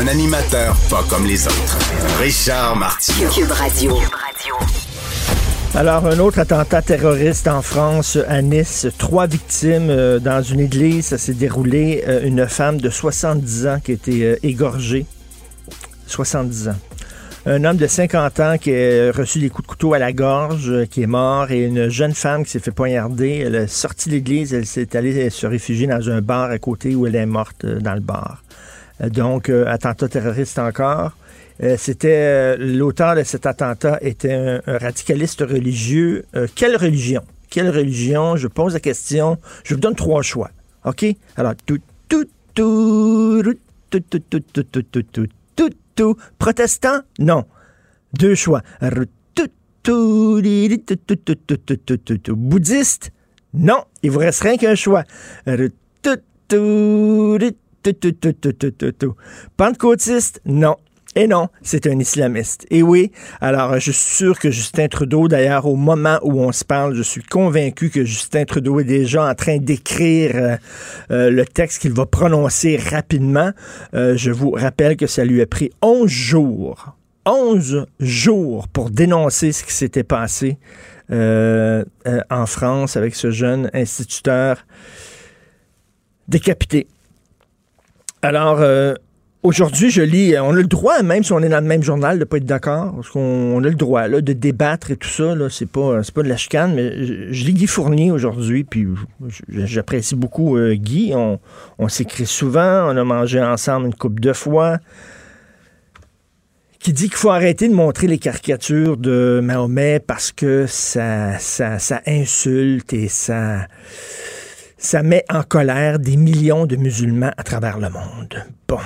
Un animateur pas comme les autres. Richard Martineau. Cube Radio. Alors, un autre attentat terroriste en France, à Nice. Trois victimes euh, dans une église. Ça s'est déroulé. Euh, une femme de 70 ans qui a été euh, égorgée. 70 ans. Un homme de 50 ans qui a reçu des coups de couteau à la gorge, qui est mort, et une jeune femme qui s'est fait poignarder. Elle est sortie de l'église, elle s'est allée se réfugier dans un bar à côté où elle est morte dans le bar. Donc, attentat terroriste encore. Euh, c'était euh, l'auteur de cet attentat était un, radicaliste religieux. Euh, quelle religion Quelle religion Je pose la question. Je vous donne trois choix. Ok Alors tout tout tout tout tout tout tout tout tout tout tout tout protestant Non. Deux choix. Bouddhiste Non. Il vous reste rien qu'un choix. Pentecôtiste? Non. Et non, c'est un islamiste. Et oui, alors je suis sûr que Justin Trudeau, d'ailleurs, au moment où on se parle, je suis convaincu que Justin Trudeau est déjà en train d'écrire euh, euh, le texte qu'il va prononcer rapidement. Euh, je vous rappelle que ça lui a pris 11 jours. 11 jours pour dénoncer ce qui s'était passé en France avec ce jeune instituteur décapité. Alors, Aujourd'hui, je lis, on a le droit, même si on est dans le même journal, de ne pas être d'accord, parce qu'on a le droit là, de débattre et tout ça. Là, c'est pas, pas de la chicane, mais je, lis Guy Fournier aujourd'hui, puis j'apprécie beaucoup euh, Guy. On, s'écrit souvent, on a mangé ensemble une coupe de fois. Qui dit qu'il faut arrêter de montrer les caricatures de Mahomet parce que ça, ça insulte et ça ça met en colère des millions de musulmans à travers le monde. Bon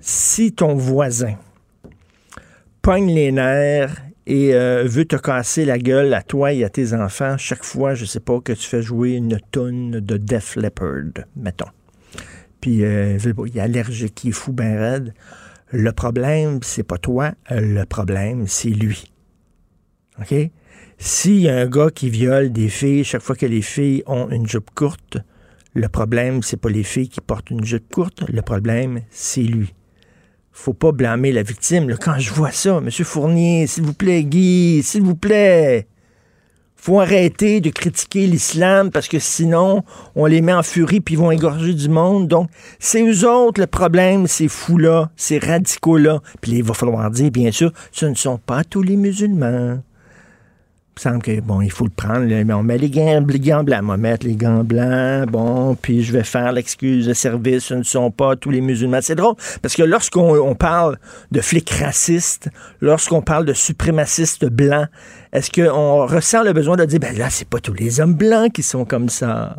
si ton voisin pogne les nerfs et euh, veut te casser la gueule à toi et à tes enfants chaque fois, je sais pas, que tu fais jouer une tonne de Def Leppard, mettons. Puis euh, il est allergique, il est fou ben raide. Le problème, c'est pas toi, le problème, c'est lui. OK? S'il y a un gars qui viole des filles chaque fois que les filles ont une jupe courte, le problème, c'est pas les filles qui portent une jupe courte, le problème, c'est lui faut pas blâmer la victime. quand je vois ça, M. Fournier, s'il vous plaît, Guy, s'il vous plaît, faut arrêter de critiquer l'islam parce que sinon, on les met en furie puis ils vont égorger du monde. Donc, c'est eux autres le problème, ces fous-là, ces radicaux-là. Puis il va falloir dire, bien sûr, ce ne sont pas tous les musulmans. Il semble que, bon, faut le prendre. on met les gants, les gants blancs. On va mettre les gants blancs. Bon, puis je vais faire l'excuse de service. Ce ne sont pas tous les musulmans. C'est drôle parce que lorsqu'on parle de flics racistes, lorsqu'on parle de suprémacistes blancs, est-ce qu'on ressent le besoin de dire, ben là, c'est pas tous les hommes blancs qui sont comme ça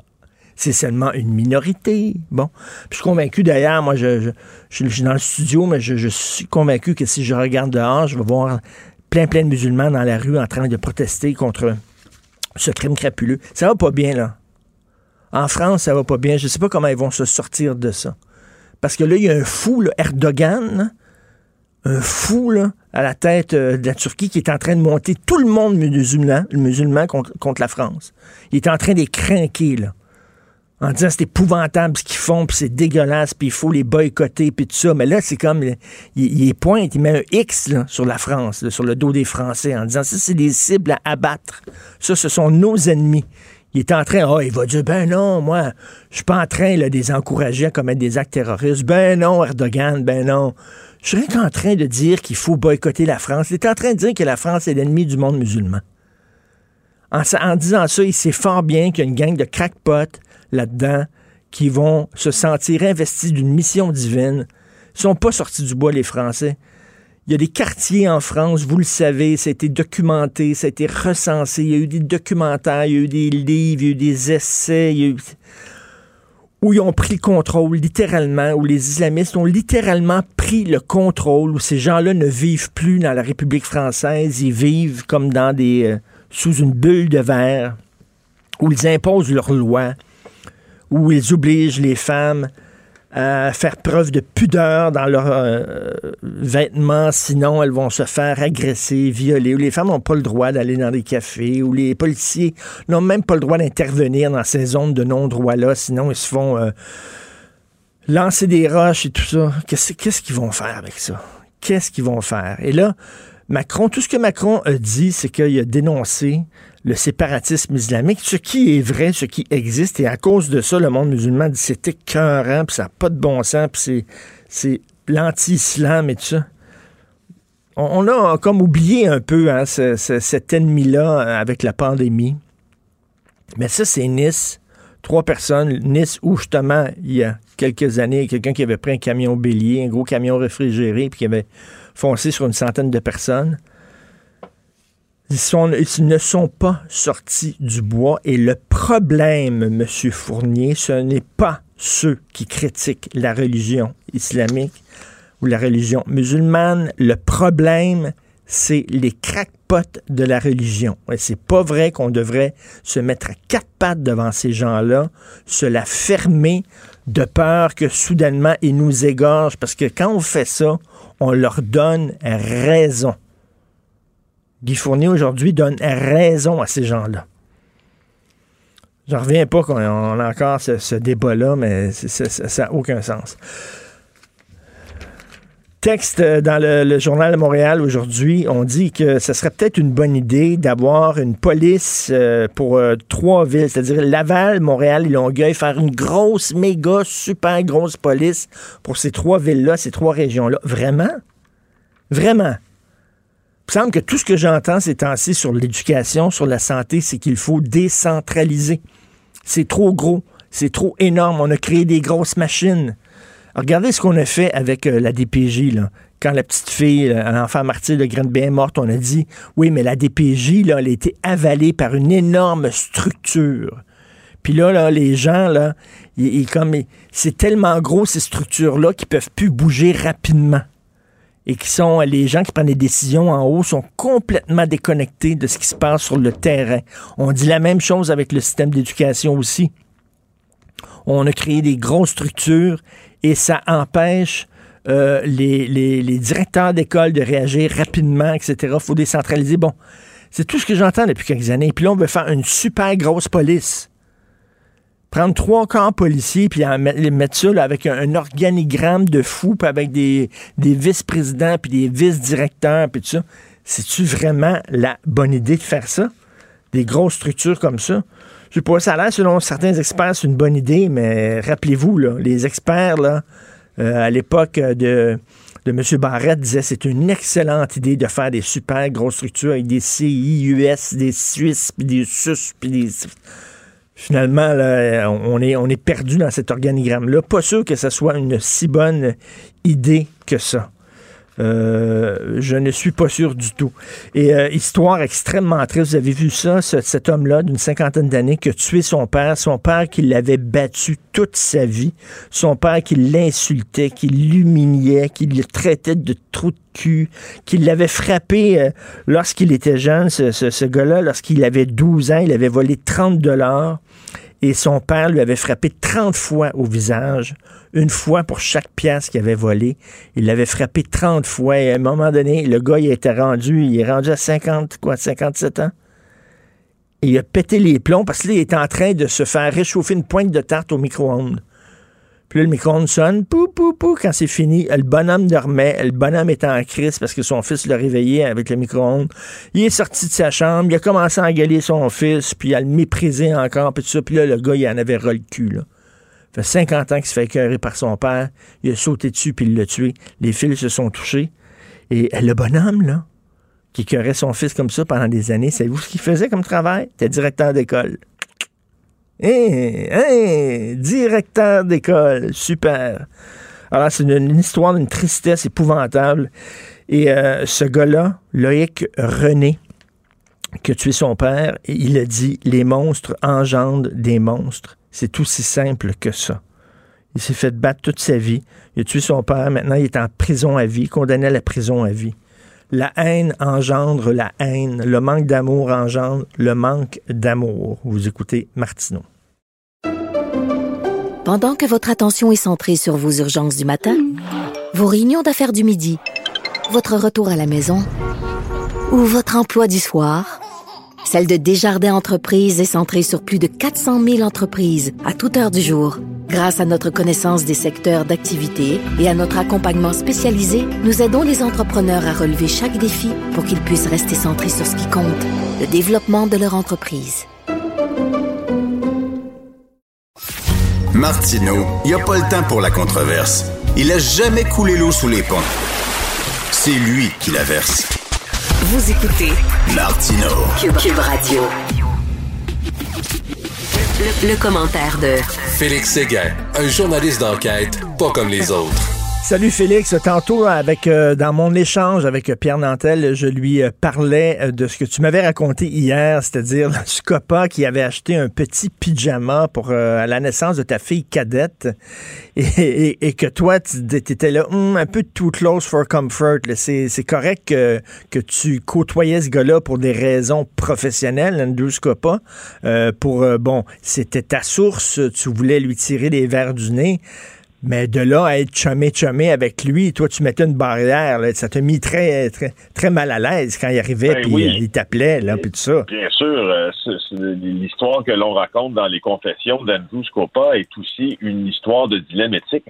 c'est seulement une minorité. Bon. Puis je suis convaincu d'ailleurs, moi, je, suis dans le studio, mais je, suis convaincu que si je regarde dehors, je vais voir plein, plein de musulmans dans la rue en train de protester contre ce crime crapuleux. Ça va pas bien, là. En France, ça va pas bien. Je sais pas comment ils vont se sortir de ça. Parce que là, il y a un fou, Erdogan, un fou à la tête euh, de la Turquie qui est en train de monter tout le monde musulman, musulman contre, contre la France. Il est en train d'écrinquer, là en disant c'est épouvantable ce qu'ils font, puis c'est dégueulasse, puis il faut les boycotter, puis tout ça. Mais là, c'est comme, il, pointe, il met un X sur la France, sur le dos des Français, en disant ça, c'est des cibles à abattre. Ça, ce sont nos ennemis. Il est en train, oh, il va dire, ben non, moi, je suis pas en train de les encourager à commettre des actes terroristes. Ben non, Erdogan, ben non. Je serais en train de dire qu'il faut boycotter la France. Il est en train de dire que la France est l'ennemi du monde musulman. En, en disant ça, il sait fort bien qu'il y a une gang de crackpots là-dedans qui vont se sentir investis d'une mission divine. Ils sont pas sortis du bois, les Français. Il y a des quartiers en France, vous le savez, ça a été documenté, ça a été recensé, il y a eu des documentaires, il y a eu des livres, il y a eu des essais, où ils ont pris le contrôle, littéralement, où les islamistes ont littéralement pris le contrôle, où ces gens-là ne vivent plus dans la République française, ils vivent comme dans des... euh, sous une bulle de verre, où ils imposent leurs lois, où ils obligent les femmes à faire preuve de pudeur dans leurs euh, vêtements, sinon elles vont se faire agresser, violer, où les femmes n'ont pas le droit d'aller dans des cafés, où les policiers n'ont même pas le droit d'intervenir dans ces zones de non-droit-là, sinon ils se font euh, lancer des roches et tout ça. Qu'est-ce qu'ils vont faire avec ça? Qu'est-ce qu'ils vont faire? Et là, Macron, tout ce que Macron a dit, c'est qu'il a dénoncé le séparatisme islamique, ce qui est vrai, ce qui existe, et à cause de ça, le monde musulman dit c'est écœurant, puis ça n'a pas de bon sens, puis c'est, l'anti-islam et tout ça. On, a comme oublié un peu hein, ce- ce- cet ennemi-là euh, avec la pandémie. Mais ça, c'est Nice. Trois personnes. Nice, où justement, il y a quelques années, quelqu'un qui avait pris un camion bélier, un gros camion réfrigéré, puis qui avait foncé sur une centaine de personnes. Ils, ne sont pas sortis du bois. Et le problème, M. Fournier, ce n'est pas ceux qui critiquent la religion islamique ou la religion musulmane. Le problème, c'est les crackpots de la religion. Et c'est pas vrai qu'on devrait se mettre à quatre pattes devant ces gens-là, se la fermer de peur que soudainement ils nous égorgent. Parce que quand on fait ça, on leur donne raison. Guy Fournier aujourd'hui donne raison à ces gens-là. Je reviens pas qu'on on a encore ce, ce débat-là, mais ça n'a aucun sens. Texte euh, dans le, journal de Montréal aujourd'hui, on dit que ce serait peut-être une bonne idée d'avoir une police euh, pour euh, trois villes, c'est-à-dire Laval, Montréal et Longueuil, faire une grosse, méga, super grosse police pour ces trois villes-là, ces trois régions-là. Vraiment? Vraiment? Il me semble que tout ce que j'entends ces temps-ci sur l'éducation, sur la santé, c'est qu'il faut décentraliser. C'est trop gros, c'est trop énorme. On a créé des grosses machines. Regardez ce qu'on a fait avec euh, la DPJ. Là. Quand la petite fille, euh, l'enfant martyr de Grenby est morte, on a dit oui, mais la DPJ, là, elle a été avalée par une énorme structure. Puis là, là, les gens, là, ils- comme, c'est tellement gros ces structures-là qu'ils peuvent plus bouger rapidement. Et qui sont les gens qui prennent des décisions en haut sont complètement déconnectés de ce qui se passe sur le terrain. On dit la même chose avec le système d'éducation aussi. On a créé des grosses structures et ça empêche euh, les, directeurs d'école de réagir rapidement, etc. Il faut décentraliser. Bon, c'est tout ce que j'entends depuis quelques années. Puis là, on veut faire une super grosse police. Prendre trois corps policiers, puis les mettre ça avec un, un organigramme de fou, puis avec des, des vice-présidents, puis des vice-directeurs, puis tout ça. C'est-tu vraiment la bonne idée de faire ça? Des grosses structures comme ça? Je sais pas, ça a l'air, selon certains experts, c'est une bonne idée, mais rappelez-vous, là, les experts, là, euh, à l'époque de, de M. Barrette, disaient c'est une excellente idée de faire des super grosses structures avec des CIUS, des Suisses, puis des SUS, puis des... Finalement, là, on est, on est perdu dans cet organigramme-là. Pas sûr que ce soit une si bonne idée que ça. Euh, je ne suis pas sûr du tout. Et euh, histoire extrêmement triste, vous avez vu ça, ce- cet homme-là d'une cinquantaine d'années qui a tué son père, son père qui l'avait battu toute sa vie, son père qui l'insultait, qui l'humiliait, qui le traitait de trou de cul, qui l'avait frappé euh, lorsqu'il était jeune, ce, ce- ce gars-là, lorsqu'il avait 12 ans, il avait volé 30 dollars et son père lui avait frappé 30 fois au visage, une fois pour chaque pièce qu'il avait volé. Il l'avait frappé 30 fois et à un moment donné, le gars, il était rendu, il est rendu à 50, quoi, 57 ans. Et il a pété les plombs parce que là, il est en train de se faire réchauffer une pointe de tarte au micro-ondes. Puis là, le micro-ondes sonne, pou, pou, pou, quand c'est fini, le bonhomme dormait, le bonhomme était en crise parce que son fils l'a réveillé avec le micro-ondes. Il est sorti de sa chambre, il a commencé à engueuler son fils, puis à le mépriser encore, puis tout ça. Puis là, le gars, il en avait ras le cul. Ça fait 50 ans qu'il se fait écœurer par son père. Il a sauté dessus, puis il l'a tué. Les fils se sont touchés. Et le bonhomme, là, qui écœurait son fils comme ça pendant des années, savez-vous ce qu'il faisait comme travail? C'était directeur d'école. Hé, hé, directeur d'école, super. Alors, c'est une, histoire d'une tristesse épouvantable. Et euh, ce gars-là, Loïc René, qui a tué son père, il a dit les monstres engendrent des monstres. C'est aussi simple que ça. Il s'est fait battre toute sa vie. Il a tué son père. Maintenant, il est en prison à vie, condamné à la prison à vie. La haine engendre la haine. Le manque d'amour engendre le manque d'amour. Vous écoutez Martineau. Pendant que votre attention est centrée sur vos urgences du matin, vos réunions d'affaires du midi, votre retour à la maison ou votre emploi du soir, celle de Desjardins Entreprises est centrée sur plus de 400 000 entreprises à toute heure du jour. Grâce à notre connaissance des secteurs d'activité et à notre accompagnement spécialisé, nous aidons les entrepreneurs à relever chaque défi pour qu'ils puissent rester centrés sur ce qui compte, le développement de leur entreprise. Martineau, il n'y a pas le temps pour la controverse. Il a jamais coulé l'eau sous les ponts. C'est lui qui la verse. Vous écoutez Martineau. Cube, Cube Radio. Le, le commentaire de Félix Séguin, un journaliste d'enquête pas comme les autres. Salut Félix. Tantôt, avec euh, dans mon échange avec Pierre Nantel, je lui euh, parlais euh, de ce que tu m'avais raconté hier, c'est-à-dire le Scopa qui avait acheté un petit pyjama pour euh, à la naissance de ta fille cadette et, et- et que toi, tu étais là Hum, un peu too close for comfort. C'est correct que, que tu côtoyais ce gars-là pour des raisons professionnelles, Andrew Scopa. Euh, pour, bon, c'était ta source, tu voulais lui tirer les verres du nez. Mais de là à être chumé-chumé avec lui, toi, tu mettais une barrière. là. ça t'a mis très, très, très mal à l'aise quand il arrivait, Ben puis oui. euh, il t'appelait, là, puis tout ça. Bien sûr, euh, l'histoire que l'on raconte dans les confessions d'Andrew Scopa est aussi une histoire de dilemme éthique.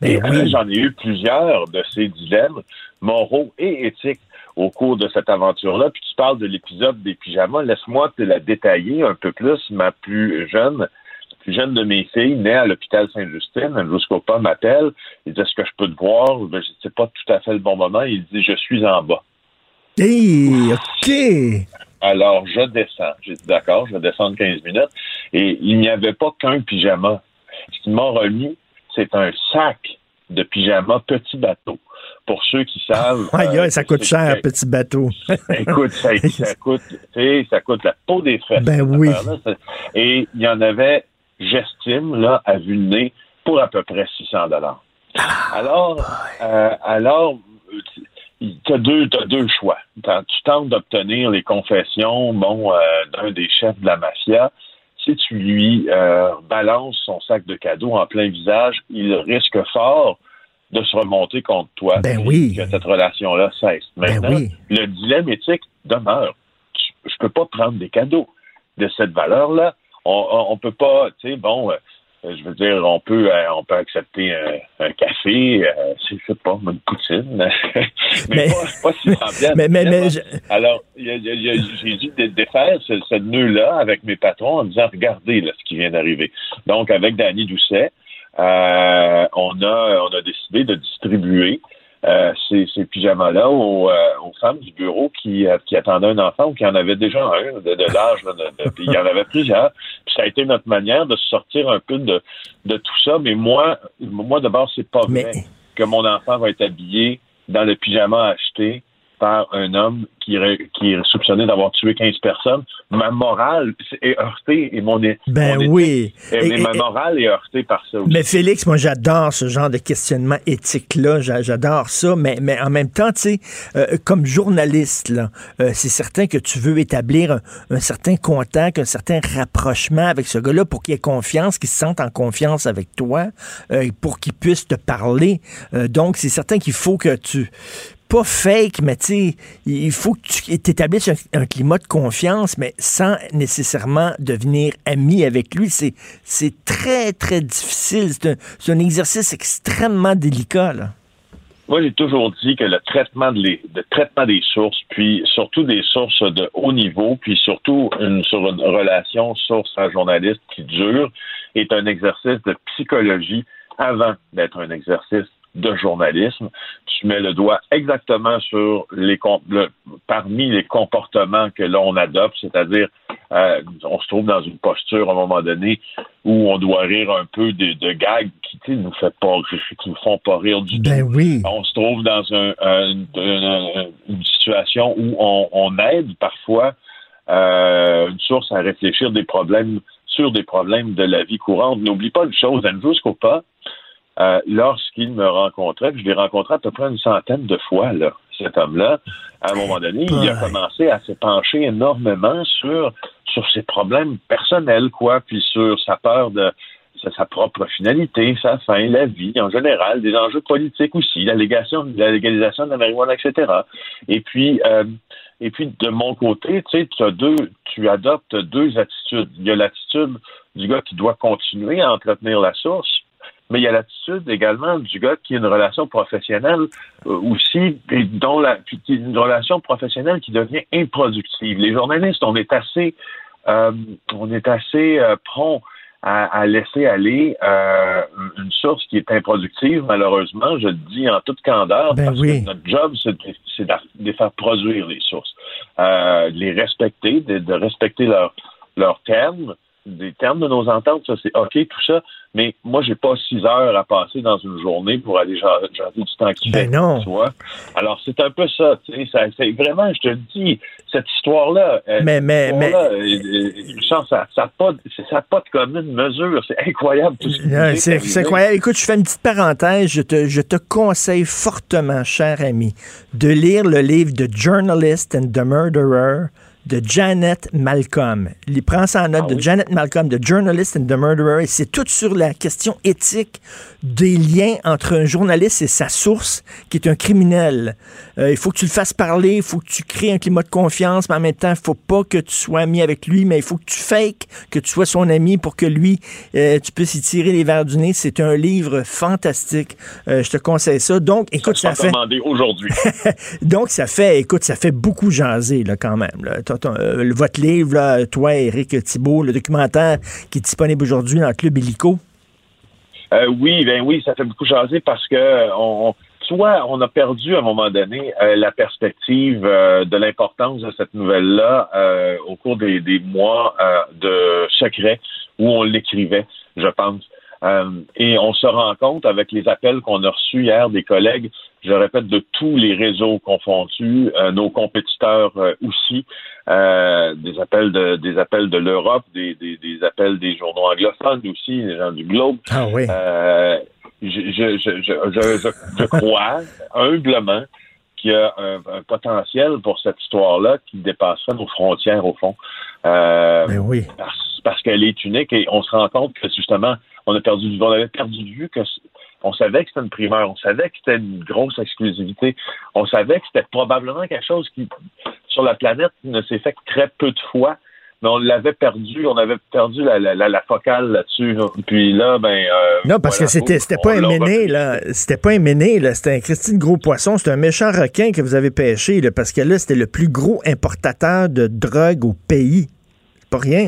Ben et oui. j'en ai eu plusieurs de ces dilemmes moraux et éthiques au cours de cette aventure-là. Puis tu parles de l'épisode des pyjamas. Laisse-moi te la détailler un peu plus. Ma plus jeune, plus jeune de mes filles, née à l'hôpital Sainte-Justine, Andrew Scopa m'appelle. Il dit Est-ce que je peux te voir? Ben, je c'est pas tout à fait le bon moment. Il dit Je suis en bas. Hey, OK! Alors, je descends. J'ai dit, d'accord, je vais descendre 15 minutes. Et il n'y avait pas qu'un pyjama. Ce qu'ils m'ont remis, c'est un sac de pyjama petit bateau. Pour ceux qui savent... Aïe, euh, ça coûte cher, petit bateau. Écoute, ça, ça coûte, sais, ça coûte la peau des fesses. Ben oui. Et il y en avait, j'estime, là, à vue de nez, pour à peu près 600 dollars. Alors, euh, alors, tu as deux, t'as deux choix. Tu tentes d'obtenir les confessions, bon, euh, d'un des chefs de la mafia. Si tu lui euh, balances son sac de cadeaux en plein visage, il risque fort de se remonter contre toi. Ben oui. Que cette relation-là cesse. Ben Maintenant, oui. le dilemme éthique demeure. Je peux pas prendre des cadeaux de cette valeur-là. On, on, peut pas, tu sais, bon, euh, je veux dire, on peut, euh, on peut accepter un, un café, euh, c'est, je sais pas, une poutine, mais, Mais- pas, pas si semblable. Mais, mais, mais, je- Alors, j'ai dû dé- défaire ce, ce nœud-là avec mes patrons en disant, regardez là, ce qui vient d'arriver. Donc, avec Danny Doucet, euh, on a on a décidé de distribuer ces, ces pyjamas-là aux, euh, aux femmes du bureau qui, euh, qui attendaient un enfant ou qui en avaient déjà un de, de l'âge. il y en avait plusieurs. Puis ça a été notre manière de sortir un peu de, de tout ça. Mais moi, moi d'abord, c'est pas Mais- vrai que mon enfant va être habillé dans le pyjama acheté par un homme qui, est- qui est soupçonné d'avoir tué 15 personnes. Ma morale est heurtée et mon, é- ben mon oui. Et- mais ma et- morale est heurtée par ça aussi. Mais Félix, moi j'adore ce genre de questionnement éthique-là, J'a- j'adore ça, mais, mais en même temps, tu sais, euh, comme journaliste, là, euh, c'est certain que tu veux établir un, un certain contact, un certain rapprochement avec ce gars-là pour qu'il ait confiance, qu'il se sente en confiance avec toi, euh, pour qu'il puisse te parler. Donc, c'est certain qu'il faut que tu pas fake, mais tu il faut que tu établisses un, climat de confiance, mais sans nécessairement devenir ami avec lui. C'est, très, très difficile. C'est un, exercice extrêmement délicat, là. Moi, j'ai toujours dit que le traitement de les, le traitement des sources, puis surtout des sources de haut niveau, puis surtout sur une relation source à journaliste qui dure, est un exercice de psychologie avant d'être un exercice de journalisme. Tu mets le doigt exactement sur les le- parmi les comportements que l'on adopte, c'est-à-dire euh, on se trouve dans une posture à un moment donné où on doit rire un peu de, de gags qui nous fait pas qui nous font pas rire du Ben tout. oui. On se trouve dans un, un- une, situation où on, on aide parfois euh, une source à réfléchir des problèmes sur des problèmes de la vie courante. N'oublie pas une chose, Andrew Scopa, euh, lorsqu'il me rencontrait, puis je l'ai rencontré à peu près une centaine de fois, là, cet homme-là, à un moment donné, il a commencé à se pencher énormément sur, sur ses problèmes personnels, quoi, puis sur sa peur de sa, sa propre finalité, sa fin, la vie en général, des enjeux politiques aussi, la, légation, la légalisation de la marijuana, etc. Et puis, euh, et puis de mon côté, tu sais, tu as deux, tu adoptes deux attitudes. Il y a l'attitude du gars qui doit continuer à entretenir la source, mais il y a l'attitude également du gars qui a une relation professionnelle euh, aussi, et dont la, puis qui- une relation professionnelle qui devient improductive. Les journalistes, on est assez, euh, on est assez euh, prompt à, à laisser aller euh, une source qui est improductive, malheureusement, je le dis en toute candeur, Ben parce oui. que notre job, c'est de, faire produire les sources, de les respecter, de, de respecter leurs termes, des termes de nos ententes, ça c'est OK, tout ça, mais moi, j'ai pas six heures à passer dans une journée pour aller ja- jaser du temps qui Ben fait. non. Tu vois? Alors, c'est un peu ça, tu sais, ça- c'est vraiment, je te le dis, cette histoire-là, euh, Mais- mais- cette euh, euh, Richard, ça n'a pas, de- pas de commune mesure, c'est incroyable ce est C'est c'est incroyable. Écoute, je fais une petite parenthèse. Je te, je te conseille fortement, cher ami, de lire le livre The Journalist and the Murderer de Janet Malcolm. Il prend ça en note Ah de oui? Janet Malcolm, The Journalist and the Murderer. Et c'est tout sur la question éthique des liens entre un journaliste et sa source, qui est un criminel. Euh, il faut que tu le fasses parler, il faut que tu crées un climat de confiance, mais en même temps, il faut pas que tu sois ami avec lui, mais il faut que tu fakes que tu sois son ami pour que lui, euh, tu puisses y tirer les verres du nez. C'est un livre fantastique. Euh, je te conseille ça. Donc, écoute, ça, Ça fait... aujourd'hui. Donc, ça fait, écoute, ça fait beaucoup jaser, là, quand même. là. Euh, votre livre, toi, Éric Thibault, le documentaire qui est disponible aujourd'hui dans le Club Illico? Euh, oui, ben oui, ça fait beaucoup jaser parce que euh, on, soit on a perdu à un moment donné la perspective de l'importance de cette nouvelle-là au cours des, mois de secret où on l'écrivait, je pense. Et on se rend compte avec les appels qu'on a reçus hier des collègues, je répète, de tous les réseaux confondus, euh, nos compétiteurs euh, aussi, euh, des appels de des appels de l'Europe, des, des, des appels des journaux anglophones aussi, les gens du Globe. Ah oui. Je, je, je, je, crois humblement qu'il y a un, un potentiel pour cette histoire-là qui dépasserait nos frontières au fond. Euh, Ben oui. parce, parce qu'elle est unique et on se rend compte que justement, on a perdu du on avait perdu de vue que on savait que c'était une primeur, on savait que c'était une grosse exclusivité, on savait que c'était probablement quelque chose qui, sur la planète, ne s'est fait que très peu de fois, mais on l'avait perdu, on avait perdu la, la, la, la focale là-dessus. là. Puis là, ben. euh, Non, parce voilà, que c'était, c'était pas un méné, là. C'était pas un méné, là. C'était un Christine Gros Poisson. C'était un méchant requin que vous avez pêché, là. Parce que là, c'était le plus gros importateur de drogue au pays.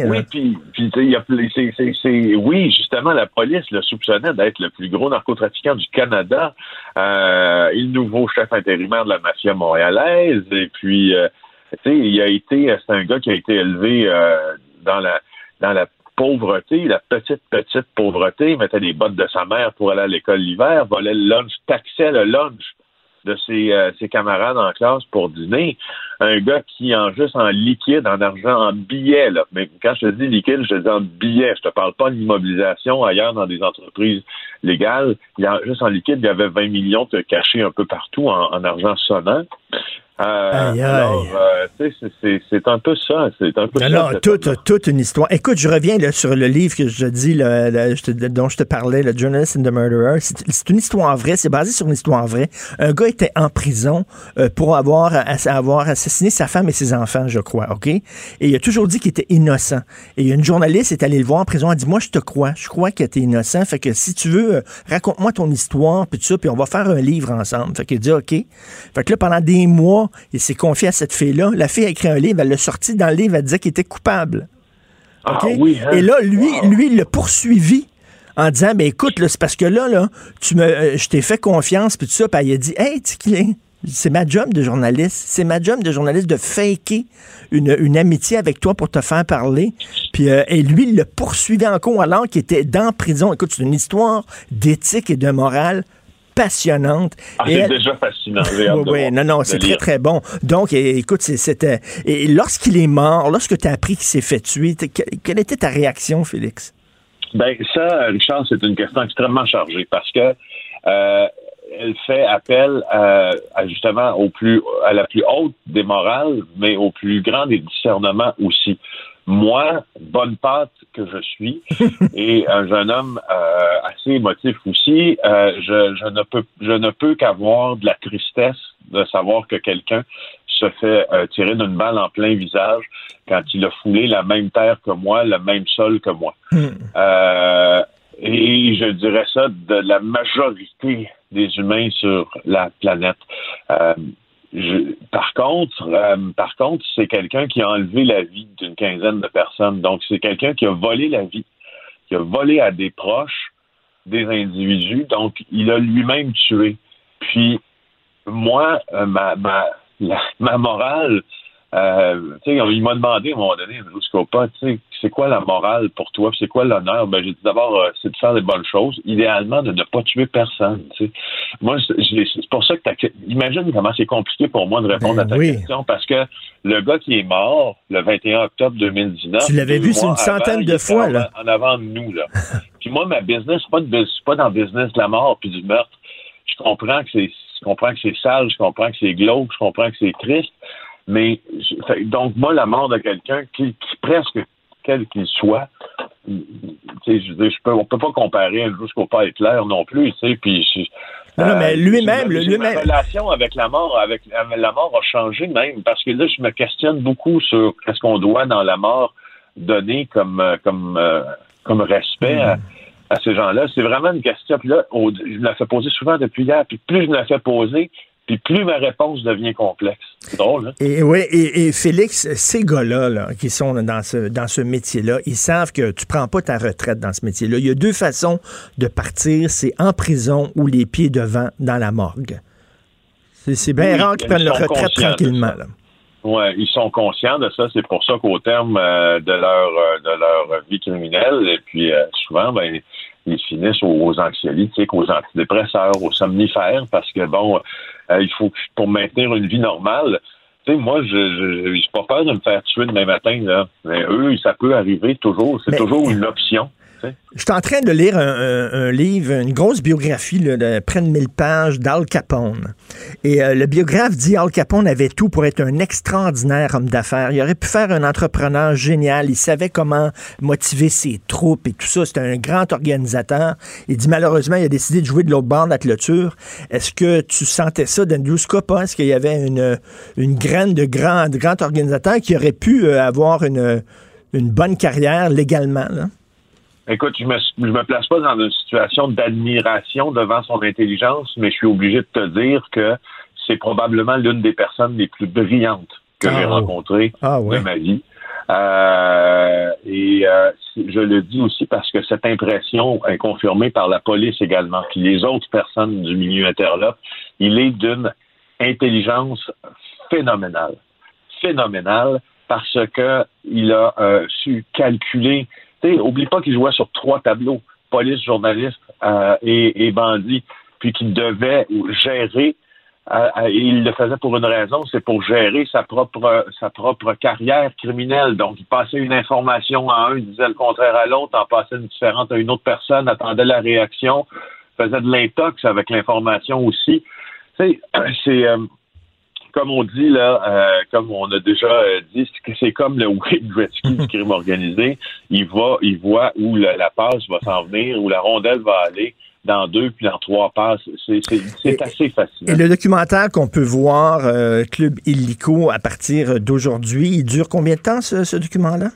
Oui, puis, puis oui, justement, la police le soupçonnait d'être le plus gros narcotrafiquant du Canada, euh, et le nouveau chef intérimaire de la mafia montréalaise, et puis, euh, tu sais, il a été, c'est un gars qui a été élevé euh, dans la dans la pauvreté, la petite, petite pauvreté, mettait les bottes de sa mère pour aller à l'école l'hiver, volait le lunch, taxait le lunch de ses, euh, ses camarades en classe pour dîner. Un gars qui, en juste en liquide, en argent, en billets. Mais quand je te dis liquide, je te dis en billets. Je te parle pas d'immobilisation ailleurs dans des entreprises légales. Il y a, juste en liquide, il y avait 20 millions de cachés un peu partout en, en argent sonnant. Euh, alors, euh, c'est- un peu ça. C'est un peu Non, ça. toute, toute une histoire. Écoute, je reviens là, sur le livre que je dis, là, là, je te- dont je te parlais, le Journalist and the Murderer. C'est une histoire vraie, c'est basé sur une histoire vraie. Un gars était en prison euh, pour avoir, avoir assassiné sa femme et ses enfants, je crois, OK? Et il a toujours dit qu'il était innocent. Et une journaliste est allée le voir en prison, elle a dit, moi, je te crois, je crois que tu es innocent, fait que si tu veux, raconte-moi ton histoire, puis tout ça, puis on va faire un livre ensemble. Fait qu'il a dit, OK. Fait que là, pendant des mois, il s'est confié à cette fille-là. La fille a écrit un livre, elle l'a sorti dans le livre, elle disait qu'il était coupable. Ah oui, hein? Et là, lui, lui, il l'a poursuivi en disant, ben écoute, c'est parce que là, là, tu me, euh, je t'ai fait confiance, puis tout ça, puis il a dit, hey? C'est ma job de journaliste. C'est ma job de journaliste de faker une, une amitié avec toi pour te faire parler. Puis, euh, et lui, il l'a poursuivi en cours alors qu'il était dans prison. Écoute, c'est une histoire d'éthique et de morale passionnante. Ah, c'est elle- déjà fascinant. Oui, oui, non, non, c'est très, très bon. Donc, écoute, c'était. Et lorsqu'il est mort, lorsque tu as appris qu'il s'est fait tuer, quelle était ta réaction, Félix? Ben ça, Richard, c'est une question extrêmement chargée parce que euh, elle fait appel à, à, justement au plus à la plus haute des morales, mais au plus grand des discernements aussi. Moi, bonne pâte que je suis, et un jeune homme euh, assez émotif aussi, euh, je, je ne peux je ne peux qu'avoir de la tristesse de savoir que quelqu'un se fait euh, tirer d'une balle en plein visage quand il a foulé la même terre que moi, le même sol que moi. Euh, et je dirais ça de la majorité des humains sur la planète. Par contre, euh, par contre, c'est quelqu'un qui a enlevé la vie d'une quinzaine de personnes. Donc, c'est quelqu'un qui a volé la vie, qui a volé à des proches des individus. Donc, il a lui-même tué. Puis, moi, euh, ma, ma morale, euh, il m'a demandé à un moment donné, Scopa, tu sais, c'est quoi la morale pour toi, c'est quoi l'honneur? Ben, j'ai dit d'abord, euh, c'est de faire les bonnes choses, idéalement de ne pas tuer personne. Moi, c'est pour ça que t'as, imagine comment c'est compliqué pour moi de répondre Ben à ta oui. question, parce que le gars qui est mort le 21 octobre 2019, Tu l'avais vu, c'est une centaine avant, de fois, en- là. En avant de nous, là. puis moi, ma business, pas, de, bus- c'est pas dans le business de la mort puis du meurtre. Je comprends que c'est, je comprends que c'est sale, je comprends que c'est glauque, je comprends que c'est triste, mais donc moi, la mort de quelqu'un qui, qui presque quel qu'il soit, tu sais, je veux dire, je peux, on peut pas comparer jusqu'au pas Hitler non plus, tu sais, puis Non, non, mais euh, lui-même, lui-même- Ma relation avec la mort, avec, avec la mort a changé même, parce que là, je me questionne beaucoup sur qu'est-ce qu'on doit dans la mort donner comme, euh, comme, euh, comme respect à, à ces gens-là. C'est vraiment une question. Puis là, je me la fais poser souvent depuis hier, puis plus je me la fais poser, puis plus ma réponse devient complexe. C'est drôle, hein? Et, oui, et, et Félix, ces gars-là là, qui sont dans ce, dans ce métier-là, ils savent que tu prends pas ta retraite dans ce métier-là. Il y a deux façons de partir, c'est en prison ou les pieds devant dans la morgue. C'est, bien Oui, rare qu'ils ils prennent leur retraite tranquillement. ça. là. Ouais, ils sont conscients de ça. C'est pour ça qu'au terme euh, de leur euh, de leur vie criminelle, et puis euh, souvent, ben, ils finissent aux, aux anxiolytiques, aux antidépresseurs, aux somnifères, parce que bon, euh, il faut que pour maintenir une vie normale. Tu sais, moi, je je j'ai pas peur de me faire tuer demain matin là. Mais eux, ça peut arriver toujours. C'est toujours une option. Je suis en train de lire un, livre, une grosse biographie de près de 1000 pages d'Al Capone. Et euh, le biographe dit Al Capone avait tout pour être un extraordinaire homme d'affaires. Il aurait pu faire un entrepreneur génial. Il savait comment motiver ses troupes et tout ça. C'était un grand organisateur. Il dit malheureusement, il a décidé de jouer de l'autre bord de la clôture. Est-ce que tu sentais ça d'Andrew Scopa? Est-ce qu'il y avait une, une graine de grand, grand organisateur qui aurait pu euh, avoir une, une bonne carrière légalement? Écoute, je me, je me place pas dans une situation d'admiration devant son intelligence, mais je suis obligé de te dire que c'est probablement l'une des personnes les plus brillantes que Ah, j'ai oh. rencontrées Ah ouais. de ma vie. Euh, et euh, je le dis aussi parce que cette impression est confirmée par la police également, puis les autres personnes du milieu interlope. Il est d'une intelligence phénoménale, phénoménale, parce que il a euh, su calculer. Sais, oublie pas qu'il jouait sur trois tableaux police, journaliste euh, et, bandit, puis qu'il devait gérer euh, euh, il le faisait pour une raison, c'est pour gérer sa propre sa propre carrière criminelle. Donc, il passait une information à un, il disait le contraire à l'autre, en passait une différente à une autre personne, attendait la réaction, faisait de l'intox avec l'information aussi. Sais, c'est euh, comme on dit là, euh, comme on a déjà euh, dit, c'est comme le Wayne Gretzky du crime organisé. Il va, il voit où la, la passe va s'en venir, où la rondelle va aller dans deux puis dans trois passes. C'est, assez fascinant. Et le documentaire qu'on peut voir, euh, Club Illico, à partir d'aujourd'hui, il dure combien de temps, ce, ce document-là?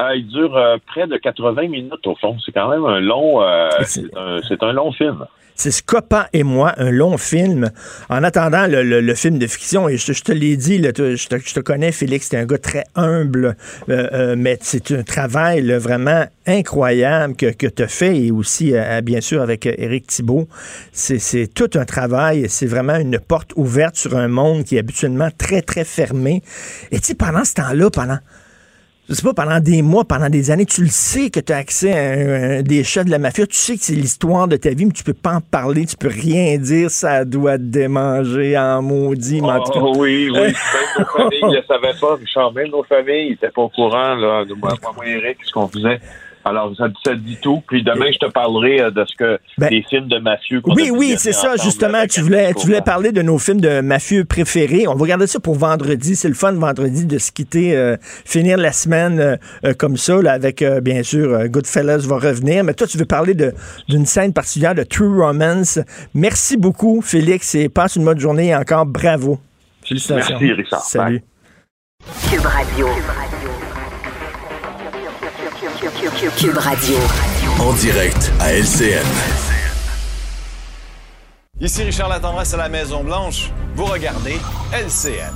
Euh, il dure euh, près de 80 minutes au fond. C'est quand même un long, euh, C'est- c'est un, c'est un long film. C'est Scopa et moi, un long film. En attendant le, film de fiction, je, te l'ai dit, je, te, connais, Félix, t'es un gars très humble, euh, euh, mais c'est un travail vraiment incroyable que, que tu as fait, et aussi, euh, bien sûr, avec Éric Thibault. C'est c'est tout un travail, c'est vraiment une porte ouverte sur un monde qui est habituellement très, très fermé. Et tu sais, pendant ce temps-là, pendant je sais pas, pendant des mois, pendant des années, tu le sais que tu as accès à des chats de la mafia, tu sais que c'est l'histoire de ta vie, mais tu peux pas en parler, tu peux rien dire, ça doit te démanger en maudit. mais en tout cas- Oh, oui, oui. Même nos familles ne savaient pas, Richard. Même nos familles n'étaient pas au courant, là, de moi, moi Eric, ce qu'on faisait. Alors, ça, ça dit tout. Puis demain, je te parlerai euh, de ce que Ben, des films de mafieux Oui, oui, c'est ça, justement. Tu voulais, tu voulais parler de nos films de mafieux préférés. On va regarder ça pour vendredi. C'est le fun vendredi de se quitter, euh, finir la semaine euh, comme ça, là, avec, euh, bien sûr, euh, Goodfellas va revenir. Mais toi, tu veux parler de- d'une scène particulière de True Romance. Merci beaucoup, Félix, et passe une bonne journée et encore bravo. Félicitations. Merci, Richard. Salut. Cube Radio. Cube Radio. En direct à LCN. Ici Richard Latendresse à la Maison Blanche. Vous regardez LCN.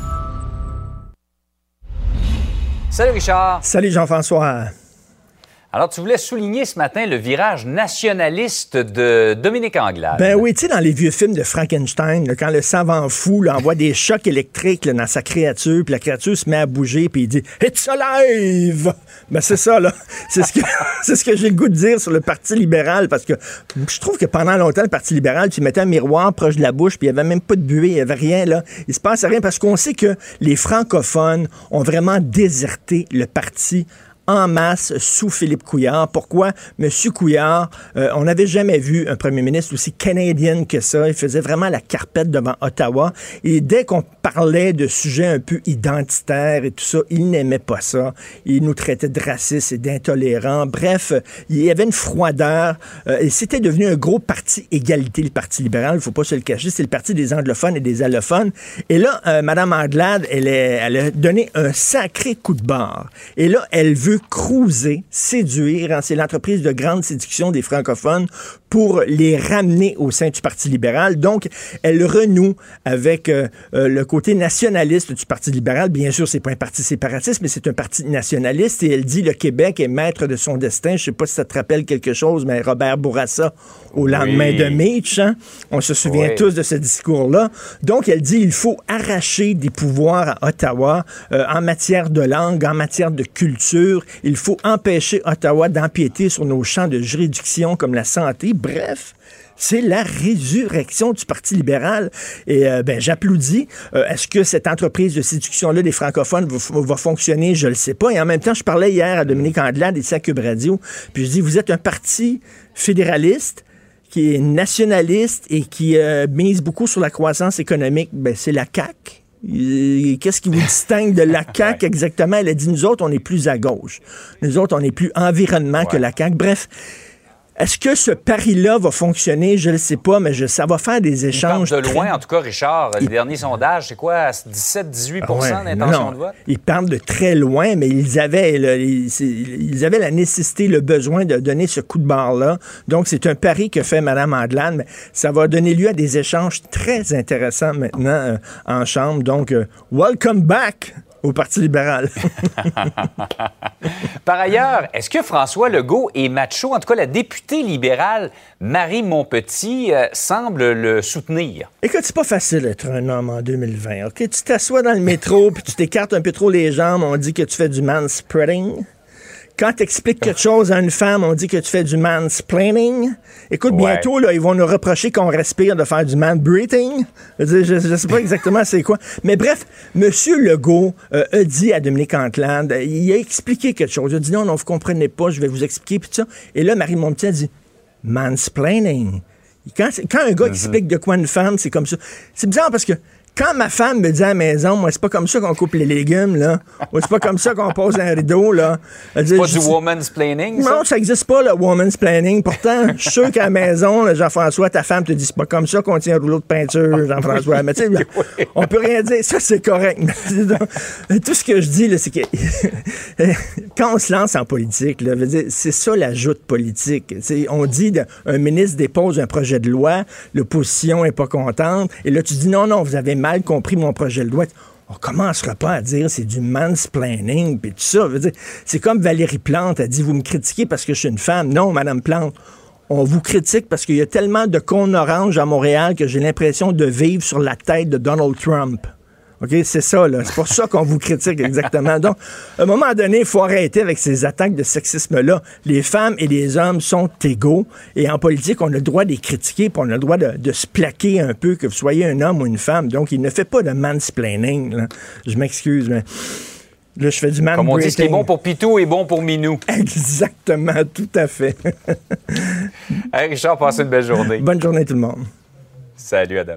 Salut Richard. Salut Jean-François. Alors, tu voulais souligner ce matin le virage nationaliste de Dominique Anglade. Ben oui, tu sais, dans les vieux films de Frankenstein, quand le savant fou là, envoie des chocs électriques dans sa créature, puis la créature se met à bouger, puis il dit It's alive! Ben c'est ça, là. C'est ce que, ce que j'ai le goût de dire sur le Parti libéral, parce que je trouve que pendant longtemps, le Parti libéral, tu mettais un miroir proche de la bouche, puis il n'y avait même pas de buée, il n'y avait rien, là. Il se passe rien, parce qu'on sait que les francophones ont vraiment déserté le parti en masse sous Philippe Couillard. Pourquoi? Monsieur Couillard, euh, on n'avait jamais vu un premier ministre aussi canadien que ça. Il faisait vraiment la carpette devant Ottawa. Et dès qu'on parlait de sujets un peu identitaires et tout ça, il n'aimait pas ça. Il nous traitait de racistes et d'intolérants. Bref, il y avait une froideur. Euh, et c'était devenu un gros parti égalité, le Parti libéral. Il faut pas se le cacher. C'est le parti des anglophones et des allophones. Et là, euh, Mme Anglade, elle, elle a donné un sacré coup de barre. Et là, elle veut cruiser, séduire. hein, c'est l'entreprise de grande séduction des francophones pour les ramener au sein du Parti libéral. Donc, elle renoue avec euh, euh, le côté nationaliste du Parti libéral. Bien sûr, c'est pas un parti séparatiste, mais c'est un parti nationaliste. Et elle dit le Québec est maître de son destin. Je sais pas si ça te rappelle quelque chose, mais Robert Bourassa, au lendemain Oui. de Mitch, hein, on se souvient Oui. tous de ce discours-là. Donc, elle dit il faut arracher des pouvoirs à Ottawa euh, en matière de langue, en matière de culture. Il faut empêcher Ottawa d'empiéter sur nos champs de juridiction comme la santé. Bref. C'est la résurrection du Parti libéral. Et euh, ben, j'applaudis. Euh, Est-ce que cette entreprise de séduction-là des francophones va, va fonctionner? Je ne le sais pas. Et en même temps, je parlais hier à Dominique Andelade ici à Cube Radio. Puis je dis, vous êtes un parti fédéraliste qui est nationaliste et qui euh, mise beaucoup sur la croissance économique, ben, c'est la CAQ. Euh, Qu'est-ce qui vous distingue de la CAQ exactement? Elle a dit, nous autres, on est plus à gauche. Nous autres, on est plus environnement que la CAQ. Bref, est-ce que ce pari-là va fonctionner? Je ne le sais pas, mais je- ça va faire des Il parle échanges. de très- loin, en tout cas, Richard. Le Il- dernier sondage, c'est quoi? 17-18 Ah ouais, d'intention non, de vote? Ils parlent de très loin, mais ils avaient, là, ils, c'est- ils avaient la nécessité, le besoin de donner ce coup de barre-là. Donc, c'est un pari que fait Mme Andelade, mais ça va donner lieu à des échanges très intéressants maintenant euh, en Chambre. Donc, euh, welcome back au Parti libéral. Par ailleurs, est-ce que François Legault est macho? En tout cas, la députée libérale Marie Montpetit euh, semble le soutenir. Écoute, c'est pas facile d'être un homme en 2020, OK? Tu t'assois dans le métro, puis tu t'écartes un peu trop les jambes, on dit que tu fais du manspreading. Quand tu expliques quelque chose à une femme, on dit que tu fais du mansplaining. Écoute, Ouais. bientôt, là, ils vont nous reprocher qu'on respire de faire du man-breathing. Je, je sais pas exactement c'est quoi. Mais bref, M. Legault euh, a dit à Dominique Antlande, euh, il a expliqué quelque chose. Il a dit non, non, vous comprenez pas, je vais vous expliquer, puis tout ça. Et là, Marie Montpetit a dit mansplaining. Quand, un gars explique de quoi une femme, c'est comme ça. C'est bizarre parce que quand ma femme me dit à la maison, moi, c'est pas comme ça qu'on coupe les légumes, là. Ou c'est pas comme ça qu'on pose un rideau, là. Elle dit, C'est pas du woman's planning, ça? Non, ça n'existe pas, le woman's planning. Pourtant, je suis sûr qu'à la maison, Jean-François, ta femme te dit, c'est pas comme ça qu'on tient un rouleau de peinture, Jean-François. Mais tu sais, on peut rien dire. Ça, c'est correct. Tout ce que je dis, là, c'est que quand on se lance en politique, là, c'est ça la joute politique. On dit, de- un ministre dépose un projet de loi, l'opposition est pas contente, et là, tu dis, non, non, vous avez mal compris mon projet de loi. On commencera pas à dire c'est du mansplaining puis tout ça. C'est comme Valérie Plante a dit vous me critiquez parce que je suis une femme. Non, Madame Plante, on vous critique parce qu'il y a tellement de cônes oranges à Montréal que j'ai l'impression de vivre sur la tête de Donald Trump. OK, c'est ça, là. C'est pour ça qu'on vous critique exactement. Donc, à un moment donné, il faut arrêter avec ces attaques de sexisme-là. Les femmes et les hommes sont égaux. Et en politique, on a le droit de les critiquer, puis on a le droit de, de se plaquer un peu, que vous soyez un homme ou une femme. Donc, il ne fait pas de mansplaining, là. Je m'excuse, mais là, je fais du man Comme on dit, ce qui est bon pour Pitou est bon pour Minou. Exactement, tout à fait. Hey, Richard, passe une belle journée. Bonne journée, tout le monde. Salut, Adam.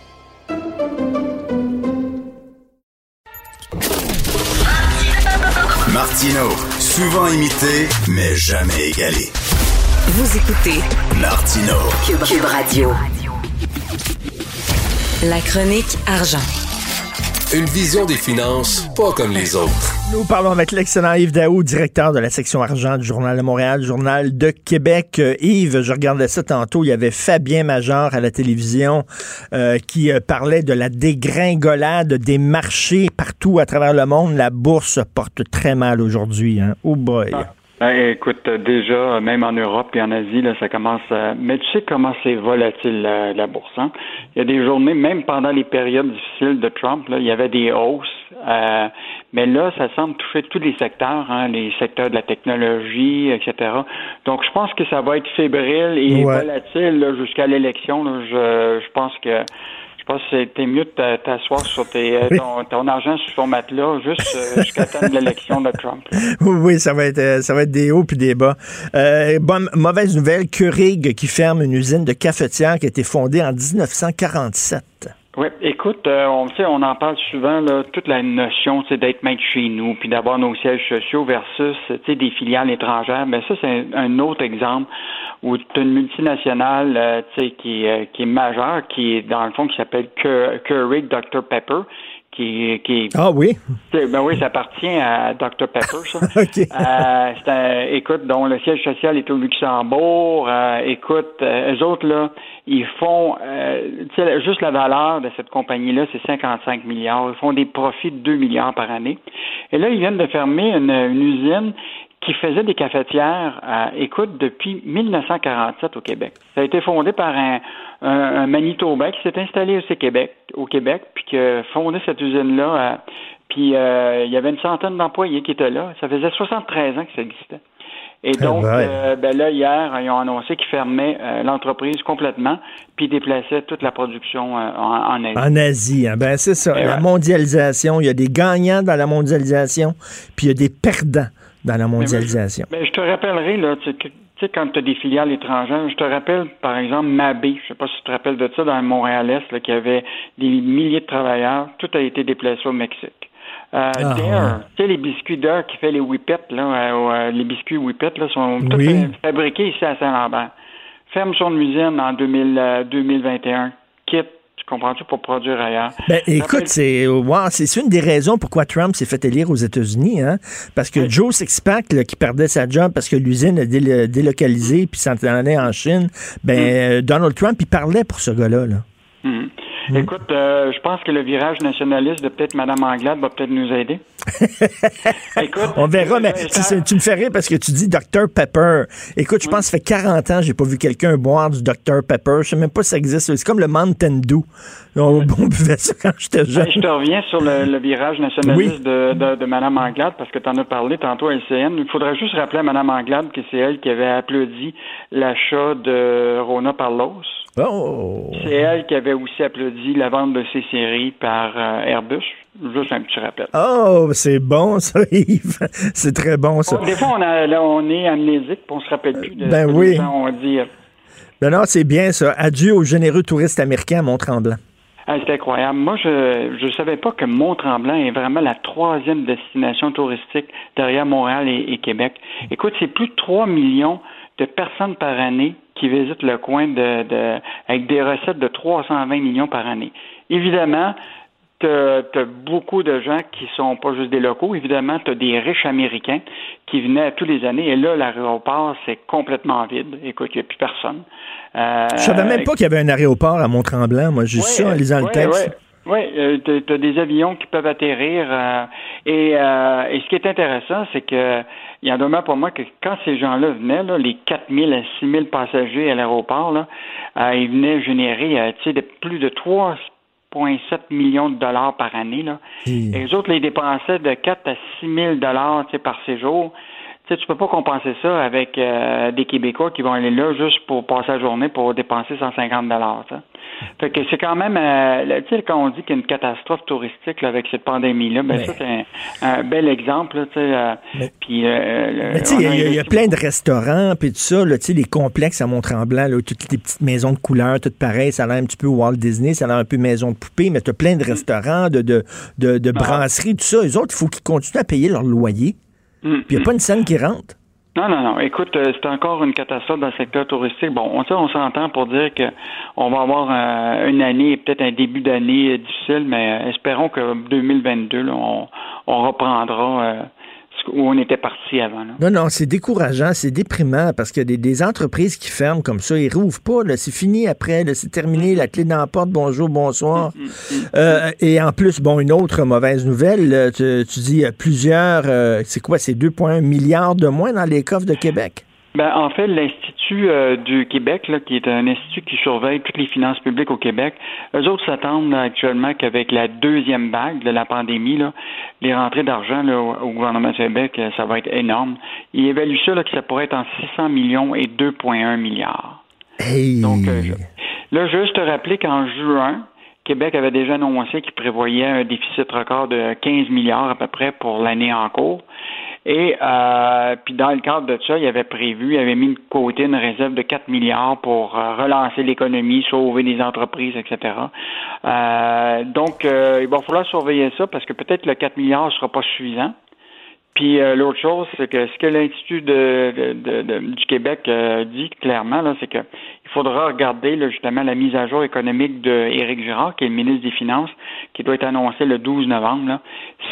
Martino, souvent imité, mais jamais égalé. Vous écoutez Martino, Cube, Cube Radio. La chronique argent. Une vision des finances pas comme les autres. Nous parlons avec l'excellent Yves Daou, directeur de la section argent du Journal de Montréal, Journal de Québec. Euh, Yves, je regardais ça tantôt, il y avait Fabien Major à la télévision euh, qui euh, parlait de la dégringolade des marchés partout à travers le monde. La bourse se porte très mal aujourd'hui. Hein? Oh boy. Ben, écoute, euh, déjà, euh, même en Europe et en Asie, là, ça commence à... Mais tu sais comment c'est volatile, la, la bourse. Hein? Il y a des journées, même pendant les périodes difficiles de Trump, là, il y avait des hausses. Euh, mais là, ça semble toucher tous les secteurs, hein, les secteurs de la technologie, etc. Donc, je pense que ça va être fébrile et Ouais. volatile jusqu'à l'élection. Je, je pense que... Je pense que c'était mieux de t'a- t'asseoir sur tes, euh, ton, ton argent sur ton matelas juste euh, jusqu'à de l'élection de Trump. là. Oui, oui, ça va être, ça va être des hauts puis des bas. Euh, bonne, mauvaise nouvelle, Keurig qui ferme une usine de cafetière qui a été fondée en 1947. Oui, écoute, euh, on sait, on en parle souvent, là, toute la notion, c'est d'être maître chez nous, puis d'avoir nos sièges sociaux versus, des filiales étrangères. Mais ça, c'est un, autre exemple où tu une multinationale, euh, qui, euh, qui est majeure, qui est dans le fond qui s'appelle Keur- Keurig Dr Pepper, qui, qui est Ah oui? Ben oui, ça appartient à Dr Pepper, ça. Euh, c'est un- écoute, dont le siège social est au Luxembourg. Euh, écoute, euh, eux autres, là, ils font, tu sais, juste la valeur de cette compagnie-là, c'est 55 milliards. Ils font des profits de 2 milliards par année. Et là, ils viennent de fermer une, une usine qui faisait des cafetières, euh, écoute, depuis 1947 au Québec. Ça a été fondé par un, un, un Manitobain qui s'est installé au Québec, au Québec, puis qui a fondé cette usine-là. euh, puis euh, il y avait une centaine d'employés qui étaient là. Ça faisait 73 ans que ça existait. Et Ah donc, ouais. euh, ben là, hier, ils ont annoncé qu'ils fermaient l'entreprise complètement, puis déplaçaient toute la production en, en Asie. En Asie, hein. ben c'est ça. Eh la ouais. mondialisation, il y a des gagnants dans la mondialisation, puis il y a des perdants dans la mondialisation. Mais je te rappellerai, là, tu sais, quand tu as des filiales étrangères, je te rappelle, par exemple, Mabé, je sais pas si tu te rappelles de ça, dans le Montréal-Est, là, qui avait des milliers de travailleurs, tout a été déplacé au Mexique. Euh, Ah, ouais. tu sais, les biscuits qui fait les Whippets, là, euh, euh, les biscuits Whippets, là, sont Oui. euh, fabriqués ici à Saint-Lambert. Ferme son usine en 2000, euh, 2021. Quitte, tu comprends-tu, pour produire ailleurs? Ben, écoute, c'est wow, c'est c'est une des raisons pourquoi Trump s'est fait élire aux États-Unis, hein? Parce que Joe Sixpack, là, qui perdait sa job parce que l'usine a délo- délocalisé puis s'en allait en Chine, ben Mm. euh, Donald Trump, il parlait pour ce gars-là. Là. Mhm. Écoute, euh, je pense que le virage nationaliste de peut-être Mme Anglade va peut-être nous aider. Écoute, On verra, mais tu, tu, me fais rire parce que tu dis Dr Pepper. Écoute, je pense que ça fait 40 ans que j'ai pas vu quelqu'un boire du Dr Pepper. Je sais même pas si ça existe. C'est comme le Mountain Dew. On, buvait ça quand j'étais jeune. je te reviens sur le, virage nationaliste de, de, Mme Anglade parce que tu en as parlé tantôt à LCN. Il faudrait juste rappeler à Mme Anglade que c'est elle qui avait applaudi l'achat de Rona Parlos. Oh. C'est elle qui avait aussi applaudi la vente de ces séries par euh, Airbus. Juste un petit rappel. Oh, c'est bon, ça, Yves. c'est très bon, ça. des fois, on, a, là, on est amnésique, on se rappelle plus de ben oui. on dit. Ben non, c'est bien, ça. Adieu aux généreux touristes américains à Mont-Tremblant. Ah, c'est incroyable. Moi, je ne savais pas que Mont-Tremblant est vraiment la troisième destination touristique derrière Montréal et, et Québec. Écoute, c'est plus de 3 millions de personnes par année qui visitent le coin de, de, avec des recettes de 320 millions par année. Évidemment, tu as, beaucoup de gens qui sont pas juste des locaux. Évidemment, tu as des riches Américains qui venaient tous les années. Et là, l'aéroport, c'est complètement vide. Écoute, il n'y a plus personne. Euh, Je savais même pas qu'il y avait un aéroport à Mont-Tremblant. Moi, juste ça en lisant le texte. Oui, euh, tu as des avions qui peuvent atterrir. Euh, et, euh, et, ce qui est intéressant, c'est que il y en demeure pour moi que quand ces gens-là venaient, là, les 4 000 à 6 000 passagers à l'aéroport, là, euh, ils venaient générer euh, de plus de 3,7 millions de dollars par année. Là. Et les autres les dépensaient de 4 à 6 000 dollars par séjour. Tu sais, tu peux pas compenser ça avec euh, des Québécois qui vont aller là juste pour passer la journée pour dépenser 150 dollars. Fait que c'est quand même, euh, tu sais, quand on dit qu'il y a une catastrophe touristique avec cette pandémie-là, ben ça c'est un, bel exemple, tu sais. Euh, puis, euh, tu sais, il y, a plein de restaurants, puis tout ça, tu sais, les complexes à Mont-Tremblant, toutes les petites maisons de couleurs, toutes pareilles, ça a l'air un petit peu Walt Disney, ça a l'air un peu maison de poupée, mais tu as plein de restaurants, de, de, de, ah. brasseries, tout ça. Les autres, il faut qu'ils continuent à payer leur loyer. Mm, puis il n'y a pas une scène qui rentre? Non, non, non. Écoute, euh, c'est encore une catastrophe dans le secteur touristique. Bon, on, on s'entend pour dire que on va avoir euh, une année, peut-être un début d'année difficile, mais euh, espérons que 2022, on, on reprendra où on était parti avant. Non, non, c'est décourageant, c'est déprimant parce qu'il y a des, entreprises qui ferment comme ça, ils rouvrent pas, c'est fini après, c'est terminé, la clé dans la porte, bonjour, bonsoir. Mm, mm, mm, euh, et en plus, bon, une autre mauvaise nouvelle, tu, tu dis plusieurs, euh, c'est quoi, c'est 2,1 milliards de moins dans les coffres de Québec? Ben, en fait, l'Institut euh, du Québec, là, qui est un institut qui surveille toutes les finances publiques au Québec, eux autres s'attendent actuellement qu'avec la deuxième vague de la pandémie, là, les rentrées d'argent au, gouvernement du Québec, euh, ça va être énorme. Ils évaluent ça là, que ça pourrait être en 600 millions et 2,1 milliards. Donc, euh, là, juste te rappeler qu'en juin, Québec avait déjà annoncé qu'il prévoyait un déficit record de 15 milliards à peu près pour l'année en cours. Et euh, puis dans le cadre de ça, il avait prévu, il avait mis de côté une réserve de 4 milliards pour euh, relancer l'économie, sauver des entreprises, etc. Euh, donc, euh, il va falloir surveiller ça parce que peut-être le 4 milliards ne sera pas suffisant. Puis l'autre chose, c'est que ce que l'Institut de, de, du Québec dit clairement, là, c'est que il faudra regarder justement la mise à jour économique de Éric Girard, qui est le ministre des Finances, qui doit être annoncé le 12 novembre, là,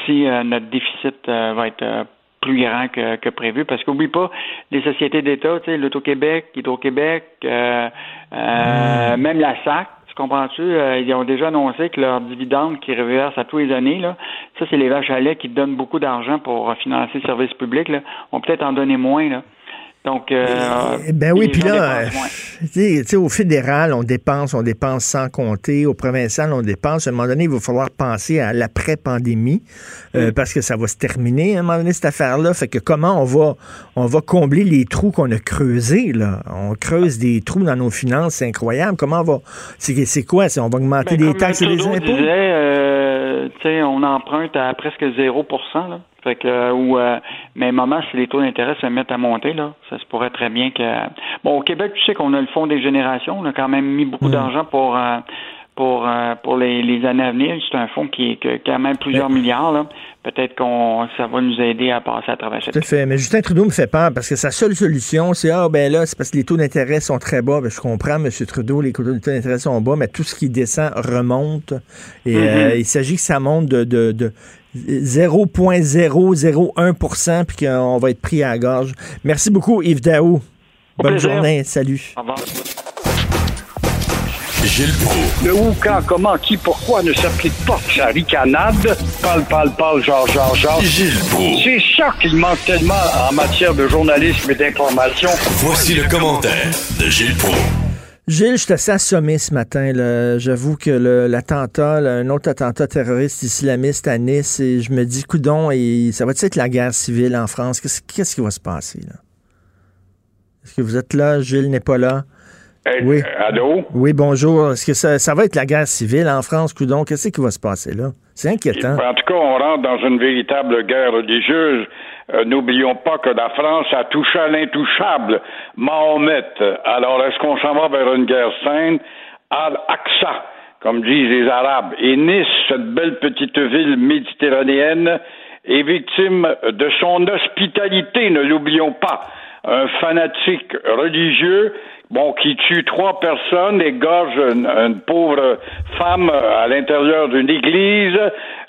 si notre déficit va être plus grand que, que prévu. Parce qu'oublie pas, les sociétés d'État, tu sais, l'Auto-Québec, Hydro-Québec, euh, euh, hmm. même la SAC, tu comprends-tu? Euh, ils ont déjà annoncé que leurs dividendes qui reversent à tous les années, là, ça, c'est les vaches à lait qui donnent beaucoup d'argent pour financer le service public, là, vont peut-être en donner moins, là. Donc, euh, ben oui, puis là, tu sais, au fédéral, on dépense, on dépense sans compter. Au provincial, on dépense. À un moment donné, il va falloir penser à l'après-pandémie euh, parce que ça va se terminer à un moment donné cette affaire-là. Fait que comment on va, on va combler les trous qu'on a creusés là? On creuse des trous dans nos finances, c'est incroyable. Comment on va C'est quoi On va augmenter ben, les taxes et les impôts? disait, euh, on emprunte à presque 0% là. Fait que euh, ou euh, mais moment si les taux d'intérêt se mettent à monter là, ça se pourrait très bien que bon au Québec tu sais qu'on a le fonds des générations, on a quand même mis beaucoup mm. d'argent pour euh, pour pour les, les, années à venir. C'est un fonds qui est quand même plusieurs milliards là. Peut-être qu'on ça va nous aider à passer à travers cette. Tout à fait. Mais Justin Trudeau me fait peur parce que sa seule solution, c'est ah ben là, c'est parce que les taux d'intérêt sont très bas. Ben, je comprends, M. Trudeau, les taux d'intérêt sont bas, mais tout ce qui descend remonte. Et mm-hmm. il s'agit que ça monte de, de, de 0,001% puis qu'on va être pris à la gorge. Merci beaucoup, Yves Daou. Bonne journée. Salut. Au revoir. Gilles Proulx. Le où, quand, comment, qui, pourquoi ne s'applique pas sa ricanade. Parle, parle, parle, genre, genre, genre. Gilles Proulx. C'est ça qu'il manque tellement en matière de journalisme et d'information. Voici le commentaire de Gilles Proulx. Gilles, je suis assez assommé ce matin. J'avoue que l'attentat, un autre attentat terroriste islamiste à Nice, et je me dis, coudon, et ça va être la guerre civile en France? Qu'est-ce qu'est-ce qui va se passer? là? Est-ce que vous êtes là? Gilles n'est pas là? Oui. euh, allô? Oui, bonjour. Est-ce que ça, ça va être la guerre civile en France, coudon? Qu'est-ce qui va se passer là? C'est inquiétant. En tout cas, on rentre dans une véritable guerre religieuse. Euh, N'oublions pas que la France a touché à l'intouchable, Mahomet. Alors, est-ce qu'on s'en va vers une guerre sainte? Al-Aqsa, comme disent les Arabes. Et Nice, cette belle petite ville méditerranéenne, est victime de son hospitalité, ne l'oublions pas. Un fanatique religieux bon, qui tue trois personnes, égorge une, une pauvre femme à l'intérieur d'une église.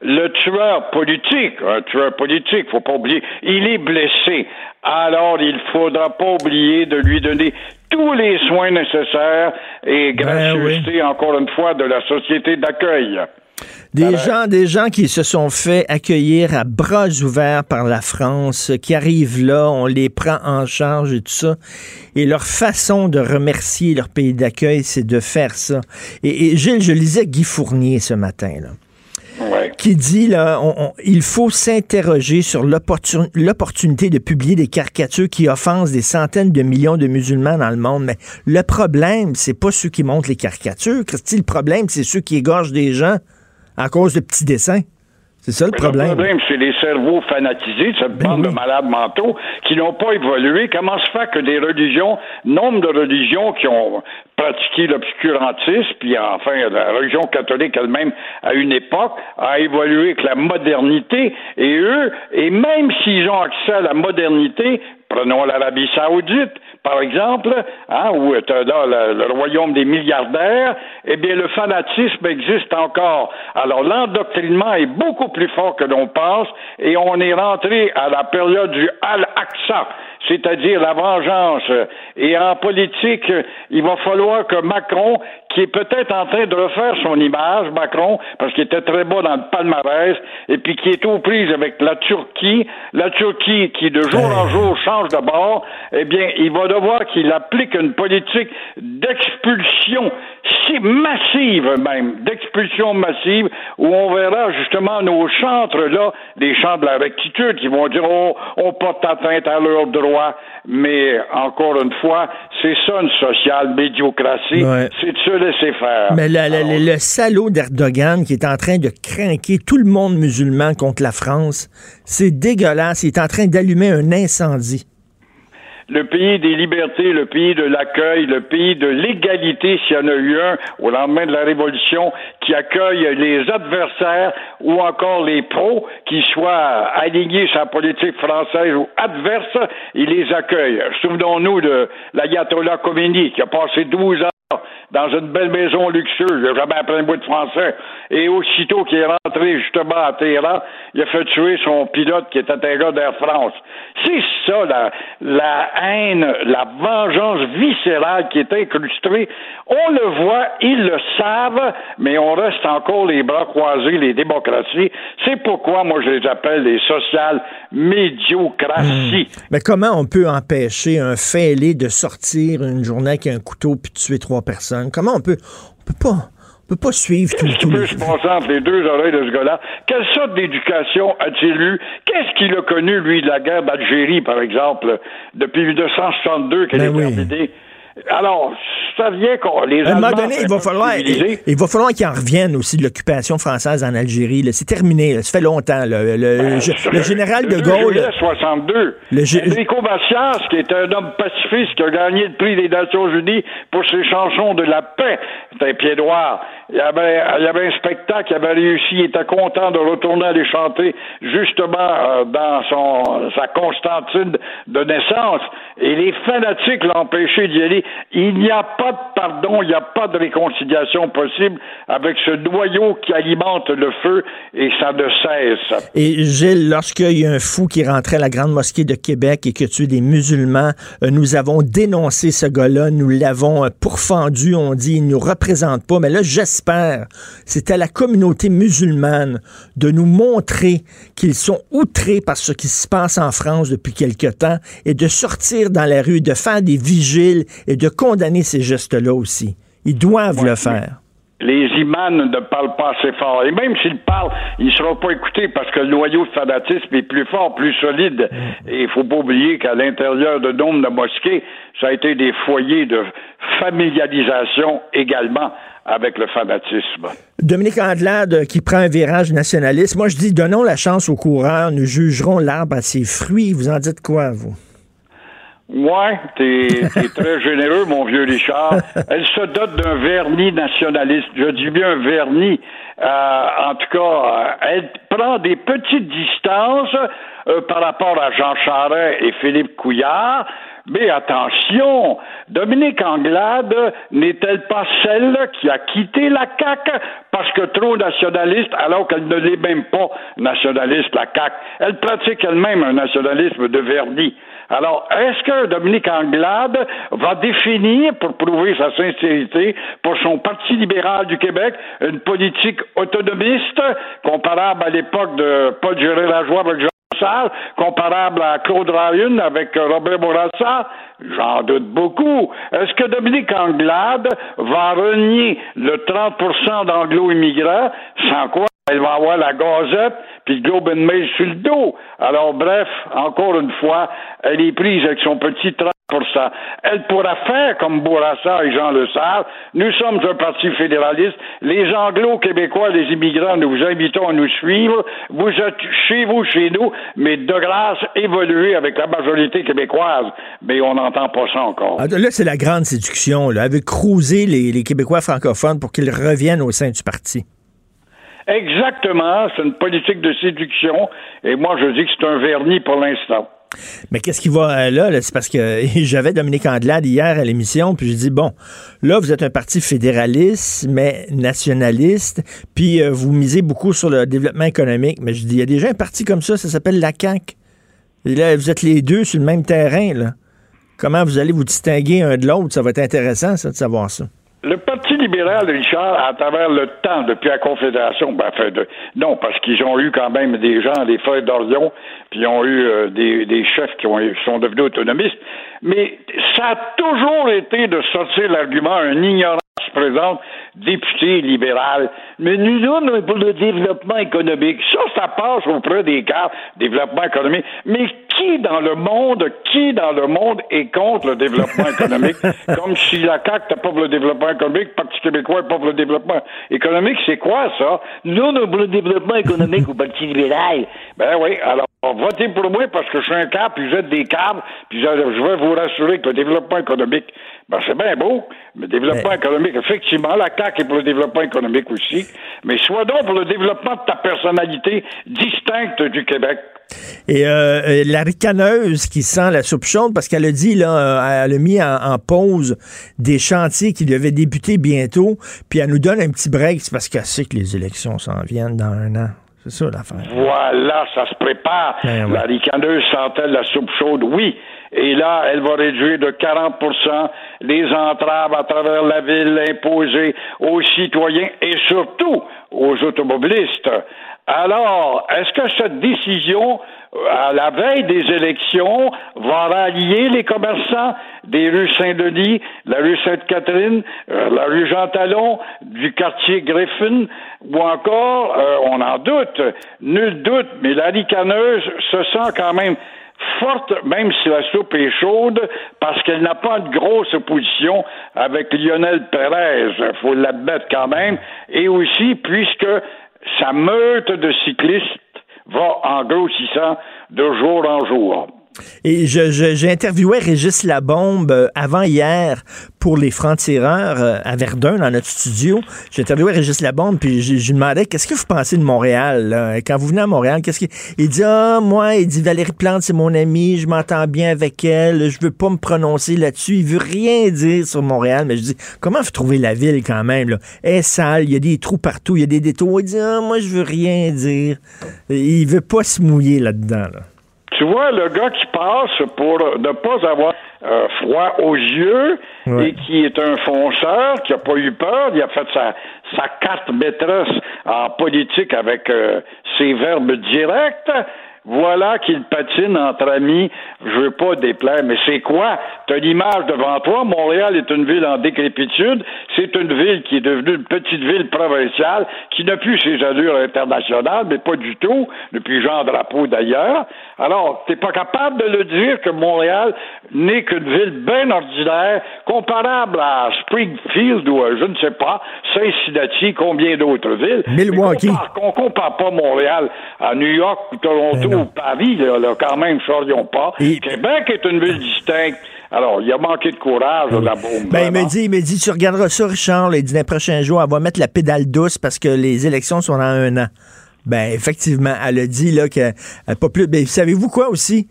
Le tueur politique, un tueur politique, faut pas oublier, il est blessé. Alors, il faudra pas oublier de lui donner tous les soins nécessaires et gracieuseté, encore une fois, de la société d'accueil. Des gens, des gens qui se sont fait accueillir à bras ouverts par la France, qui arrivent là, on les prend en charge et tout ça. Et leur façon de remercier leur pays d'accueil, c'est de faire ça. Et, et Gilles, je lisais Guy Fournier ce matin, là. Qui dit là, on- on- il faut s'interroger sur l'opportun- l'opportunité de publier des caricatures qui offensent des centaines de millions de musulmans dans le monde. Mais le problème, c'est pas ceux qui montrent les caricatures. Christy, le problème, c'est ceux qui égorgent des gens à cause de petits dessins. C'est ça le problème. Le problème, c'est les cerveaux fanatisés, cette bande de malades mentaux qui n'ont pas évolué. Comment se fait que des religions, nombre de religions qui ont pratiqué l'obscurantisme, puis enfin la religion catholique elle-même à une époque a évolué avec la modernité, et eux, et même s'ils ont accès à la modernité, prenons l'Arabie saoudite, par exemple, hein, où est là le, le royaume des milliardaires, eh bien le fanatisme existe encore. Alors l'endoctrinement est beaucoup plus fort que l'on pense et on est rentré à la période du Al-Aqsa, c'est-à-dire la vengeance. Et en politique, il va falloir que Macron, qui est peut-être en train de refaire son image, Macron, parce qu'il était très bas dans le palmarès, et puis qui est aux prises avec la Turquie, la Turquie qui de jour en jour change de bord, eh bien, il va devoir qu'il applique une politique d'expulsion si massive même, d'expulsion massive, où on verra justement nos chantres là, les chants de la rectitude, qui vont dire oh, on porte atteinte à leurs droits, mais encore une fois, c'est ça une sociale médiocratie, Ouais. c'est de se laisser faire. Mais le, le- le- le salaud d'Erdogan qui est en train de craquer tout le monde musulman contre la France, c'est dégueulasse. Il est en train d'allumer un incendie. Le pays des libertés, le pays de l'accueil, le pays de l'égalité, s'il y en a eu un au lendemain de la Révolution, qui accueille les adversaires ou encore les pros, qui soient alignés sur la politique française ou adverses, il les accueille. Souvenons-nous de l'ayatollah Khomeini, qui a passé 12 ans dans une belle maison luxueuse, il n'a jamais appris un bout de français. Et aussitôt qu'il est rentré justement à Téhéran, il a fait tuer son pilote qui était un gars d'Air France. C'est ça, la, haine, la vengeance viscérale qui est incrustée. On le voit, ils le savent, mais on reste encore les bras croisés, les démocraties. C'est pourquoi moi je les appelle les sociales médiocraties. Mais comment on peut empêcher un fêlé de sortir une journée avec un couteau puis de tuer trois personnes? Comment on peut. On peut pas. On peut pas suivre tout, Qu'est-ce tout qui peut le. entre les deux oreilles de ce gars-là? Quelle sorte d'éducation a-t-il eu? Qu'est-ce qu'il a connu, lui, de la guerre d'Algérie, par exemple, depuis 1962 qu'elle Ben est oui. terminée? Alors, ça vient qu'on les À un moment donné, il va falloir, il, il va falloir qu'ils en reviennent aussi de l'occupation française en Algérie. C'est terminé. là. Ça fait longtemps. là. Le, je- le général de Le Gaulle. juillet 62. Le Enrico Macias, qui est un homme pacifiste qui a gagné le prix des Nations Unies pour ses chansons de la paix, c'est un pied noir. Il y, avait, il y avait un spectacle qui avait réussi, il était content de retourner aller chanter justement euh, dans son sa Constantine de naissance. Et les fanatiques l'ont empêché d'y aller. Il n'y a pas de pardon, il n'y a pas de réconciliation possible avec ce noyau qui alimente le feu et ça ne cesse. Et Gilles, lorsqu'il y a un fou qui rentrait à la Grande Mosquée de Québec et qui a tué des musulmans, euh, nous avons dénoncé ce gars-là, nous l'avons euh, pourfendu, on dit, il ne nous représente pas. Mais là, j'espère, c'est à la communauté musulmane de nous montrer qu'ils sont outrés par ce qui se passe en France depuis quelque temps et de sortir dans la rue, de faire des vigiles et de condamner ces gestes-là aussi. Ils doivent le faire les imams ne parlent pas assez fort. Et même s'ils parlent, ils ne seront pas écoutés parce que le noyau de fanatisme est plus fort, plus solide. Et il faut pas oublier qu'à l'intérieur de nombre de mosquées, ça a été des foyers de familialisation également avec le fanatisme. Dominique Andelade euh, qui prend un virage nationaliste. Moi, je dis, donnons la chance aux coureurs, nous jugerons l'arbre à ses fruits. Vous en dites quoi, vous? Ouais, t'es es très généreux, mon vieux Richard. Elle se dote d'un vernis nationaliste. Je dis bien un vernis. Euh, en tout cas, euh, elle prend des petites distances euh, par rapport à Jean Charest et Philippe Couillard. Mais attention, Dominique Anglade n'est-elle pas celle qui a quitté la CAQ parce que trop nationaliste alors qu'elle ne l'est même pas nationaliste, la CAQ? Elle pratique elle-même un nationalisme de vernis. Alors, est-ce que Dominique Anglade va définir, pour prouver sa sincérité, pour son Parti libéral du Québec, une politique autonomiste, comparable à l'époque de Paul Gérard-Lajoie avec Jean Sall, comparable à Claude Ryan avec Robert Bourassa? J'en doute beaucoup. Est-ce que Dominique Anglade va renier le 30% d'anglo-immigrants, sans quoi elle va avoir la gazette puis Globe and Mail sur le dos. Alors, bref, encore une fois, elle est prise avec son petit 30 elle pourra faire comme Bourassa et Jean Le Sart. Nous sommes un parti fédéraliste. Les anglo-québécois, les immigrants, nous vous invitons à nous suivre. Vous êtes chez vous, chez nous, mais de grâce, évoluer avec la majorité québécoise. Mais on n'entend pas ça encore. Ah, là, c'est la grande séduction, là, avec cruiser les, les Québécois francophones pour qu'ils reviennent au sein du parti. Exactement, c'est une politique de séduction et moi je dis que c'est un vernis pour l'instant. Mais qu'est-ce qui va euh, là? c'est parce que j'avais Dominique Andelade hier à l'émission, puis je dis bon, là, vous êtes un parti fédéraliste, mais nationaliste, puis euh, vous misez beaucoup sur le développement économique. Mais je dis, il y a déjà un parti comme ça, ça s'appelle la CAQ. Et là, vous êtes les deux sur le même terrain, là. Comment vous allez vous distinguer un de l'autre? Ça va être intéressant, ça, de savoir ça. Le Parti libéral, Richard, à travers le temps, depuis la Confédération, ben, de, non, parce qu'ils ont eu quand même des gens, des frères d'Orion, puis ils ont eu euh, des, des, chefs qui, ont, sont devenus autonomistes, mais ça a toujours été de sortir l'argument, un ignorant se présente député libéral. Mais nous sommes pour le développement économique. Ça, ça passe auprès des cadres développement économique. Mais qui dans le monde, qui dans le monde est contre le développement économique? Comme si la CAQ n'était pas pour le développement économique, le Parti québécois n'est pas pour le développement économique. C'est quoi ça? Nous, on pour le développement économique au Parti libéral. Ben oui, alors votez pour moi parce que je suis un cadre, puis vous êtes des cadres, puis je vais vous rassurer que le développement économique, ben c'est bien beau, mais le développement économique, effectivement, la CAQ est pour le développement économique aussi, mais sois donc pour le développement de ta personnalité distincte du Québec. Et euh, euh, la ricaneuse qui sent la soupe chaude, parce qu'elle a dit, là, euh, elle a mis en, pause des chantiers qui devaient débuter bientôt, puis elle nous donne un petit break, c'est parce qu'elle sait que les élections s'en viennent dans un an. C'est ça l'affaire. Voilà, ça se Ben la ricaneuse sentait la soupe chaude, oui. Et là, elle va réduire de 40% les entraves à travers la ville imposées aux citoyens et surtout aux automobilistes. Alors, est-ce que cette décision, à la veille des élections, va rallier les commerçants des rues Saint-Denis, la rue Sainte-Catherine, euh, la rue Jean-Talon, du quartier Griffin, ou encore, euh, on en doute, nul doute, mais la ricaneuse se sent quand même forte, même si la soupe est chaude, parce qu'elle n'a pas de grosse opposition avec Lionel Pérez, faut l'admettre quand même, et aussi puisque sa meute de cyclistes va en grossissant de jour en jour. Et je, je- j'ai interviewé Régis Labombe euh, avant hier pour les francs-tireurs euh, à Verdun, dans notre studio. J'ai interviewé Régis Labombe, puis je, lui demandais qu'est-ce que vous pensez de Montréal. là? Quand vous venez à Montréal, qu'est-ce qu'il il dit Ah, moi, il dit Valérie Plante, c'est mon amie, je m'entends bien avec elle, je veux pas me prononcer là-dessus. Il veut rien dire sur Montréal, mais je dis Comment vous trouvez la ville quand même? Elle est sale, il y a des trous partout, il y a des détours. Il dit Ah, moi, je veux rien dire. Il veut pas se mouiller là-dedans. Là. Tu vois, le gars qui passe pour ne pas avoir euh, froid aux yeux Ouais. et qui est un fonceur, qui n'a pas eu peur, il a fait sa, sa carte maîtresse en politique avec euh, ses verbes directs. Voilà qu'il patine entre amis. Je veux pas déplaire, mais c'est quoi? Tu as l'image devant toi. Montréal est une ville en décrépitude. C'est une ville qui est devenue une petite ville provinciale qui n'a plus ses allures internationales, mais pas du tout, depuis Jean Drapeau d'ailleurs. Alors, t'es pas capable de le dire que Montréal n'est qu'une ville bien ordinaire, comparable à Springfield ou à, je ne sais pas, Cincinnati, combien d'autres villes. Milwaukee. Mais compare- On compare pas Montréal à New York ou Toronto ou Paris, là, là, quand même, chorions pas. Québec est une ville distincte. Alors, il a manqué de courage, là, la bombe. Ben, il me dit, il me dit, tu regarderas ça, Richard, là, il dit, dans les prochains jours, elle va mettre la pédale douce parce que les élections sont dans un an. Ben, effectivement, elle a dit, là, que, euh, pas plus, ben, savez-vous quoi aussi?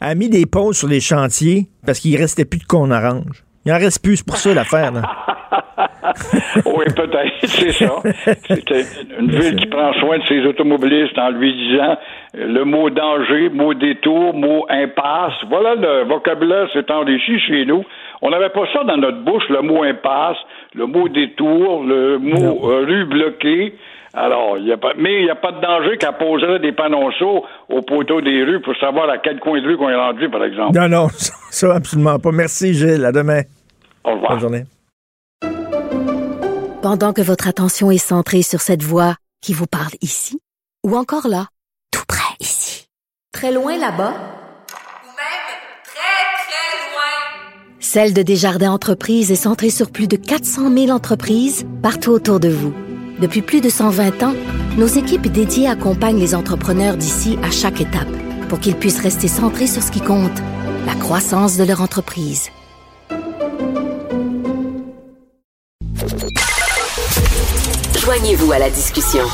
Elle a mis des pauses sur les chantiers parce qu'il restait plus de con orange. Il en reste plus, c'est pour ça l'affaire, là. oui, peut-être, c'est ça. C'est une ville qui prend soin de ses automobilistes en lui disant euh, le mot danger, mot détour, mot impasse. Voilà, le vocabulaire s'est enrichi chez nous. On n'avait pas ça dans notre bouche, le mot impasse, le mot détour, le mot euh, rue bloquée. Alors, il y a pas, mais il n'y a pas de danger qu'elle poserait des panonceaux au poteau des rues pour savoir à quel coin de rue qu'on est rendu, par exemple. Non, non, ça, ça, absolument pas. Merci, Gilles. À demain. Au revoir. Bonne journée. Pendant que votre attention est centrée sur cette voix qui vous parle ici, ou encore là, tout près ici, très loin là-bas, Celle de Desjardins Entreprises est centrée sur plus de 400 000 entreprises partout autour de vous. Depuis plus de 120 ans, nos équipes dédiées accompagnent les entrepreneurs d'ici à chaque étape pour qu'ils puissent rester centrés sur ce qui compte, la croissance de leur entreprise. Joignez-vous à la discussion.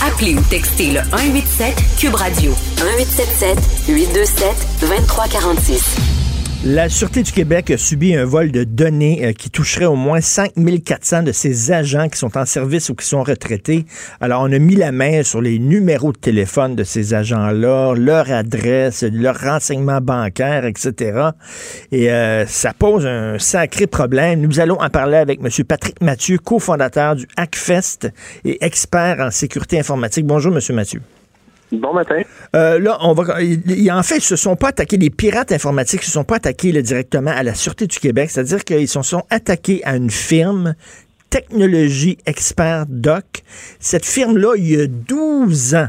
Appelez ou textez le 187 Cube Radio 1877 827 2346. La Sûreté du Québec a subi un vol de données euh, qui toucherait au moins 5400 de ses agents qui sont en service ou qui sont retraités. Alors, on a mis la main sur les numéros de téléphone de ces agents-là, leur adresse, leurs renseignements bancaires, etc. Et euh, ça pose un sacré problème. Nous allons en parler avec M. Patrick Mathieu, cofondateur du Hackfest et expert en sécurité informatique. Bonjour, M. Mathieu. Bon matin. Euh, là, on va. En fait, ils se sont pas attaqués, les pirates informatiques se sont pas attaqués là, directement à la Sûreté du Québec, c'est-à-dire qu'ils se sont attaqués à une firme, Technologie Expert Doc. Cette firme-là, il y a 12 ans,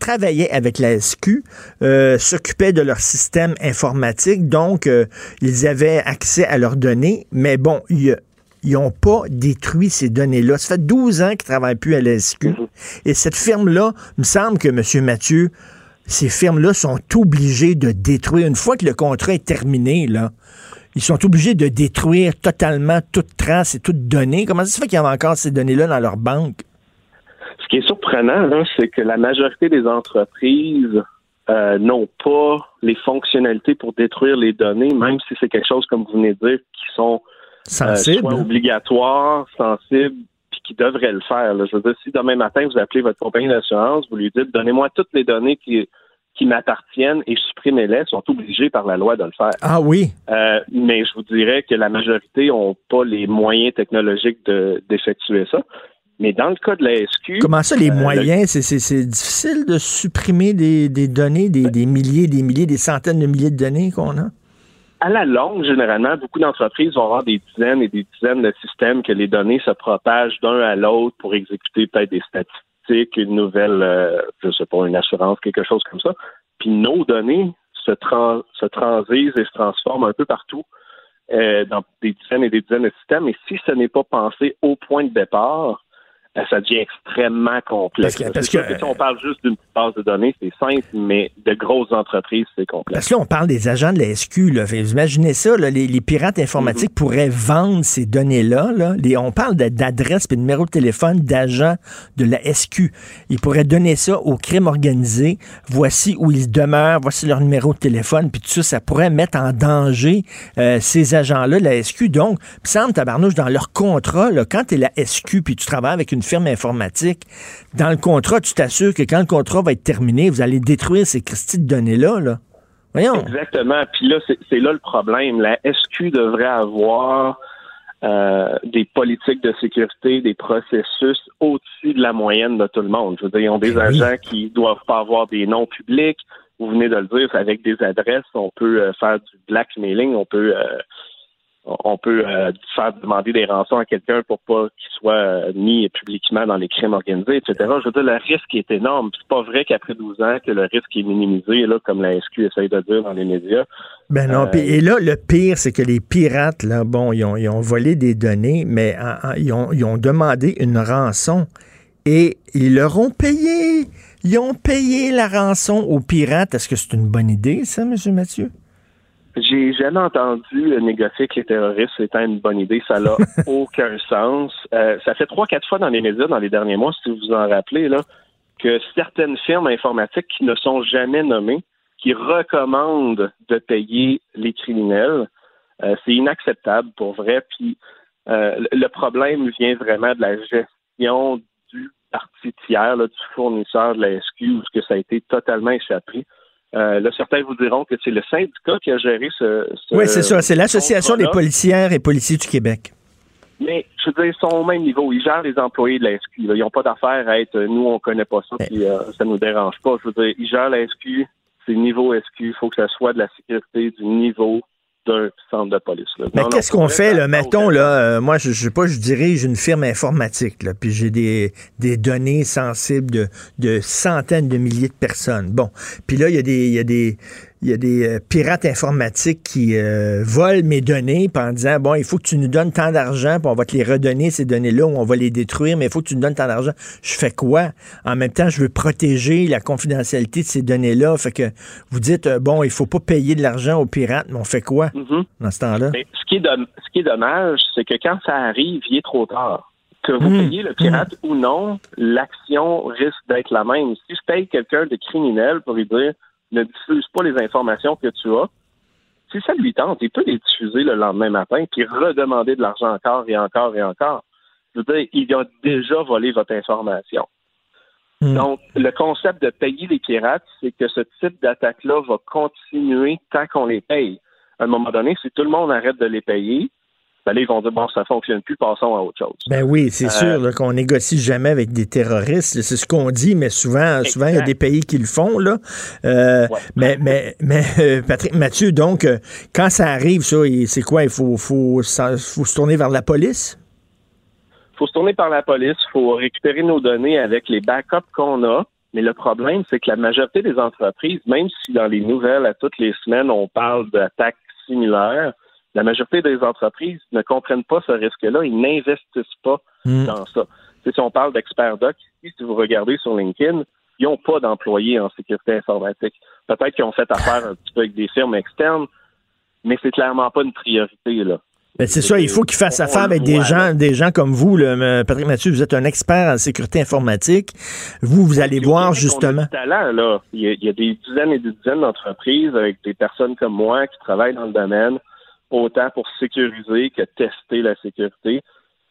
travaillait avec la SQ, euh, s'occupait de leur système informatique, donc euh, ils avaient accès à leurs données, mais bon, il y a- ils n'ont pas détruit ces données-là. Ça fait 12 ans qu'ils ne travaillent plus à la SQ. Et cette firme-là, il me semble que, M. Mathieu, ces firmes-là sont obligées de détruire. Une fois que le contrat est terminé, là, ils sont obligés de détruire totalement toute trace et toute donnée. Comment ça se fait qu'il y a encore ces données-là dans leur banque? Ce qui est surprenant, c'est que la majorité des entreprises euh, n'ont pas les fonctionnalités pour détruire les données, même si c'est quelque chose, comme vous venez de dire, qui sont euh, Sensibles. soit obligatoires, sensibles, puis qui devraient le faire. là. Je veux dire, si demain matin, vous appelez votre compagnie d'assurance, vous lui dites, donnez-moi toutes les données qui, qui m'appartiennent et supprimez-les, ils sont obligés par la loi de le faire. Ah oui? Euh, mais je vous dirais que la majorité n'ont pas les moyens technologiques de- d'effectuer ça. Mais dans le cas de la SQ... Comment ça, les euh, moyens? C'est- difficile de supprimer des, des données, des, des milliers, des milliers, des centaines de milliers de données qu'on a? À la longue, généralement, beaucoup d'entreprises vont avoir des dizaines et des dizaines de systèmes que les données se propagent d'un à l'autre pour exécuter peut-être des statistiques, une nouvelle, euh, je sais pas, une assurance, quelque chose comme ça. Puis nos données se, se transisent et se transforment un peu partout euh, dans des dizaines et des dizaines de systèmes. Et si ce n'est pas pensé au point de départ, ça devient extrêmement complexe. Parce que- parce si on parle juste d'une base de données, c'est simple, mais de grosses entreprises, c'est complexe. Parce que là, on parle des agents de la SQ. Là. Vous imaginez ça, là, les, les pirates informatiques pourraient vendre ces données-là. Là. On parle d'adresse et de numéro de téléphone d'agents de la SQ. Ils pourraient donner ça au crime organisé. Voici où ils demeurent, voici leur numéro de téléphone, puis tout ça, ça pourrait mettre en danger euh, ces agents-là de la SQ. Donc, il me semble, tabarnouche, dans leur contrat, là, quand tu es la SQ puis tu travailles avec une firme informatique, dans le contrat, tu t'assures que quand le contrat va être terminé, vous allez détruire ces Christie de données-là. Là. Voyons. Exactement. Puis là, c'est là le problème. La SQ devrait avoir euh, des politiques de sécurité, des processus au-dessus de la moyenne de tout le monde. Je veux dire, ils ont des Ben oui. agents qui doivent pas avoir des noms publics. Vous venez de le dire, avec des adresses, on peut euh, faire du blackmailing, on peut euh, on peut euh, faire demander des rançons à quelqu'un pour pas qu'il soit euh, mis publiquement dans les crimes organisés, etc. Je veux dire, le risque est énorme. C'est pas vrai qu'après 12 ans que le risque est minimisé, là, comme la SQ essaye de dire dans les médias. Ben non, Euh, et là, le pire, c'est que les pirates, là, bon, ils ont, ils ont volé des données, mais en- en- ils, ont, ils ont demandé une rançon et ils leur ont payé. Ils ont payé la rançon aux pirates. Est-ce que c'est une bonne idée, ça, M. Mathieu? J'ai jamais entendu négocier avec les terroristes étant une bonne idée. Ça n'a aucun sens. Euh, ça fait trois, quatre fois dans les médias dans les derniers mois, si vous vous en rappelez, là, que certaines firmes informatiques qui ne sont jamais nommées, qui recommandent de payer les criminels, euh, c'est inacceptable pour vrai. Puis euh, le- problème vient vraiment de la gestion du parti tiers, là, du fournisseur de la SQ, où que ça a été totalement échappé. Euh, là, certains vous diront que c'est le syndicat qui a géré ce. ce oui, c'est ça. C'est l'Association des policières et policiers du Québec. Mais je veux dire, ils sont au même niveau. Ils gèrent les employés de la SQ. là. Ils n'ont pas d'affaire à être. Nous, on connaît pas ça, puis euh, ça nous dérange pas. Je veux dire, ils gèrent la SQ. C'est niveau SQ. Il faut que ça soit de la sécurité du niveau d'un centre de police. là. Mais qu'est-ce qu'on fait, là? Mettons, là, euh, moi, je, je sais pas, je dirige une firme informatique, là, puis j'ai des, des données sensibles de, de centaines de milliers de personnes. Bon. Puis là, il y a des, il y a des, il y a des euh, pirates informatiques qui euh, volent mes données puis en disant, bon, il faut que tu nous donnes tant d'argent, puis on va te les redonner, ces données-là, ou on va les détruire, mais il faut que tu nous donnes tant d'argent. Je fais quoi? En même temps, je veux protéger la confidentialité de ces données-là. Fait que vous dites, euh, bon, il faut pas payer de l'argent aux pirates, mais on fait quoi Mhm. dans ce temps-là? Mais ce qui est, dom- ce qui est dommage, c'est que quand ça arrive, il est trop tard. Que vous Mm. payez le pirate ou non, l'action risque d'être la même. Si je paye quelqu'un de criminel pour lui dire ne diffuse pas les informations que tu as, si ça lui tente, il peut les diffuser le lendemain matin puis redemander de l'argent encore et encore et encore. Je veux dire, il a déjà volé votre information. Mm. Donc, le concept de payer les pirates, c'est que ce type d'attaque-là va continuer tant qu'on les paye. À un moment donné, si tout le monde arrête de les payer, ben là, ils vont dire, bon, ça fonctionne plus, passons à autre chose. Ben oui, c'est Euh, sûr qu'on négocie jamais avec des terroristes. C'est ce qu'on dit, mais souvent, souvent il y a des pays qui le font. Là. Euh, Mais, mais, mais euh, Patrick Mathieu, donc, quand ça arrive, ça, il- c'est quoi? Il faut, faut, faut se tourner vers la police? faut se tourner par la police, il faut récupérer nos données avec les backups qu'on a. Mais le problème, c'est que la majorité des entreprises, même si dans les nouvelles à toutes les semaines, on parle d'attaques similaires, la majorité des entreprises ne comprennent pas ce risque-là. Ils n'investissent pas Mm. dans ça. Si on parle d'experts doc, si vous regardez sur LinkedIn, ils n'ont pas d'employés en sécurité informatique. Peut-être qu'ils ont fait affaire un petit peu avec des firmes externes, mais c'est clairement pas une priorité, là. Ben, c'est ça, il faut qu'ils fassent On affaire avec des gens, des gens comme vous. Là, M- Patrick Mathieu, vous êtes un expert en sécurité informatique. Vous, vous allez voir justement. talent, là. Il y, a, il y a des dizaines et des dizaines d'entreprises avec des personnes comme moi qui travaillent dans le domaine, autant pour sécuriser que tester la sécurité.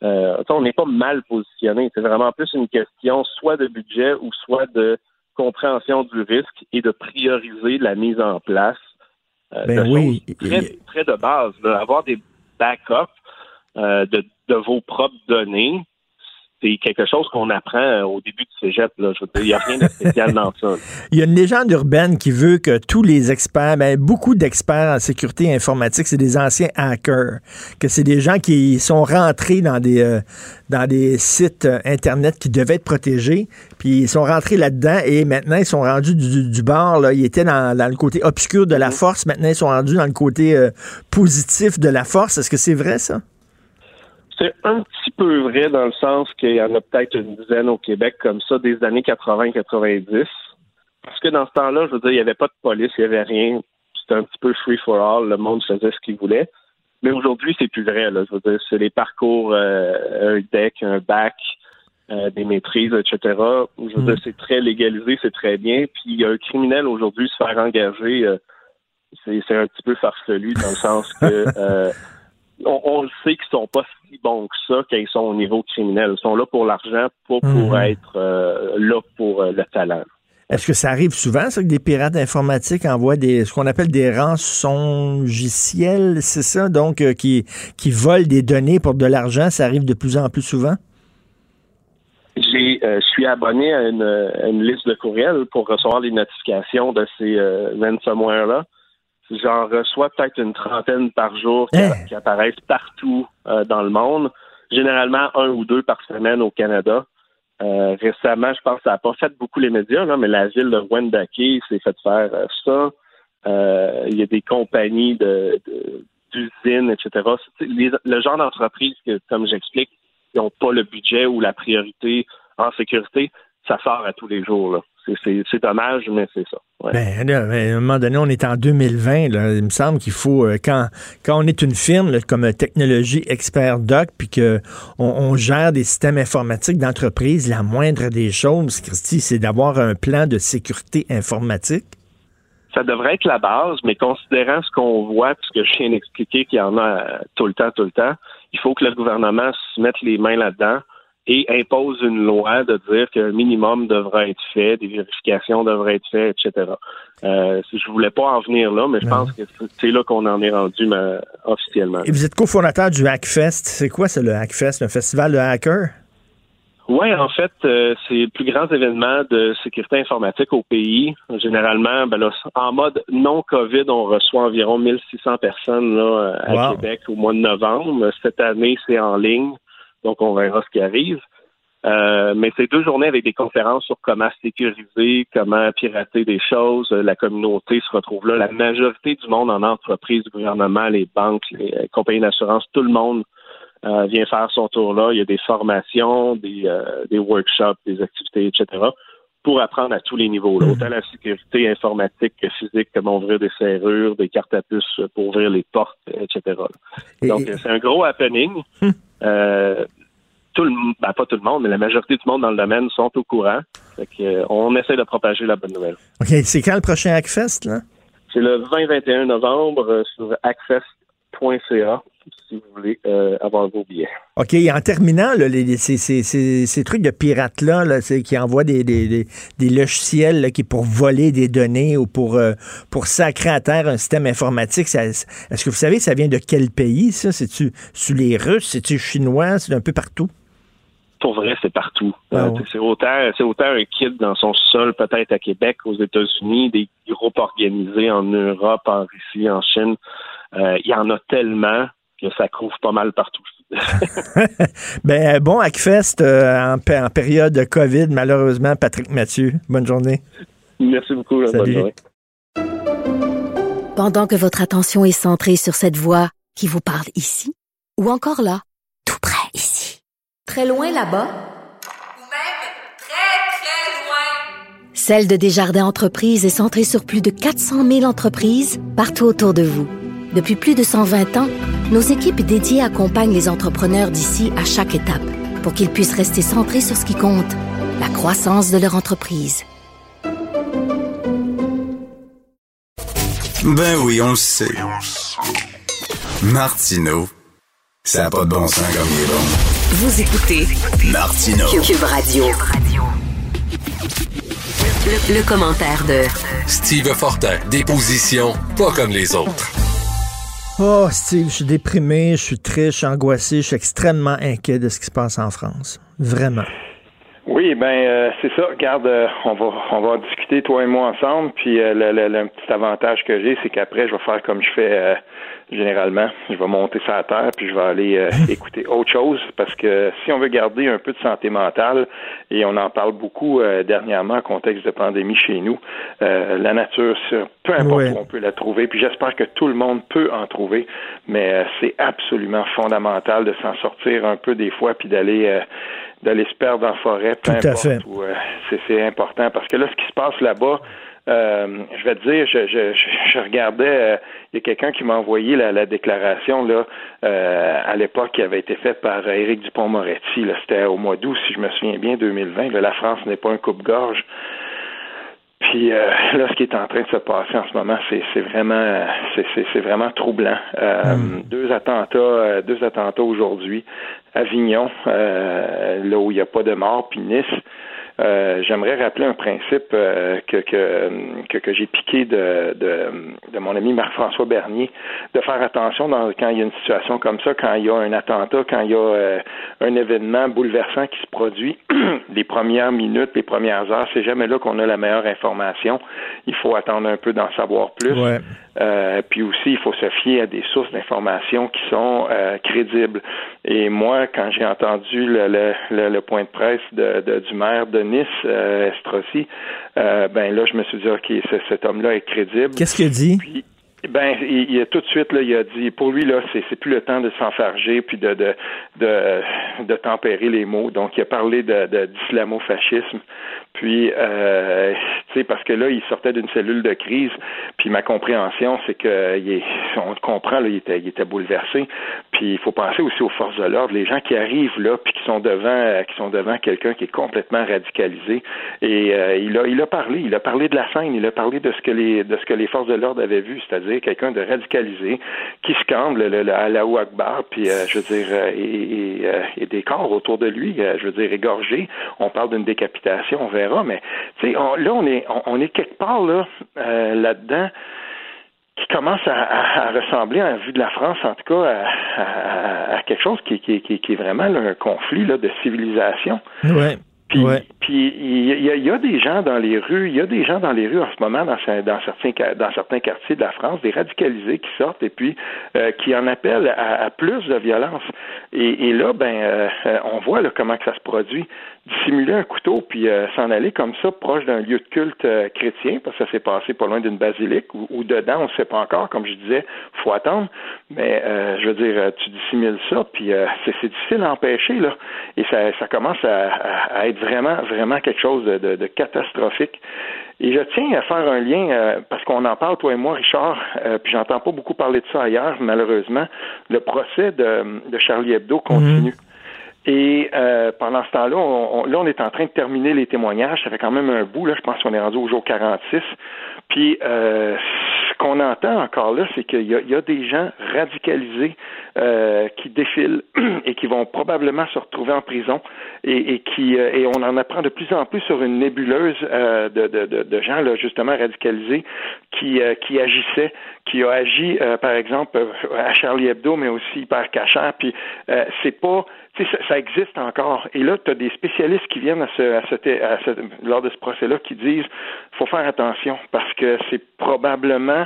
Euh, on n'est pas mal positionné. C'est vraiment plus une question soit de budget ou soit de compréhension du risque et de prioriser la mise en place euh, Ben de oui. très, très de base. là. Avoir des backups euh, de, de vos propres données, c'est quelque chose qu'on apprend euh, au début du cégep. Là. Je veux dire, il n'y a rien de spécial dans ça. là. Il y a une légende urbaine qui veut que tous les experts, ben, beaucoup d'experts en sécurité informatique, c'est des anciens hackers, que c'est des gens qui sont rentrés dans des euh, dans des sites euh, internet qui devaient être protégés, puis ils sont rentrés là-dedans et maintenant ils sont rendus du, du, du bord. Là, ils étaient dans, dans le côté obscur de la force, maintenant ils sont rendus dans le côté euh, positif de la force. Est-ce que c'est vrai ça? C'est un petit peu vrai dans le sens qu'il y en a peut-être une dizaine au Québec comme ça des années 80-90. Parce que dans ce temps-là, je veux dire, il n'y avait pas de police, il n'y avait rien. C'était un petit peu free for all. Le monde faisait ce qu'il voulait. Mais aujourd'hui, c'est plus vrai. Là. Je veux dire, c'est les parcours, euh, un deck, un bac, euh, des maîtrises, etc. Je veux dire, c'est très légalisé, c'est très bien. Puis un criminel aujourd'hui se faire engager, euh, c'est, c'est un petit peu farfelu dans le sens que on, on le sait qu'ils sont pas si bons que ça quand ils sont au niveau criminel. Ils sont là pour l'argent, pas pour Mhm. être euh, là pour euh, le talent. Est-ce que ça arrive souvent, ça, que des pirates informatiques envoient des ce qu'on appelle des rançongiciels, c'est ça? Donc, euh, qui, qui volent des données pour de l'argent, ça arrive de plus en plus souvent? J'ai, euh, je suis abonné à une, à une liste de courriels pour recevoir les notifications de ces euh, ransomware-là. J'en reçois peut-être une trentaine par jour qui, qui apparaissent partout euh, dans le monde. Généralement un ou deux par semaine au Canada. Euh, récemment, je pense que ça n'a pas fait beaucoup les médias, là, mais la ville de Wendake s'est fait faire euh, ça. Euh, Il y a des compagnies de, de- d'usines, etc. Les- le genre d'entreprise que, comme j'explique, n'ont pas le budget ou la priorité en sécurité, ça sort à tous les jours. là. C'est, dommage, mais c'est ça. Ouais. Ben, là, ben, à un moment donné, on est en 2020. Là, il me semble qu'il faut, euh, quand, quand on est une firme là, comme euh, Technologie Expert Doc, puis qu'on on gère des systèmes informatiques d'entreprise, la moindre des choses, Christy, c'est d'avoir un plan de sécurité informatique. Ça devrait être la base, mais considérant ce qu'on voit, puis ce que je viens d'expliquer qu'il y en a euh, tout le temps, tout le temps, il faut que le gouvernement se mette les mains là-dedans et impose une loi de dire qu'un minimum devrait être fait, des vérifications devraient être faites, etc. Euh, je voulais pas en venir là, mais je pense que c'est- c'est là qu'on en est rendu officiellement. Et vous êtes cofondateur du Hackfest. C'est quoi, ça, le Hackfest? Un festival de hackers? Oui, en fait, euh, c'est le plus grand événement de sécurité informatique au pays. Généralement, ben là, en mode non-COVID, on reçoit environ 1600 personnes là, à Wow. Québec au mois de novembre. Cette année, c'est en ligne, donc on verra ce qui arrive. Euh, mais c'est deux journées avec des conférences sur comment sécuriser, comment pirater des choses. La communauté se retrouve là. La majorité du monde en entreprise, le gouvernement, les banques, les euh, compagnies d'assurance, tout le monde euh, vient faire son tour là. Il y a des formations, des, des workshops, des activités, etc. pour apprendre à tous les niveaux. là. Autant la sécurité informatique que physique, comment ouvrir des serrures, des cartes à puce pour ouvrir les portes, etc. là. Donc, c'est un gros happening. Euh, tout le, ben, pas tout le monde, mais la majorité du monde dans le domaine sont au courant. Fait que, euh, on essaie de propager la bonne nouvelle. OK, c'est quand le prochain Hackfest, là? C'est le 20-21 novembre euh, sur access.ca si vous voulez euh, avoir vos billets. OK, en terminant, là, les- ces, ces- ces- ces trucs de pirates-là, là, qui envoient des, des- des- des logiciels là, qui pour voler des données ou pour, euh, pour sacrer à terre un système informatique, est-ce que vous savez, ça vient de quel pays, ça? C'est-tu les Russes? C'est-tu chinois? C'est un peu partout? Pour vrai, c'est partout. Ah Euh, ouais. C'est autant, c'est autant un kid dans son sol, peut-être à Québec, aux États-Unis, des groupes organisés en Europe, en Russie, en Chine. Euh, Il y en a tellement que ça couvre pas mal partout. Ben, euh, bon Hackfest euh, en, pé- en période de COVID, malheureusement, Patrick Mathieu. Bonne journée. Merci beaucoup. bonne Salut. journée. Pendant que votre attention est centrée sur cette voix qui vous parle ici, ou encore là, tout près ici, très loin là-bas, Ou même très, très loin. Celle de Desjardins Entreprises est centrée sur plus de 400 000 entreprises partout autour de vous. Depuis plus de 120 ans, nos équipes dédiées accompagnent les entrepreneurs d'ici à chaque étape pour qu'ils puissent rester centrés sur ce qui compte, la croissance de leur entreprise. Ben oui, on le sait. Martineau, ça n'a pas de bon sens comme il est bon. Vous écoutez Martineau. Cube Radio. Le, le commentaire de Steve Fortin, des positions pas comme les autres. Oh, Steve, je suis déprimé, je suis triste, je suis angoissé, je suis extrêmement inquiet de ce qui se passe en France. Vraiment. Oui, ben euh, c'est ça. Regarde, euh, on va on va discuter toi et moi ensemble. Puis euh, le petit avantage que j'ai, c'est qu'après, je vais faire comme je fais généralement. Je vais monter sur la terre, puis je vais aller écouter autre chose. Parce que si on veut garder un peu de santé mentale, et on en parle beaucoup dernièrement en contexte de pandémie chez nous, la nature, peu importe où on peut la trouver. Puis j'espère que tout le monde peut en trouver, mais c'est absolument fondamental de s'en sortir un peu des fois, puis d'aller d'aller se perdre en forêt, peu à fait. euh, c'est important parce que là, ce qui se passe là-bas, euh, je vais te dire, je, je, je regardais, euh, il y a quelqu'un qui m'a envoyé la, la, déclaration là euh, à l'époque qui avait été faite par Éric Dupont-Moretti. C'était au mois d'août, si je me souviens bien, 2020. Là, la France n'est pas un coupe-gorge. Puis là, ce qui est en train de se passer en ce moment, c'est vraiment, c'est vraiment troublant. Euh, mm. Deux attentats, deux attentats aujourd'hui. Avignon, là où il n'y a pas de mort, puis Nice. Euh, j'aimerais rappeler un principe euh, que, que, que, j'ai piqué de, de, de, mon ami Marc-François Bernier, de faire attention dans, quand il y a une situation comme ça, quand il y a un attentat, quand il y a euh, un événement bouleversant qui se produit, les premières minutes, les premières heures, c'est jamais là qu'on a la meilleure information. Il faut attendre un peu d'en savoir plus. Puis aussi, il faut se fier à des sources d'informations qui sont crédibles. Et moi, quand j'ai entendu le, le, le, point de presse de, de, du maire de Nice, euh, Estrossi, euh, ben là, je me suis dit, OK, cet homme-là est crédible. Qu'est-ce qu'il dit? Puis, ben, il, il, tout de suite là, il a dit, pour lui là, c'est, plus le temps de s'enfarger puis de de, de de tempérer les mots. Donc, il a parlé de, d'islamo-fascisme. Puis, euh, tu sais, parce que là, il sortait d'une cellule de crise. Puis ma compréhension, c'est que il est, on comprend, là, il était, il était bouleversé. Puis il faut penser aussi aux forces de l'ordre, les gens qui arrivent là, puis qui sont devant, euh, qui sont devant quelqu'un qui est complètement radicalisé. Et euh, il a, il a parlé, il a parlé de la scène, il a parlé de ce que les, de ce que les forces de l'ordre avaient vu, c'est-à-dire quelqu'un de radicalisé qui se camble le, le, Akbar, puis euh, je veux dire, et, des corps autour de lui, je veux dire, égorgés. On parle d'une décapitation, on verra, mais tu sais, là, on est, on, on, est quelque part là, là-dedans qui commence à, à, à, ressembler, en vue de la France, en tout cas, à, à quelque chose qui, qui, qui, qui est vraiment là, un conflit là, de civilisation. Puis, ouais. puis il y, a, il y, a, des gens dans les rues, il y a des gens dans les rues en ce moment dans, dans certains dans certains quartiers de la France, des radicalisés qui sortent et puis euh, qui en appellent à, à, plus de violence. Et, et là, ben, euh, on voit là, comment que ça se produit. Dissimuler un couteau puis euh, s'en aller comme ça proche d'un lieu de culte euh, chrétien, parce que ça s'est passé pas loin d'une basilique ou, ou, dedans, on ne sait pas encore. Comme je disais, faut attendre. Mais euh, je veux dire, tu dissimules ça, puis c'est difficile à empêcher là, et ça, ça commence à, à, être vraiment, vraiment quelque chose de, de, de catastrophique. Et je tiens à faire un lien, euh, parce qu'on en parle, toi et moi, Richard, euh, puis j'entends pas beaucoup parler de ça ailleurs, malheureusement. Le procès de, de Charlie Hebdo continue. Mmh. Et euh, pendant ce temps-là, on, on, là, on est en train de terminer les témoignages. Ça fait quand même un bout, là, je pense qu'on est rendu au jour 46. Puis euh, qu'on entend encore là, c'est qu'il y, y, a des gens radicalisés euh, qui défilent et qui vont probablement se retrouver en prison et, et qui euh, et on en apprend de plus en plus sur une nébuleuse euh, de, de, de, gens là justement radicalisés qui euh, qui agissaient, qui a agi par exemple à Charlie Hebdo, mais aussi par Cachère. Puis c'est pas ça, ça, existe encore. Et là, tu as des spécialistes qui viennent à ce, à ce, à ce, lors de ce procès-là qui disent faut faire attention parce que c'est probablement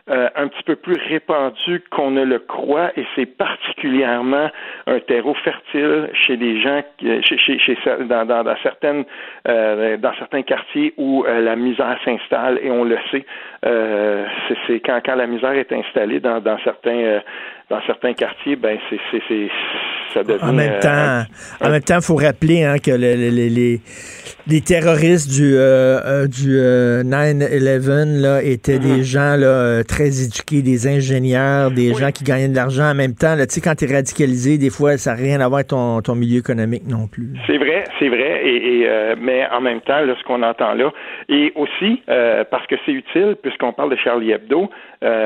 euh, un petit peu plus répandu qu'on ne le croit et c'est particulièrement un terreau fertile chez des gens, chez, chez, chez dans, dans, dans, certaines, euh, dans certains quartiers où euh, la misère s'installe et on le sait. Euh, c'est quand, quand la misère est installée dans, dans certains dans certains quartiers, ben c'est ça devient. En même temps, euh, en même temps, faut rappeler hein, que le, le, les les terroristes du euh, du euh, 9/11 là étaient mm -hmm. des gens là très éduqués, des ingénieurs, des oui. gens qui gagnaient de l'argent en même temps. Là, tu sais, quand tu es radicalisé, des fois, ça n'a rien à voir avec ton, ton milieu économique non plus. C'est vrai, c'est vrai, et, et euh, mais en même temps, là, ce qu'on entend là, et aussi parce que c'est utile, puisqu'on parle de Charlie Hebdo,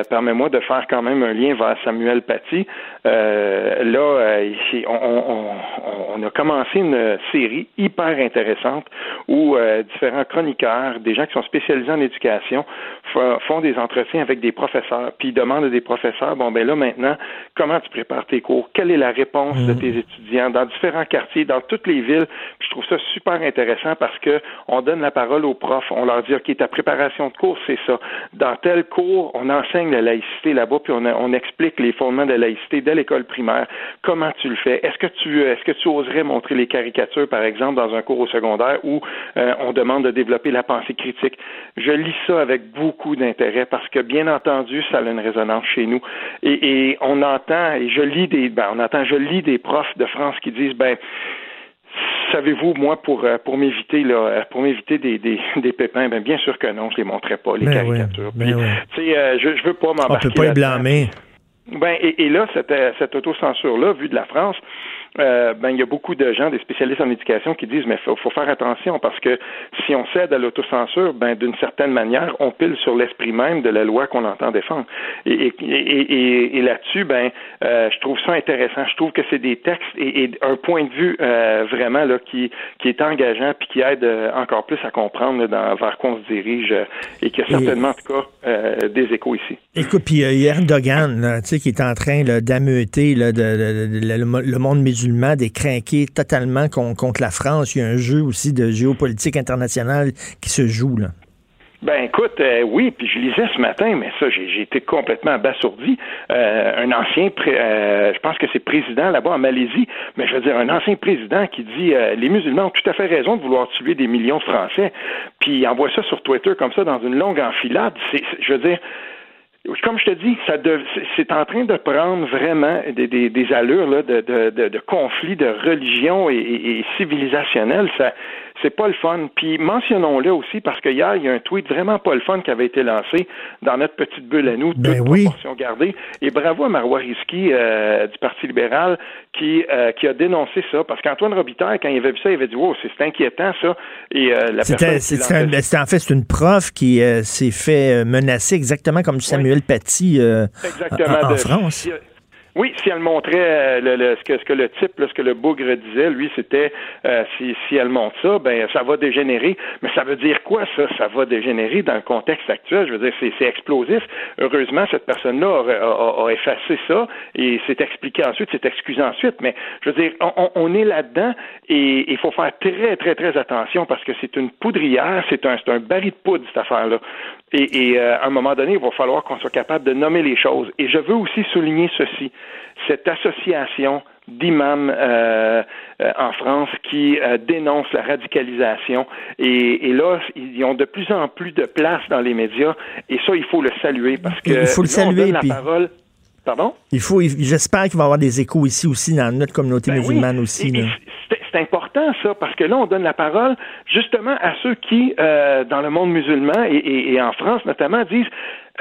permets-moi de faire quand même un lien vers Samuel Paty. là, on, on, on, a commencé une série hyper intéressante où euh, différents chroniqueurs, des gens qui sont spécialisés en éducation, font des entretiens avec des professeurs, puis ils demandent à des professeurs, bon ben là maintenant, comment tu prépares tes cours, quelle est la réponse de tes étudiants dans différents quartiers, dans toutes les villes? Puis je trouve ça super intéressant parce que on donne la parole aux profs, on leur dit ok ta préparation de cours c'est ça. Dans tel cours, on enseigne la laïcité là-bas, puis on, on explique les fondements de la laïcité dès l'école primaire. Comment tu le fais? Est-ce que tu est-ce que tu oserais montrer les caricatures par exemple dans un cours au secondaire où euh, on demande de développer la pensée critique? Je lis ça avec beaucoup d'intérêt parce que bien entendu ça a une résonance chez nous et, et on entend et je lis des ben, on entend je lis des profs de France qui disent ben savez-vous, moi, pour euh, pour m'éviter là, euh, pour m'éviter des, des, des pépins, ben bien sûr que non, je les montrais pas les Ben caricatures. oui, ben Puis, oui. tu sais, euh, je, je veux pas On m'embarquer. peut pas là-dedans. blâmer. Ben, et, et là, cette, euh, cette autocensure-là, vue de la France, euh, ben, il y a beaucoup de gens, des spécialistes en éducation, qui disent, mais faut, faut faire attention parce que si on cède à l'autocensure, ben, d'une certaine manière, on pile sur l'esprit même de la loi qu'on entend défendre. Et, et, et, et- là-dessus, ben, euh, je trouve ça intéressant. Je trouve que c'est des textes et, et un point de vue euh, vraiment là qui, qui est engageant puis qui aide euh, encore plus à comprendre là, dans, vers quoi on se dirige et qui a certainement, en tout cas, euh, des échos ici. Écoute, puis Erdogan, là, tu sais, qui est en train d'ameuter le, le monde musulman, d'écrinquer totalement con- contre la France. Il y a un jeu aussi de géopolitique internationale qui se joue. Là. Ben écoute, euh, oui, puis je lisais ce matin, mais ça, j'ai été complètement abasourdi. Euh, un ancien, pré- euh, je pense que c'est président là-bas en Malaisie, mais je veux dire, un ancien président qui dit euh, les musulmans ont tout à fait raison de vouloir tuer des millions de Français, puis il envoie ça sur Twitter comme ça dans une longue enfilade. Je veux dire, comme je te dis, ça c'est- en train de prendre vraiment des, allures là, de, de, de, conflits de religion et, et. Ça, c'est pas le fun. Puis mentionnons-le aussi parce que hier, il y a un tweet vraiment pas le fun qui avait été lancé dans notre petite bulle à nous, Ben toute oui. proportion gardée. Et bravo à Marois Risky euh, du Parti libéral qui, euh, qui a dénoncé ça. Parce qu'Antoine Robitaille, quand il avait vu ça, il avait dit Wow, c'est inquiétant ça. Et euh, la C'était, personne en fait, c'est une prof qui s'est fait menacer exactement comme Samuel Paty euh, Exactement. en, en de- France. Oui, si elle montrait euh, le, le- ce, que, ce que le type, là, ce que le bougre disait, lui, c'était euh, si, si elle montre ça, ben ça va dégénérer. Mais ça veut dire quoi, ça? Ça va dégénérer dans le contexte actuel. Je veux dire, c'est, explosif. Heureusement, cette personne-là a, a- a effacé ça et s'est expliqué ensuite, s'est excusé ensuite. Mais je veux dire, on, on- on est là-dedans et il faut faire très, très, très attention parce que c'est une poudrière, c'est un, c'est un baril de poudre, cette affaire-là. Et, et, euh, à un moment donné, il va falloir qu'on soit capable de nommer les choses. Et je veux aussi souligner ceci. Cette association d'imams euh, euh, en France qui euh, dénoncent la radicalisation. Et, et là, ils ont de plus en plus de place dans les médias. Et ça, il faut le saluer parce que Il faut le là, on saluer, donne la puis- parole. Pardon? Il faut, j'espère qu'il va y avoir des échos ici aussi dans notre communauté Ben oui. musulmane aussi. Et- et là. c'est- C'est important ça, parce que là, on donne la parole justement à ceux qui, euh, dans le monde musulman et, et- et en France notamment, disent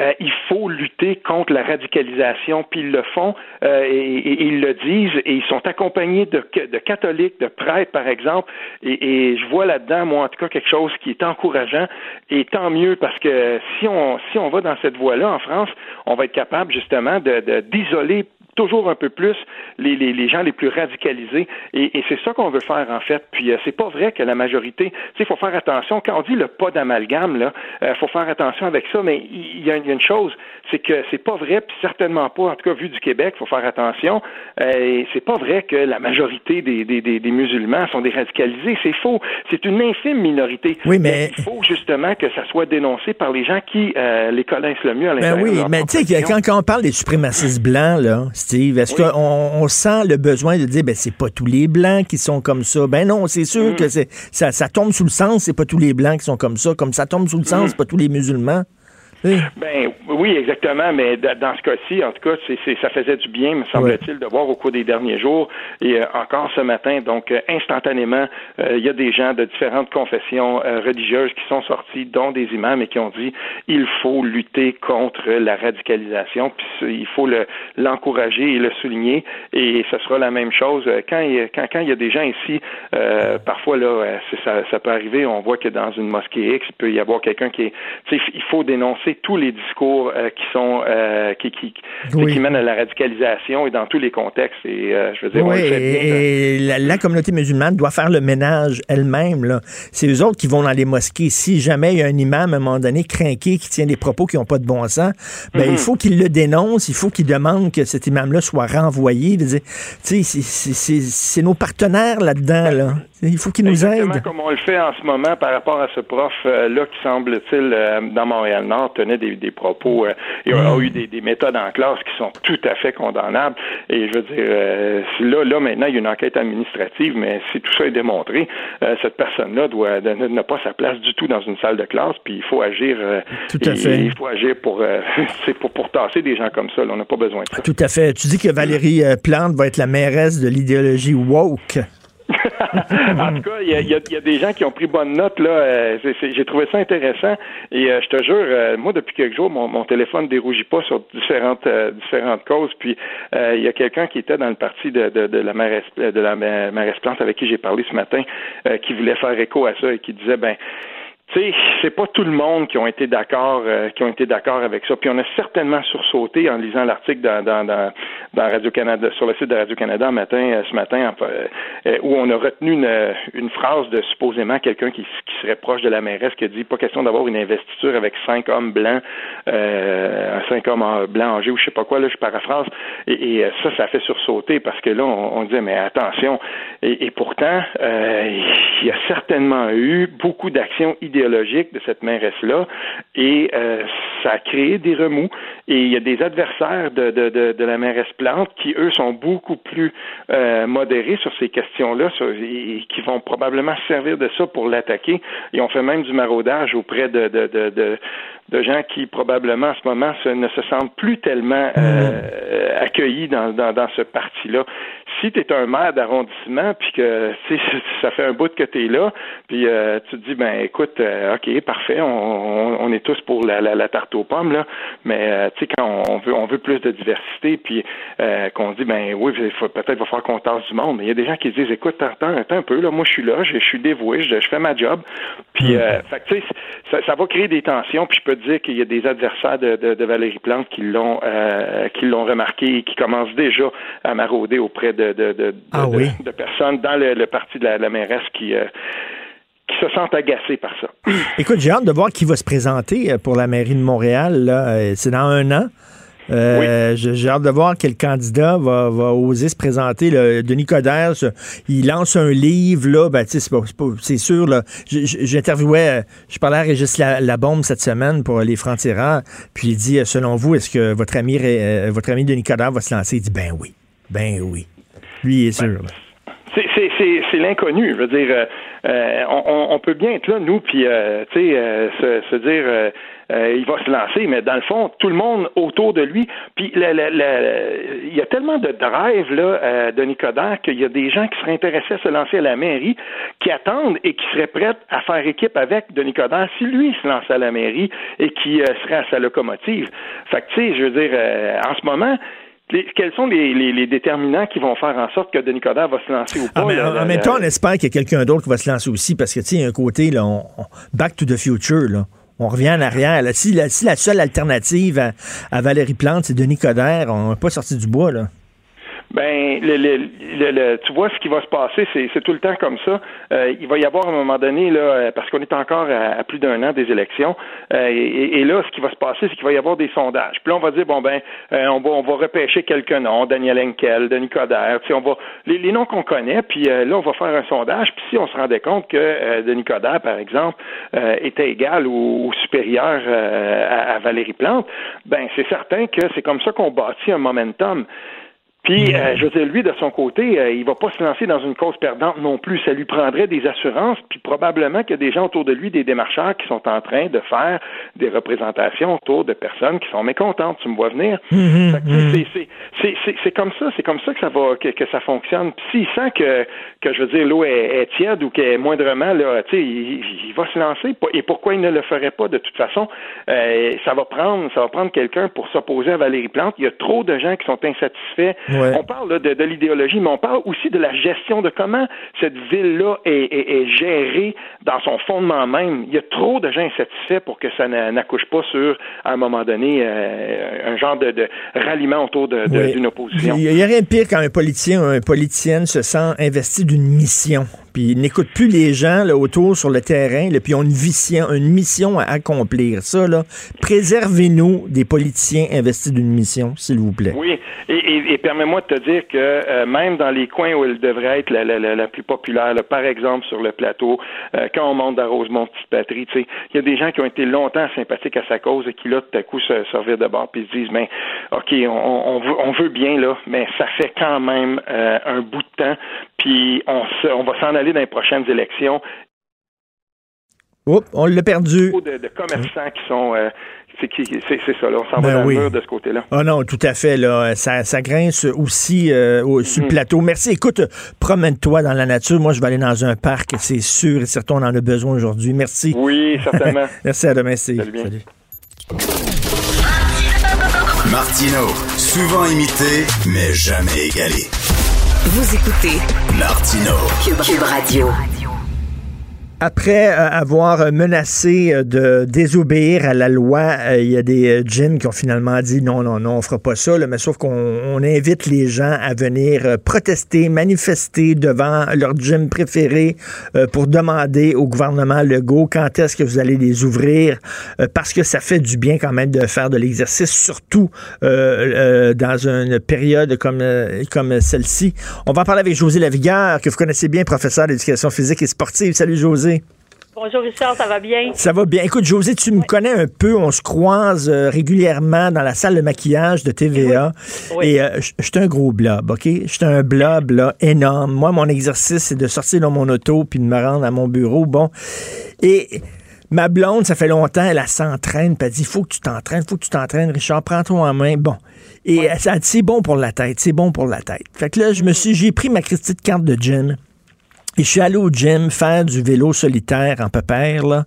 euh, il faut lutter contre la radicalisation, puis ils le font euh, et, et- ils le disent et ils sont accompagnés de, de catholiques, de prêtres par exemple, et, et je vois là-dedans, moi en tout cas, quelque chose qui est encourageant et tant mieux parce que si on si on va dans cette voie-là en France, on va être capable justement de de- d'isoler toujours un peu plus les, les, les gens les plus radicalisés. Et, et c'est ça qu'on veut faire, en fait. Puis, euh, c'est pas vrai que la majorité... Tu sais, il faut faire attention. Quand on dit le pas d'amalgame, là, euh, faut faire attention avec ça. Mais il y, a il y a une chose, c'est que c'est pas vrai, puis certainement pas, en tout cas, vu du Québec, faut faire attention. Euh, c'est pas vrai que la majorité des, des, des, des musulmans sont des radicalisés. C'est faux. C'est une infime minorité. Oui, mais- il faut justement que ça soit dénoncé par les gens qui euh, les connaissent le mieux à Ben l'intérieur de oui, leur mais tu sais, quand, quand on parle des suprémacistes blancs, là, Steve, est-ce Oui. qu'on on sent le besoin de dire, ben, c'est pas tous les blancs qui sont comme ça? Ben non, c'est sûr Mm. que ça tombe sous le sens, c'est pas tous les blancs qui sont comme ça, comme ça tombe sous le sens, Mm. c'est pas tous les musulmans. Ben oui, exactement, mais dans ce cas-ci, en tout cas, ça faisait du bien, me semble-t-il, de voir au cours des derniers jours et euh, encore ce matin. Donc, euh, instantanément, euh, il y a des gens de différentes confessions religieuses qui sont sortis, dont des imams, et qui ont dit il faut lutter contre la radicalisation, puis il faut le, l'encourager et le souligner. Et ce sera la même chose quand il, y a- quand, quand il y a des gens ici, parfois là, ça, ça peut arriver, on voit que dans une mosquée X, il peut y avoir quelqu'un qui est, il faut dénoncer tous les discours euh, qui sont euh, qui, qui, qui mènent à la radicalisation et dans tous les contextes. Et euh, je veux dire, oui, et, la, communauté musulmane doit faire le ménage elle-même. Là. C'est eux autres qui vont dans les mosquées. Si jamais il y a un imam à un moment donné craqué qui tient des propos qui n'ont pas de bon sens, ben, il mhm. faut qu'il le dénonce, il faut qu'il demande que cet imam-là soit renvoyé. C'est nos partenaires là-dedans. Là. Il faut qu'il nous aide. comme on le fait en ce moment par rapport à ce prof-là qui, semble-t-il, dans Montréal-Nord, tenait des, des propos, euh, il a, eu des, des, méthodes en classe qui sont tout à fait condamnables. Et je veux dire, euh, là, là, maintenant, il y a une enquête administrative, mais si tout ça est démontré, cette personne-là doit n'a pas sa place du tout dans une salle de classe, puis il faut agir. tout à fait. Il faut agir pour, pour, pour tasser des gens comme ça. on n'a pas besoin de ça. Tout à fait. Tu dis que Valérie Plante va être la mairesse de l'idéologie woke. en tout cas, il y a, des gens qui ont pris bonne note là. Euh, j'ai trouvé ça intéressant et euh, je te jure, euh, moi depuis quelques jours, mon, mon téléphone dérougit pas sur différentes différentes causes. Puis il y a quelqu'un qui était dans le parti de, de, de la mairesse de la mairesse Plante avec qui j'ai parlé ce matin, qui voulait faire écho à ça et qui disait ben tu sais, c'est pas tout le monde qui ont été d'accord, euh, qui ont été d'accord avec ça. Puis on a certainement sursauté en lisant l'article dans, dans, dans, Radio Canada, sur le site de Radio Canada matin, euh, ce matin, euh, où on a retenu une, une phrase de supposément quelqu'un qui, qui, serait proche de la mairesse qui a dit pas question d'avoir une investiture avec cinq hommes blancs, euh, cinq hommes blancs âgés ou je sais pas quoi là, je paraphrase. Et, et ça, ça fait sursauter parce que là, on, on disait mais attention. Et, et pourtant, il y a certainement eu beaucoup d'actions de cette mairesse-là et euh, ça a créé des remous. Et il y a des adversaires de, de, de, de la mairesse Plante qui, eux, sont beaucoup plus euh, modérés sur ces questions-là et qui vont probablement servir de ça pour l'attaquer. Ils ont fait même du maraudage auprès de, de, de, de gens qui probablement en ce moment ne se sentent plus tellement euh, accueillis dans, dans, dans ce parti-là. Si tu es un maire d'arrondissement, puis que ça fait un bout que tu es là, puis euh, tu te dis, ben écoute, euh, OK, parfait, on, on, est tous pour la, la, la, tarte aux pommes, là, mais tu sais, quand on veut, on veut plus de diversité, puis qu'on se dit, ben oui, peut-être va falloir qu'on tasse du monde, mais il y a des gens qui se disent, écoute, attends, attends un peu, là, moi je suis là, je, suis dévoué, je, fais ma job, puis, mm. fait tu sais, ça, ça, va créer des tensions, puis je peux dire qu'il y a des adversaires de, Valérie Plante qui l'ont euh, qui l'ont remarqué et qui commencent déjà à marauder auprès de, de, ah personnes dans le, parti de la, mairesse qui euh, qui se sentent agacés par ça. Écoute, j'ai hâte de voir qui va se présenter euh, pour la mairie de Montréal. C'est dans un an. Euh, j'ai hâte de voir quel candidat va, oser se présenter. Denis Coderre, il lance un livre, là, ben, c'est sûr. J'interviewais, je parlais à Régis la, bombe cette semaine pour les francs-tireurs, puis il dit, selon vous, est-ce que votre ami, euh, votre ami Denis Coderre va se lancer? Il dit, ben oui, ben oui. Lui, il est sûr. C'est l'inconnu. Je veux dire, euh, on, peut bien être là, nous, puis, tu sais, se, se, dire euh, il va se lancer, mais dans le fond, tout le monde autour de lui. Puis il y a tellement de drive là, euh, de Nicodère qu'il y a des gens qui seraient intéressés à se lancer à la mairie, qui attendent et qui seraient prêts à faire équipe avec Denis Coderre si lui se lance à la mairie et qui euh, serait à sa locomotive. Fait que tu sais, je veux dire, en ce moment, quels sont les, déterminants qui vont faire en sorte que Denis Coderre va se lancer ou ah, pas? en, même temps, on espère qu'il y a quelqu'un d'autre qui va se lancer aussi, parce que, tu sais, il y a un côté, là, back to the future, là on revient en arrière. Si, la, seule alternative à, Valérie Plante, c'est Denis Coderre, on n'est pas sorti du bois, là. Ben, le, le, tu vois ce qui va se passer, c'est tout le temps comme ça. Euh, il va y avoir à un moment donné là, euh, parce qu'on est encore à, plus d'un an des élections, euh, et, là, ce qui va se passer, c'est qu'il va y avoir des sondages. Puis là, on va dire bon ben, on va on va repêcher quelques noms, Daniel Henkel, Denis Coderre, on va les, les noms qu'on connaît, puis là, on va faire un sondage. Puis si on se rendait compte que Denis Coderre, par exemple, était égal ou, supérieur à, à Valérie Plante, ben c'est certain que c'est comme ça qu'on bâtit un momentum. Puis, euh, je veux dire, lui, de son côté, euh, il va pas se lancer dans une cause perdante non plus. Ça lui prendrait des assurances, puis probablement qu'il y a des gens autour de lui, des démarcheurs, qui sont en train de faire des représentations autour de personnes qui sont mécontentes. Tu me vois venir? Mhm. C'est comme ça, c'est comme ça que ça va, que, que ça fonctionne. Puis s'il sent que, que je veux dire, l'eau est, tiède ou qu'elle est moindrement là, tu sais, il, il, va se lancer. Et pourquoi il ne le ferait pas de toute façon? Euh, Ça va prendre, ça va prendre quelqu'un pour s'opposer à Valérie Plante. Il y a trop de gens qui sont insatisfaits On parle là, de, de l'idéologie, mais on parle aussi de la gestion, de comment cette ville-là est, est, est, gérée dans son fondement même. Il y a trop de gens insatisfaits pour que ça n'accouche pas sur, à un moment donné, euh, un genre de, de, ralliement autour d'une opposition. Il n'y a rien de pire quand un politicien ou une politicienne se sent investi d'une mission puis n'écoute plus les gens là, autour sur le terrain, là, puis ils ont une vision, une mission à accomplir. Ça, là, préservez-nous des politiciens investis d'une mission, s'il vous plaît. Oui, et, et, permets-moi de te dire que euh, même dans les coins où elle devrait être la, la, la, plus populaire, par exemple sur le plateau, euh, quand on monte dans Rosemont Petite Patrie, il y a des gens qui ont été longtemps sympathiques à sa cause et qui là tout à coup se, se de bord puis se disent, ben, ok, on, on, veut, on veut bien là, mais ça fait quand même euh, un bout de temps, puis on, on va s'en aller dans les prochaines élections. Oups, on l'a perdu. De, de commerçants qui sont. Euh, c'est ça, là, on s'en va ben dans le mur de ce côté-là. Ah non, tout à fait. Là, ça, ça grince aussi euh, au, sur le mm-hmm. plateau. Merci. Écoute, promène-toi dans la nature. Moi, je vais aller dans un parc, c'est sûr et certain, on en a besoin aujourd'hui. Merci. Oui, certainement. Merci, à demain, Steve. Salut. Salut. Martino, souvent imité, mais jamais égalé. Vous écoutez Martino Cube, Radio. Après euh, avoir menacé euh, de désobéir à la loi, euh, il y a des gyms qui ont finalement dit non, non, non, on fera pas ça. mais sauf qu'on invite les gens à venir protester, manifester devant leur gym préféré pour demander au gouvernement Legault quand est-ce que vous allez les ouvrir, parce que ça fait du bien quand même de faire de l'exercice, surtout dans une période comme, comme celle-ci. On va en parler avec José Lavigueur, que vous connaissez bien, professeur d'éducation physique et sportive. Salut José. Bonjour Richard, ça va bien? Ça va bien. Écoute, José, tu me connais un peu. On se croise euh, régulièrement dans la salle de maquillage de TVA. Et euh, je suis un gros blob, OK? Je suis un blob là, énorme. Moi, mon exercice, c'est de sortir dans mon auto puis de me rendre à mon bureau. Bon. Et ma blonde, ça fait longtemps, elle, s'entraîne. Puis elle dit, il faut que tu t'entraînes, il faut que tu t'entraînes. Richard, prends-toi en main. Bon. Et elle, dit, c'est bon pour la tête, c'est bon pour la tête. Fait que là, je me suis, j'ai pris ma petite carte de gym. Et je suis allé au gym faire du vélo solitaire en pépère, là.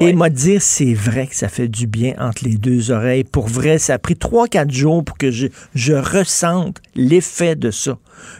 Et m'a dit, c'est vrai que ça fait du bien entre les deux oreilles. Pour vrai, ça a pris trois, quatre jours pour que je, je ressente l'effet de ça.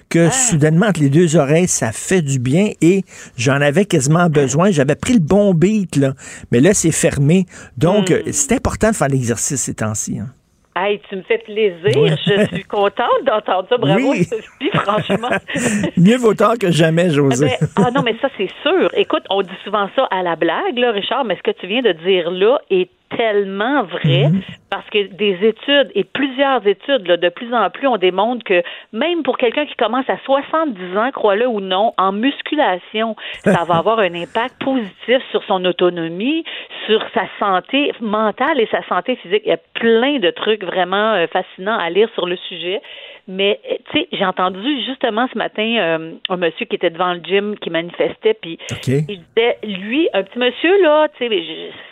Que ah. soudainement, entre les deux oreilles, ça fait du bien et j'en avais quasiment besoin. J'avais pris le bon beat, là. Mais là, c'est fermé. Donc, hmm. c'est important de faire l'exercice ces temps-ci. Hein. Hey, tu me fais plaisir. Je suis contente d'entendre ça. Bravo, oui. Sophie, franchement. Mieux vaut tard que jamais, José. ah non, mais ça, c'est sûr. Écoute, on dit souvent ça à la blague, là, Richard, mais ce que tu viens de dire là est tellement vrai mhm. parce que des études et plusieurs études là, de plus en plus on démontre que même pour quelqu'un qui commence à 70 ans, crois-le ou non, en musculation, ça va avoir un impact positif sur son autonomie, sur sa santé mentale et sa santé physique. Il y a plein de trucs vraiment euh, fascinants à lire sur le sujet. Mais euh, tu sais, j'ai entendu justement ce matin euh, un monsieur qui était devant le gym qui manifestait, puis il disait, lui, un petit monsieur là, tu sais,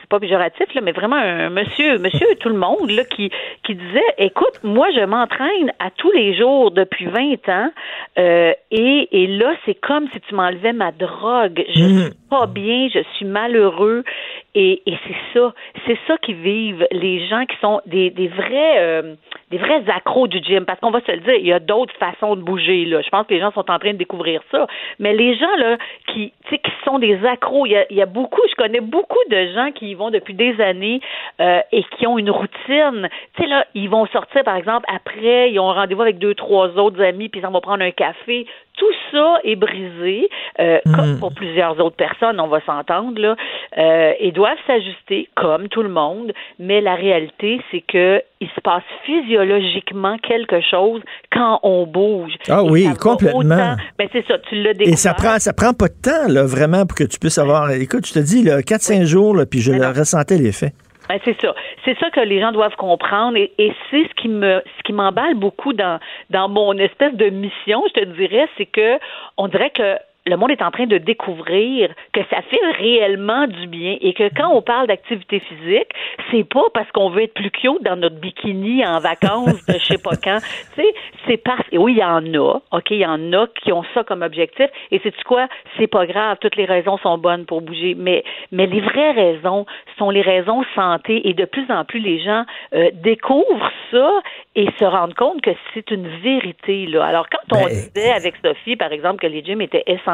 c'est pas péjoratif là, mais vraiment un monsieur, monsieur tout le monde là, qui qui disait, écoute, moi je m'entraîne à tous les jours depuis 20 ans, euh, et et là c'est comme si tu m'enlevais ma drogue. Je mm. suis pas bien, je suis malheureux, et, et c'est ça, c'est ça qui vivent les gens qui sont des des vrais des vrais accros du gym. Parce qu'on va se le dire, il y a d'autres façons de bouger. Là. Je pense que les gens sont en train de découvrir ça. Mais les gens là qui, qui sont des accros, il y, a, il y a beaucoup, je connais beaucoup de gens qui y vont depuis des années euh, et qui ont une routine. Tu sais, là, ils vont sortir, par exemple, après, ils ont rendez-vous avec deux, trois autres amis, puis ils vont prendre un café tout ça est brisé, euh, hmm. comme pour plusieurs autres personnes, on va s'entendre, là, euh, et doivent s'ajuster comme tout le monde, mais la réalité, c'est que il se passe physiologiquement quelque chose quand on bouge. Ah oui, complètement. ben c'est ça, tu l'as découvert. Et ça prend, ça prend pas de temps, là, vraiment, pour que tu puisses avoir. Écoute, je te dis, 4-5 jours, là, puis je le ressentais l'effet. Ben, c'est ça. C'est ça que les gens doivent comprendre et, c'est ce qui me ce qui m'emballe beaucoup dans dans mon espèce de mission, je te dirais, c'est que on dirait que le monde est en train de découvrir que ça fait réellement du bien et que quand on parle d'activité physique, c'est pas parce qu'on veut être plus cute dans notre bikini en vacances, je sais pas quand. Tu sais, c'est parce et oui, il y en a, OK, il y en a qui ont ça comme objectif et c'est quoi, c'est pas grave, toutes les raisons sont bonnes pour bouger, mais mais les vraies raisons sont les raisons santé et de plus en plus les gens euh, découvrent ça et se rendent compte que c'est une vérité là. Alors quand on Ben, disait avec Sophie par exemple que les gyms étaient essentiels,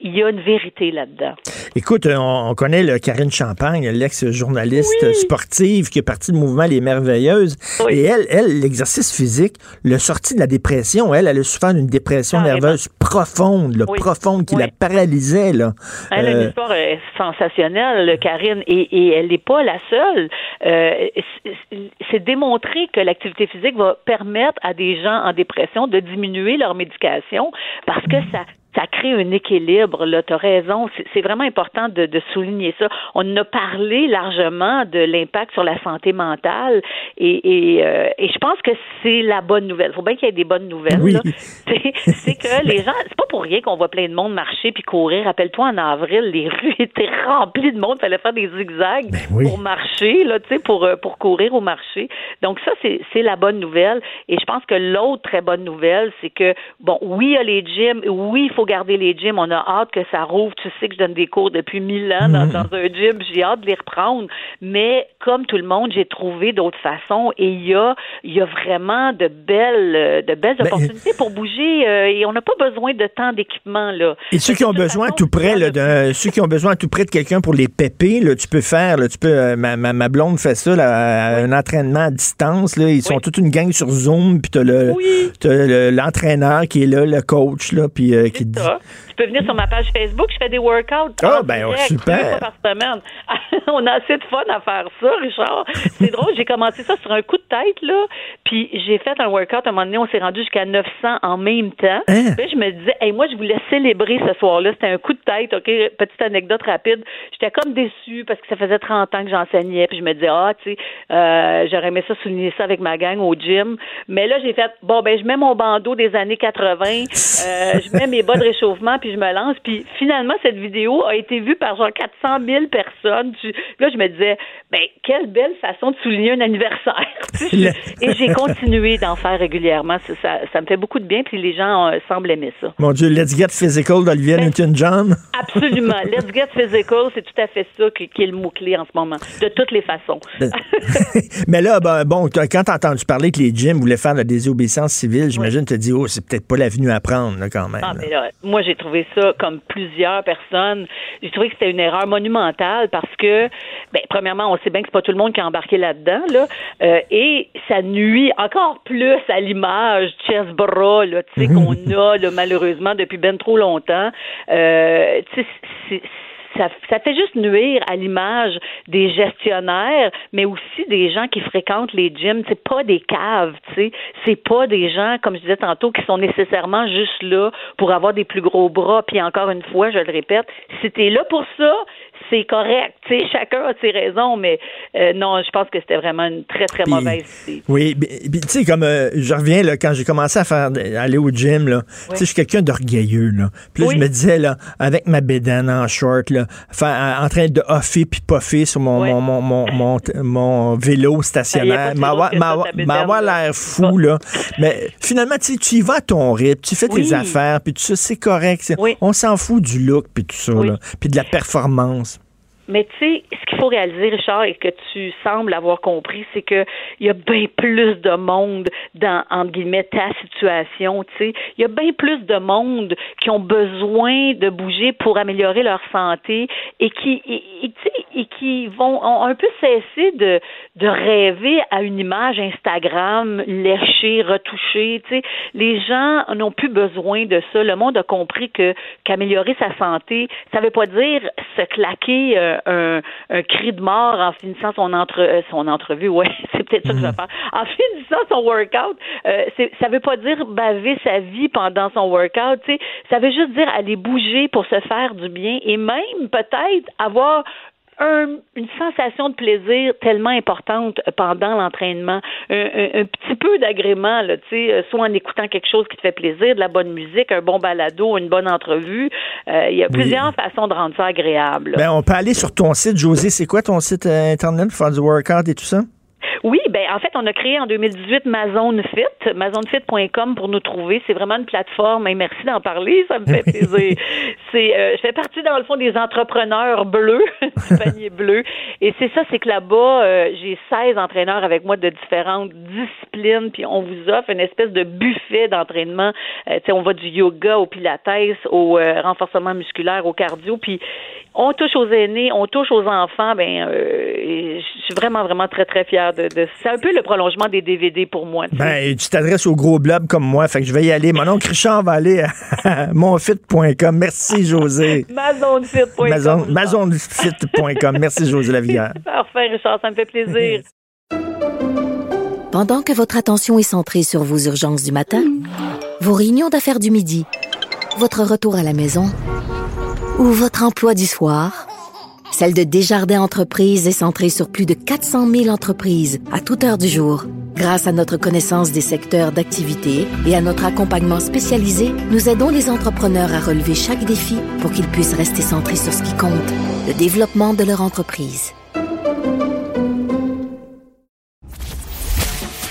il y a une vérité là-dedans. Écoute, euh, on, on connaît le Karine Champagne, l'ex-journaliste sportive qui est partie du mouvement Les Merveilleuses. Et elle, elle, l'exercice physique, le sorti de la dépression. Elle, elle a souffert d'une dépression nerveuse profonde, là, Oui. profonde, qui la paralysait. Là. Elle a une Euh, histoire euh, sensationnelle, Karine, et, et elle n'est pas la seule. Euh, c'est- c'est démontré que l'activité physique va permettre à des gens en dépression de diminuer leur médication parce que ça ça crée un équilibre, là, tu as raison. C'est- vraiment important de, de souligner ça. On a parlé largement de l'impact sur la santé mentale et, et, euh, et je pense que c'est la bonne nouvelle. faut bien qu'il y ait des bonnes nouvelles. Oui. là. C'est que les gens, c'est pas pour rien qu'on voit plein de monde marcher puis courir. Rappelle-toi, en avril, les rues étaient remplies de monde. Il fallait faire des zigzags oui. pour marcher, là, tu sais, pour, euh, pour courir au marché. Donc ça, c'est c'est la bonne nouvelle. Et je pense que l'autre très bonne nouvelle, c'est que, bon, oui, il y a les gyms. Oui, il faut garder les gyms. On a hâte que ça rouvre. Tu sais que je donne des cours depuis mille ans dans, Mhm. dans un gym. J'ai hâte de les reprendre. Mais comme tout le monde, j'ai trouvé d'autres façons. Et il y a, y a vraiment de belles, euh, de belles Ben, opportunités pour bouger. euh, et on n'a pas besoin de tant d'équipement, là. Et ceux qui ont besoin tout près, là, de, ceux qui ont besoin à tout près de quelqu'un pour les péper, là, tu peux faire, là, tu peux, euh, ma, ma, ma blonde fait ça, là, un entraînement à distance, là, ils sont toute une gang sur Zoom, puis t'as le, t'as le- l'entraîneur qui est là, le coach, là, puis euh, qui Ça. Peux venir sur ma page Facebook, je fais des workouts. Ah, en ben, direct, super. fois par semaine. On a assez de fun à faire ça, Richard. C'est drôle, j'ai commencé ça sur un coup de tête, là. Puis j'ai fait un workout, à un moment donné, on s'est rendu jusqu'à 900 en même temps. Hein? Puis je me disais, hey, moi, je voulais célébrer ce soir-là. C'était un coup de tête, OK? Petite anecdote rapide. J'étais comme déçue parce que ça faisait 30 ans que j'enseignais. Puis je me disais, ah, tu sais, euh, j'aurais aimé ça souligner ça avec ma gang au gym. Mais là, j'ai fait, bon, ben, je mets mon bandeau des années 80, euh, je mets mes bas de réchauffement, puis je me lance. Puis finalement, cette vidéo a été vue par genre 400 000 personnes. Tu- Là, je me disais, ben, quelle belle façon de souligner un anniversaire. Et j'ai continué d'en faire régulièrement. Ça, ça, ça me fait beaucoup de bien, puis les gens euh, semblent aimer ça. mon Dieu, Let's Get Physical d'Olivier Ben, Newton-John. Absolument. Let's get physical, c'est tout à fait ça qui, qui est le mot-clé en ce moment, de toutes les façons. Mais là, ben, bon, quand t'as entendu parler que les gyms voulaient faire de la désobéissance civile, j'imagine, tu te dis, oh, c'est peut-être pas l'avenue à prendre, là, quand même. Ah, là. mais là, moi, j'ai trouvé ça, comme plusieurs personnes, j'ai trouvé que c'était une erreur monumentale parce que, ben, premièrement, on sait bien que c'est pas tout le monde qui a embarqué là-dedans, là, euh, et ça nuit encore plus à l'image Chess-Bras, là, tu sais, qu'on a, là, malheureusement, depuis ben trop longtemps. Euh, tu sais, ça, ça fait juste nuire à l'image des gestionnaires, mais aussi des gens qui fréquentent les gyms. C'est pas des caves, tu sais. C'est pas des gens, comme je disais tantôt, qui sont nécessairement juste là pour avoir des plus gros bras. Puis encore une fois, je le répète, si t'es là pour ça, c'est correct. Tu sais, chacun a ses raisons, mais euh, non, je pense que c'était vraiment une très, très mauvaise idée. Oui, tu sais, comme euh, je reviens là, quand j'ai commencé à faire à aller au gym, là, je suis quelqu'un d'orgueilleux. Là. Puis là, je me disais, là, avec ma bédane en short, là, en train de hoffer puis puffer sur mon, mon, mon, mon, mon, mon vélo stationnaire, m'avoir bédaine, l'air fou. Là. Mais finalement, tu y vas à ton rythme, tu fais tes affaires, puis tout ça, c'est correct. On s'en fout du look, puis tout ça, là, puis de la performance. Mais tu sais, ce qu'il faut réaliser, Richard, et que tu sembles avoir compris, c'est que il y a bien plus de monde dans, entre guillemets, ta situation, tu sais. Il y a bien plus de monde qui ont besoin de bouger pour améliorer leur santé et qui, et, et, et qui vont ont un peu cesser de, de rêver à une image Instagram léchée, retouchée, tu sais. Les gens n'ont plus besoin de ça. Le monde a compris que qu'améliorer sa santé, ça veut pas dire se claquer euh, un, un cri de mort en finissant son entre euh, son entrevue. Ouais, c'est peut-être ça que je vais faire. En finissant son workout, euh, ça veut pas dire baver sa vie pendant son workout. Tu sais, ça veut juste dire aller bouger pour se faire du bien et même peut-être avoir un- une sensation de plaisir tellement importante pendant l'entraînement, un, un- un petit peu d'agrément, là, tu sais, euh, soit en écoutant quelque chose qui te fait plaisir, de la bonne musique, un bon balado, une bonne entrevue. Euh, Il y a Oui. plusieurs façons de rendre ça agréable. Ben, on peut aller sur ton site, José. C'est quoi ton site euh, Internet pour faire du workout et tout ça? Oui, ben en fait, on a créé en 2018 MazonFit, mazonfit.com pour nous trouver. C'est vraiment une plateforme. Et merci d'en parler, ça me fait plaisir. c'est, euh, je fais partie dans le fond des entrepreneurs bleus, du panier bleu. Et c'est ça, c'est que là-bas, euh, j'ai 16 entraîneurs avec moi de différentes disciplines, puis on vous offre une espèce de buffet d'entraînement. Euh, tu sais, on va du yoga au pilates, au renforcement musculaire, au cardio, puis on touche aux aînés, on touche aux enfants. Ben, je suis vraiment, vraiment très, très fière de, de... C'est un peu le prolongement des DVD pour moi. Ben, tu t'adresses au gros blob comme moi, fait que je vais y aller. Mon oncle Richard va aller à monfit.com. Merci, José. Mazonfit.com. Mazonfit.com. Merci, José Lavigueur. Parfait, Richard, ça me fait plaisir. Pendant que votre attention est centrée sur vos urgences du matin, vos réunions d'affaires du midi, votre retour à la maison ou votre emploi du soir, celle de Desjardins Entreprises est centrée sur plus de 400 000 entreprises à toute heure du jour. Grâce à notre connaissance des secteurs d'activité et à notre accompagnement spécialisé, nous aidons les entrepreneurs à relever chaque défi pour qu'ils puissent rester centrés sur ce qui compte, le développement de leur entreprise.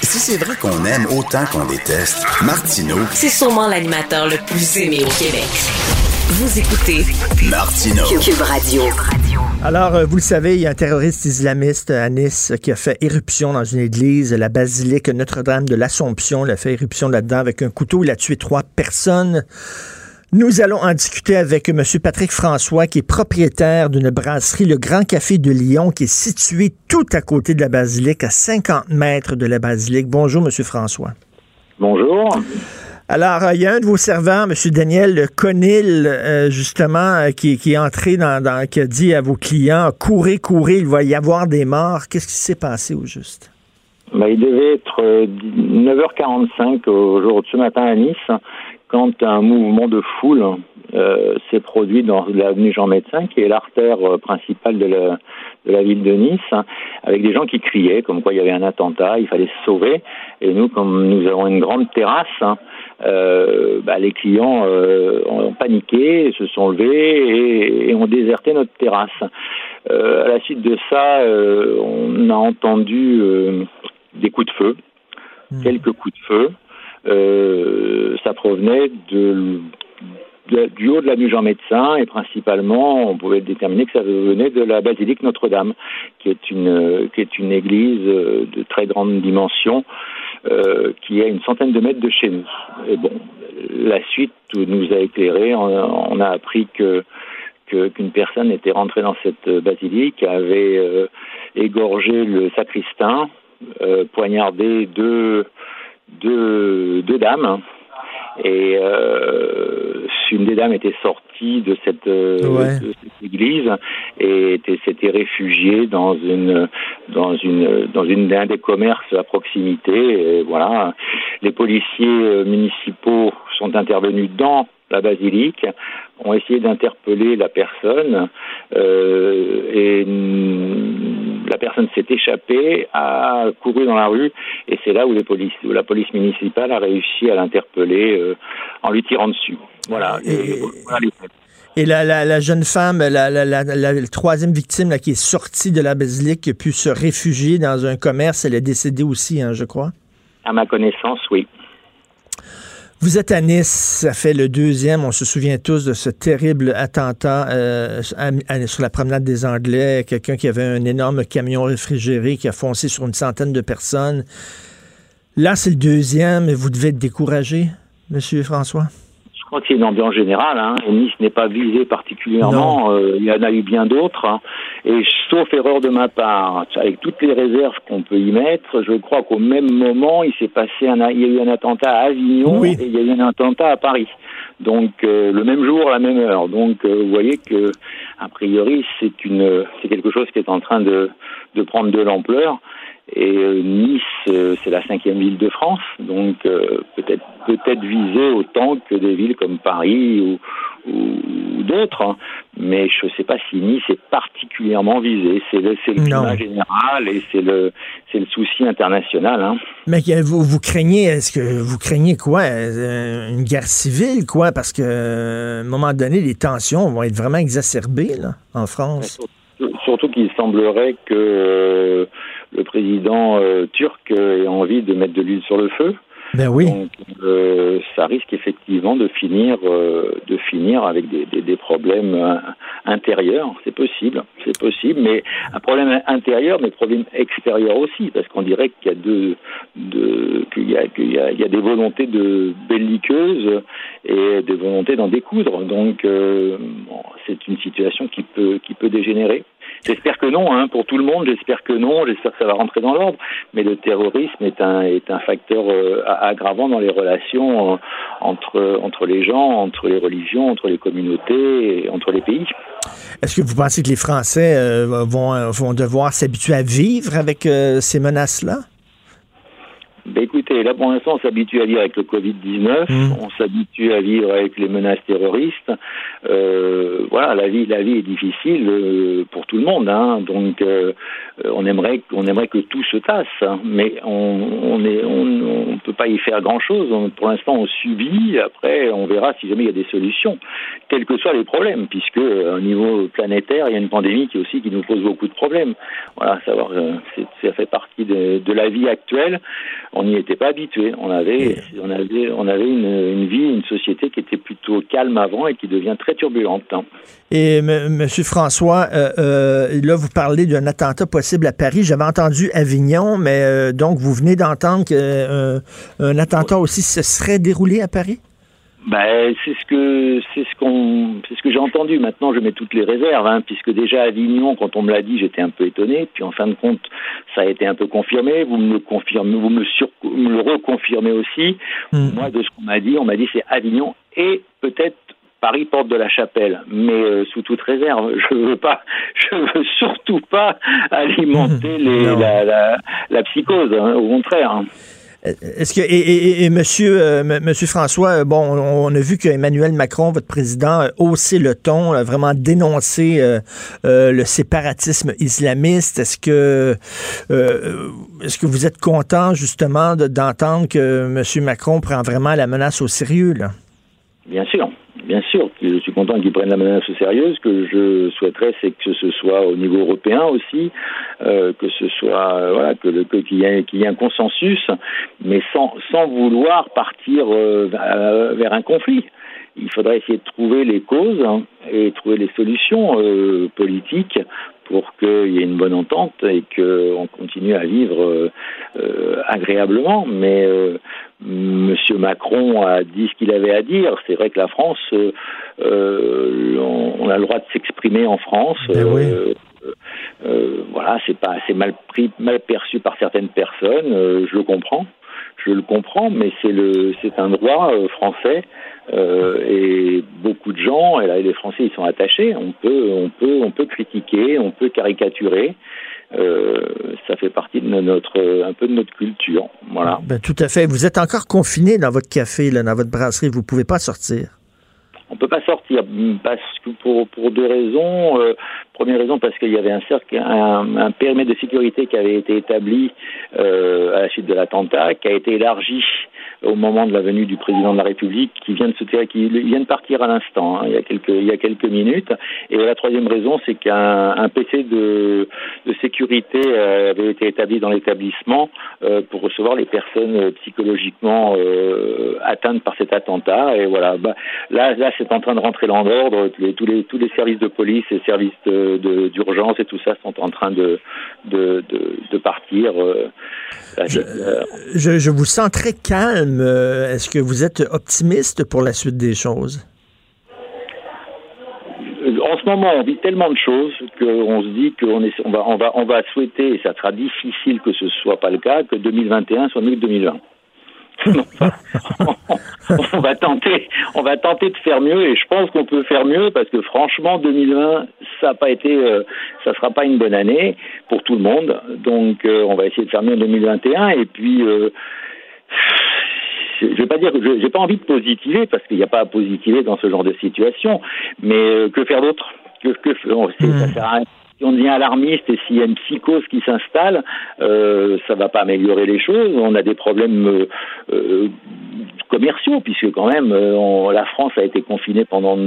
Si c'est vrai qu'on aime autant qu'on déteste, Martineau, C'est sûrement l'animateur le plus aimé au Québec. Vous écoutez Martineau. Cube Radio. Alors, euh, vous le savez, il y a un terroriste islamiste à Nice qui a fait éruption dans une église, la basilique Notre-Dame de l'Assomption. Il a fait éruption là-dedans avec un couteau. Il a tué trois personnes. Nous allons en discuter avec M. Patrick François, qui est propriétaire d'une brasserie, le Grand Café de Lyon, qui est situé tout à côté de la basilique, à 50 mètres de la basilique. Bonjour, M. François. Bonjour. Alors, euh, il y a un de vos servants, M. Daniel Conil, euh, justement, euh, qui, est entré dans, dans, qui a dit à vos clients, courez, courez, il va y avoir des morts. Qu'est-ce qui s'est passé au juste? Ben, il devait être euh, 9h45 au jour de ce matin à Nice quand un mouvement de foule euh, s'est produit dans l'avenue Jean Médecin, qui est l'artère euh, principale de la, de la ville de Nice, hein, avec des gens qui criaient comme quoi il y avait un attentat, il fallait se sauver. Et nous, comme nous avons une grande terrasse, hein, euh, bah, les clients euh, ont paniqué, se sont levés et, et ont déserté notre terrasse. À la suite de ça, on a entendu des coups de feu, quelques coups de feu. Ça provenait de, du haut de l'avenue Jean Médecin et principalement, on pouvait déterminer que ça venait de la basilique Notre-Dame, qui est une qui est une église euh, de très grande dimension, euh, qui est à une centaine de mètres de chez nous. Et bon, la suite nous a éclairé. On, a- appris que qu'une personne était rentrée dans cette basilique, avait euh, égorgé le sacristain, poignardé deux, deux, deux dames. Et euh, une des dames était sortie de cette, euh, Ouais. de cette église et était- s'était réfugiée dans une dans une dans une un des commerces à proximité. Et voilà, les policiers euh, municipaux sont intervenus dans la basilique, ont essayé d'interpeller la personne euh, et la personne s'est échappée, a couru dans la rue et c'est là où, les polices, où la police municipale a réussi à l'interpeller euh, en lui tirant dessus. Voilà. Et voilà les faits. Et la, la, la jeune femme, la, la, la, la- la troisième victime là, qui est sortie de la basilique, qui a pu se réfugier dans un commerce, elle est décédée aussi, hein, je crois. À ma connaissance, oui. Vous êtes à Nice, ça fait le deuxième, on se souvient tous de ce terrible attentat euh, sur la promenade des Anglais, quelqu'un qui avait un énorme camion réfrigéré qui a foncé sur une centaine de personnes. Là, c'est le deuxième, et vous devez être découragé, Monsieur François? Je crois que c'est une ambiance générale. Hein. Nice n'est pas visé particulièrement. Euh, il y en a eu bien d'autres. hein. Et sauf erreur de ma part, avec toutes les réserves qu'on peut y mettre, je crois qu'au même moment, il s'est passé un, il y a eu un attentat à Avignon et il y a eu un attentat à Paris. Donc euh, le même jour, à la même heure. Donc euh, vous voyez que a priori c'est une, c'est quelque chose qui est en train de, de prendre de l'ampleur. Et euh, Nice, euh, c'est la cinquième ville de France, donc euh, peut-être peut-être visée autant que des villes comme Paris ou, d'autres. hein. Mais je ne sais pas si Nice est particulièrement visée. C'est le, le climat général et c'est le, c'est le souci international. Hein. Mais vous, vous craignez, est-ce que vous craignez quoi? Une guerre civile, quoi? Parce que euh, à un moment donné, les tensions vont être vraiment exacerbées là, en France. Surtout qu'il semblerait que, le président turc ait envie de mettre de l'huile sur le feu. Ben oui. Donc, euh, ça risque effectivement de finir, euh, de finir avec des, des, des problèmes euh, intérieurs. C'est possible, c'est possible, mais un problème intérieur, mais problème extérieur aussi, parce qu'on dirait qu'il y a deux, de, qu'il y a, qu'il y a, il y a des volontés de belliqueuses et des volontés d'en découdre. Donc, euh, bon, c'est une situation qui peut, qui peut dégénérer. J'espère que non, hein, pour tout le monde, j'espère que non, j'espère que ça va rentrer dans l'ordre, mais le terrorisme est un, est un facteur euh, aggravant dans les relations euh, entre, entre les gens, entre les religions, entre les communautés, et entre les pays. Est-ce que vous pensez que les Français euh, vont, vont devoir s'habituer à vivre avec euh, ces menaces-là? Ben écoutez, là pour l'instant on s'habitue à vivre avec le Covid-19, Mm. on s'habitue à vivre avec les menaces terroristes. Euh, voilà, la vie, la vie est difficile euh, pour tout le monde, hein, donc euh, on aimerait, on aimerait que tout se tasse, hein, mais on, on est, on, on peut pas y faire grand chose. pour l'instant on subit. Après on verra si jamais il y a des solutions, quels que soient les problèmes, puisque au niveau planétaire il y a une pandémie qui aussi qui nous pose beaucoup de problèmes. Voilà, savoir, ça fait partie de, de la vie actuelle on n'y était pas habitué. On avait, on avait, on avait une, une vie, une société qui était plutôt calme avant et qui devient très turbulente. hein. Et M. Monsieur François, euh, euh, là, vous parlez d'un attentat possible à Paris. J'avais entendu Avignon, mais euh, donc vous venez d'entendre qu'un un attentat aussi se serait déroulé à Paris? Ben, c'est ce que c'est ce qu'on c'est ce que j'ai entendu. Maintenant, je mets toutes les réserves, hein, puisque déjà à Avignon, quand on me l'a dit, j'étais un peu étonné. Puis en fin de compte, ça a été un peu confirmé. Vous me le confirmez, vous me, sur, me le reconfirmez aussi. Moi, de ce qu'on m'a dit, on m'a dit c'est Avignon et peut-être Paris porte de la Chapelle, mais euh, sous toute réserve. Je veux pas, je veux surtout pas alimenter les, la, la, la psychose. hein, au contraire. Hein. Est-ce que et, et- euh, Monsieur François, euh, bon, on, a vu qu'Emmanuel Macron, votre président, a haussé le ton, a vraiment dénoncé euh, euh, le séparatisme islamiste. Est-ce que euh, est-ce que vous êtes content justement de- d'entendre que Monsieur Macron prend vraiment la menace au sérieux là? Bien sûr, bien sûr. Content qu'ils prennent la menace au sérieux. Ce que je souhaiterais, c'est que ce soit au niveau européen aussi, euh, que ce soit euh, voilà, que le- qu'il y, ait un consensus, mais sans sans vouloir partir euh, vers- un conflit. Il faudrait essayer de trouver les causes hein, et trouver les solutions politiques pour qu'il y ait une bonne entente et qu'on continue à vivre euh, euh, agréablement. Mais euh, Monsieur Macron a dit ce qu'il avait à dire. C'est vrai que la France, euh, on, on a le droit de s'exprimer en France. Euh, voilà, c'est pas, c'est mal pris, mal perçu par certaines personnes. je le comprends, je le comprends, mais c'est le, c'est un droit français. Euh, et beaucoup de gens, et là les Français ils sont attachés. On peut, on peut, on peut critiquer, on peut caricaturer. Euh, ça fait partie de notre, un peu de notre culture. Voilà. Ben, tout à fait. Vous êtes encore confiné dans votre café, là, dans votre brasserie. Vous pouvez pas sortir. On peut pas sortir parce que pour pour deux raisons. Euh, première raison parce qu'il y avait un cercle, un, périmètre de sécurité qui avait été établi euh, à la suite de l'attentat, qui a été élargi au moment de la venue du président de la République, qui vient de se qui vient de partir à l'instant, hein, il y a quelques il y a quelques minutes. Et la troisième raison, c'est qu'un un PC de sécurité euh, avait été établi dans l'établissement euh, pour recevoir les personnes psychologiquement atteintes par cet attentat. Et voilà, bah, là, là, c'est en train de rentrer dans l'ordre. Les- Tous les tous les services de police et services de- d'urgence et tout ça sont en train de de de, de partir. euh. Je, je vous sens très calme. Euh, Est-ce que vous êtes optimiste pour la suite des choses? en ce moment, on vit tellement de choses qu'on se dit qu'on est, on va, on va, on va souhaiter, et ça sera difficile que ce soit pas le cas, que 2021 soit mieux que 2020. on va tenter, on va tenter de faire mieux, et je pense qu'on peut faire mieux parce que franchement, 2020, ça a pas été, euh, ça sera pas une bonne année pour tout le monde. Donc, euh, on va essayer de faire mieux en 2021, et puis. Euh, je vais pas dire j'ai pas envie de positiver parce qu'il n'y a pas à positiver dans ce genre de situation, mais euh, que faire d'autre? Que, que on- ça sert à rien. Si on devient alarmiste et s'il y a une psychose qui s'installe, euh, ça va pas améliorer les choses. On a des problèmes euh, euh, commerciaux puisque quand même on- la France a été confinée pendant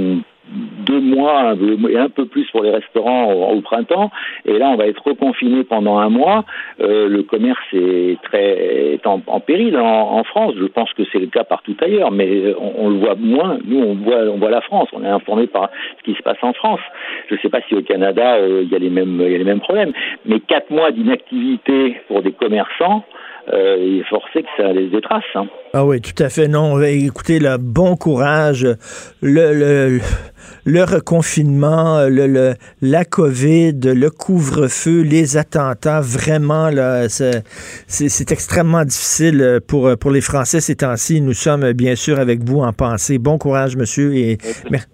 deux mois et un peu plus pour les restaurants au, printemps. Et là, on va être reconfiné pendant un mois. Euh, le commerce est très est en, péril en, France. Je pense que c'est le cas partout ailleurs, mais on, on, le voit moins. Nous, on voit on voit la France. On est informé par ce qui se passe en France. Je ne sais pas si au Canada euh, il y a les mêmes il y a les mêmes problèmes. Mais quatre mois d'inactivité pour des commerçants euh, il est forcé que ça laisse des traces. Hein. Ah oui, tout à fait. Non, écoutez, le bon courage, le, le, le reconfinement, le, le, la COVID, le couvre-feu, les attentats, vraiment, là, c'est extrêmement difficile pour, pour les Français ces temps-ci. Nous sommes bien sûr avec vous en pensée. Bon courage, monsieur, et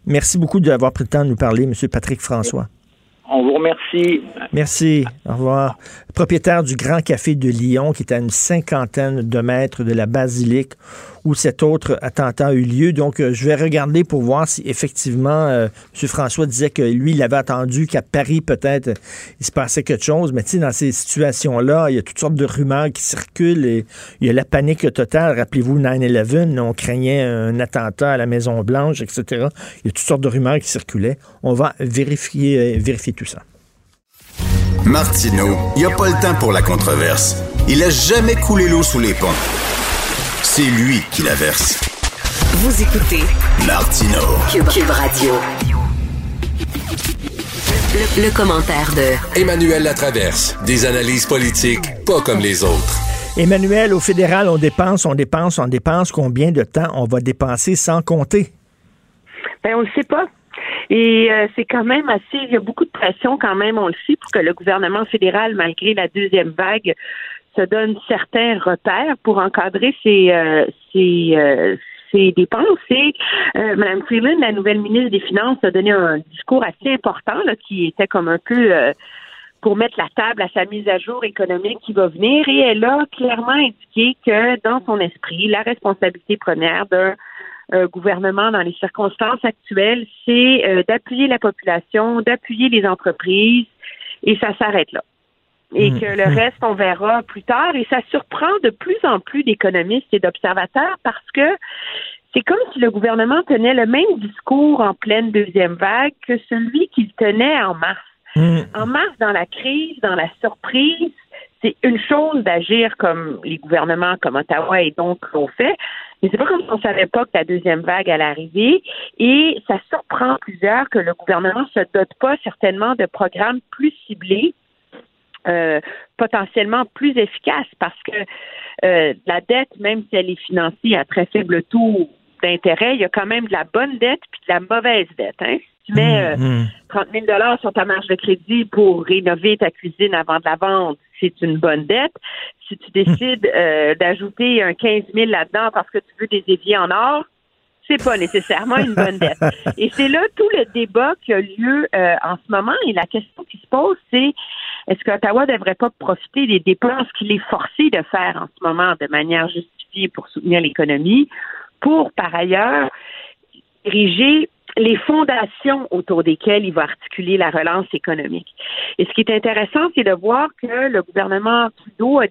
merci beaucoup d'avoir pris le temps de nous parler, monsieur Patrick François. On vous remercie. Merci. Au revoir. Propriétaire du Grand Café de Lyon, qui est à une cinquantaine de mètres de la basilique où cet autre attentat a eu lieu. Donc, euh, je vais regarder pour voir si effectivement, euh, M. François disait que lui, il avait attendu qu'à Paris, peut-être, il se passait quelque chose. Mais tu sais, dans ces situations-là, il y a toutes sortes de rumeurs qui circulent et il y a la panique totale. Rappelez-vous 9-11, on craignait un attentat à la Maison-Blanche, etc. Il y a toutes sortes de rumeurs qui circulaient. On va vérifier, euh, vérifier tout ça. Martineau, il n'y a pas le temps pour la controverse. Il a jamais coulé l'eau sous les ponts. C'est lui qui la verse. Vous écoutez Martino Cube, Cube Radio. Le, le, commentaire de Emmanuel Latraverse. Des analyses politiques pas comme les autres. Emmanuel, au fédéral, on dépense, on dépense, on dépense. Combien de temps on va dépenser sans compter? Ben, on ne sait pas. Et euh, c'est quand même assez, il y a beaucoup de pression quand même, on le sait, pour que le gouvernement fédéral, malgré la deuxième vague, donne certains repères pour encadrer ses, euh, euh, ses dépenses. Et euh, Mme Freeland, la nouvelle ministre des Finances, a donné un discours assez important là, qui était comme un peu pour mettre la table à sa mise à jour économique qui va venir. Et elle a clairement indiqué que dans son esprit, la responsabilité première d'un gouvernement dans les circonstances actuelles, c'est d'appuyer la population, d'appuyer les entreprises, et ça s'arrête là et que le reste, on verra plus tard. Et ça surprend de plus en plus d'économistes et d'observateurs parce que c'est comme si le gouvernement tenait le même discours en pleine deuxième vague que celui qu'il tenait en mars. En mars, dans la crise, dans la surprise, c'est une chose d'agir comme les gouvernements comme Ottawa et donc l'ont fait, mais c'est pas comme si on savait pas que la deuxième vague allait arriver et ça surprend plusieurs que le gouvernement se dote pas certainement de programmes plus ciblés euh, potentiellement plus efficace parce que euh, la dette, même si elle est financée à très faible taux d'intérêt, il y a quand même de la bonne dette puis de la mauvaise dette. Hein? Si tu mets euh, 30 000 sur ta marge de crédit pour rénover ta cuisine avant de la vendre, c'est une bonne dette. Si tu décides euh, d'ajouter un 15 000 là-dedans parce que tu veux des éviers en or, c'est pas nécessairement une bonne dette. Et c'est là tout le débat qui a lieu euh, en ce moment. Et la question qui se pose, c'est est-ce qu'Ottawa ne devrait pas profiter des dépenses qu'il est forcé de faire en ce moment de manière justifiée pour soutenir l'économie, pour par ailleurs diriger les fondations autour desquelles il va articuler la relance économique? Et ce qui est intéressant, c'est de voir que le gouvernement Trudeau a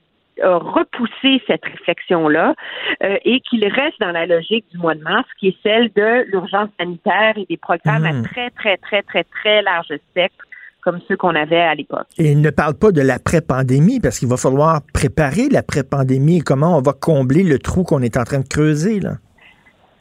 repousser cette réflexion-là euh, et qu'il reste dans la logique du mois de mars, qui est celle de l'urgence sanitaire et des programmes à très, très, très, très, très large spectre comme ceux qu'on avait à l'époque. Et il ne parle pas de l'après-pandémie, parce qu'il va falloir préparer l'après-pandémie et comment on va combler le trou qu'on est en train de creuser, là.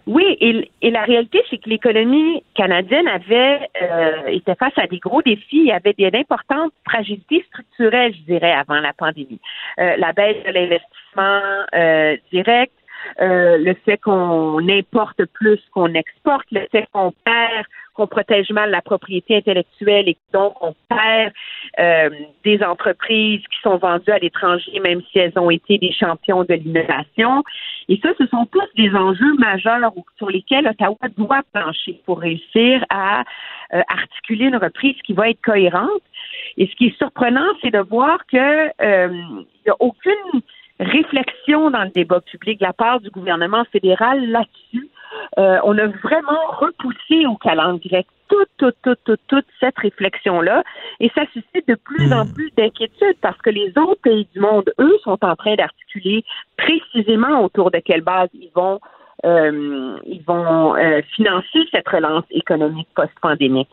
Oui, et, et, la réalité, c'est que l'économie canadienne avait euh, était face à des gros défis. Il y avait d'importantes fragilités structurelles, je dirais, avant la pandémie. Euh, la baisse de l'investissement euh, direct, euh, le fait qu'on importe plus qu'on exporte, le fait qu'on perd qu'on protège mal la propriété intellectuelle et donc on perd euh, des entreprises qui sont vendues à l'étranger, même si elles ont été des champions de l'innovation. Et ça, ce sont tous des enjeux majeurs sur lesquels Ottawa doit plancher pour réussir à euh, articuler une reprise qui va être cohérente. Et ce qui est surprenant, c'est de voir que euh, il n'y a aucune réflexion dans le débat public de la part du gouvernement fédéral là-dessus. Euh, on a vraiment repoussé au calendrier toute, toute, toute, toute, toute cette réflexion-là. Et ça suscite de plus en plus d'inquiétude parce que les autres pays du monde, eux, sont en train d'articuler précisément autour de quelle base ils vont euh, ils vont euh, financer cette relance économique post-pandémique.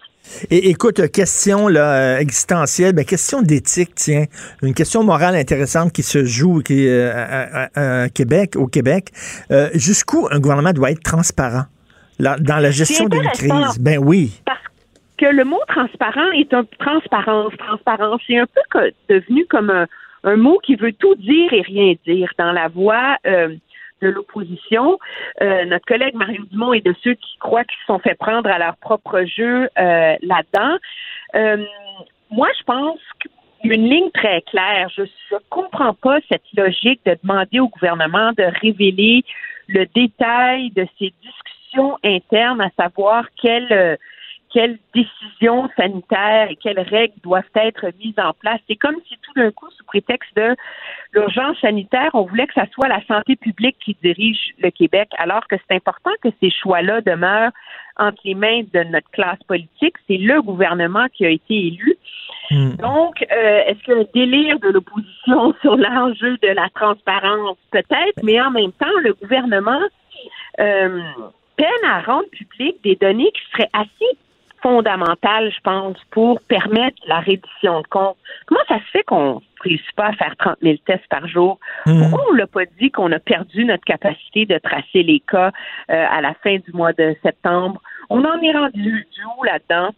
Et écoute, question là, euh, existentielle, ben, question d'éthique, tiens, une question morale intéressante qui se joue qui, euh, à, à- à Québec, au Québec. Euh, Jusqu'où un gouvernement doit être transparent là, dans la gestion d'une crise? Ben oui. que le mot transparent est un transparence, transparence, c'est un peu que- devenu comme un, un mot qui veut tout dire et rien dire dans la voix euh, de l'opposition. Euh, notre collègue Mario Dumont est de ceux qui croient qu'ils se sont fait prendre à leur propre jeu euh, là-dedans. Euh, moi, je pense a une ligne très claire. Je ne comprends pas cette logique de demander au gouvernement de révéler le détail de ces discussions internes, à savoir quelle euh, quelles décisions sanitaires et quelles règles doivent être mises en place. C'est comme si tout d'un coup, sous prétexte de l'urgence sanitaire, on voulait que ça soit la santé publique qui dirige le Québec, alors que c'est important que ces choix-là demeurent entre les mains de notre classe politique. C'est le gouvernement qui a été élu. Donc, euh, est-ce qu'il y a un délire de l'opposition sur l'enjeu de la transparence? Peut-être, mais en même temps, le gouvernement euh, peine à rendre public des données qui seraient assez fondamentales, je pense, pour permettre la reddition de comptes. Comment ça se fait qu'on ne réussit pas à faire 30 000 tests par jour? Pourquoi on ne l'a pas dit qu'on a perdu notre capacité de tracer les cas euh, à la fin du mois de septembre? On en est rendu du où là-dedans?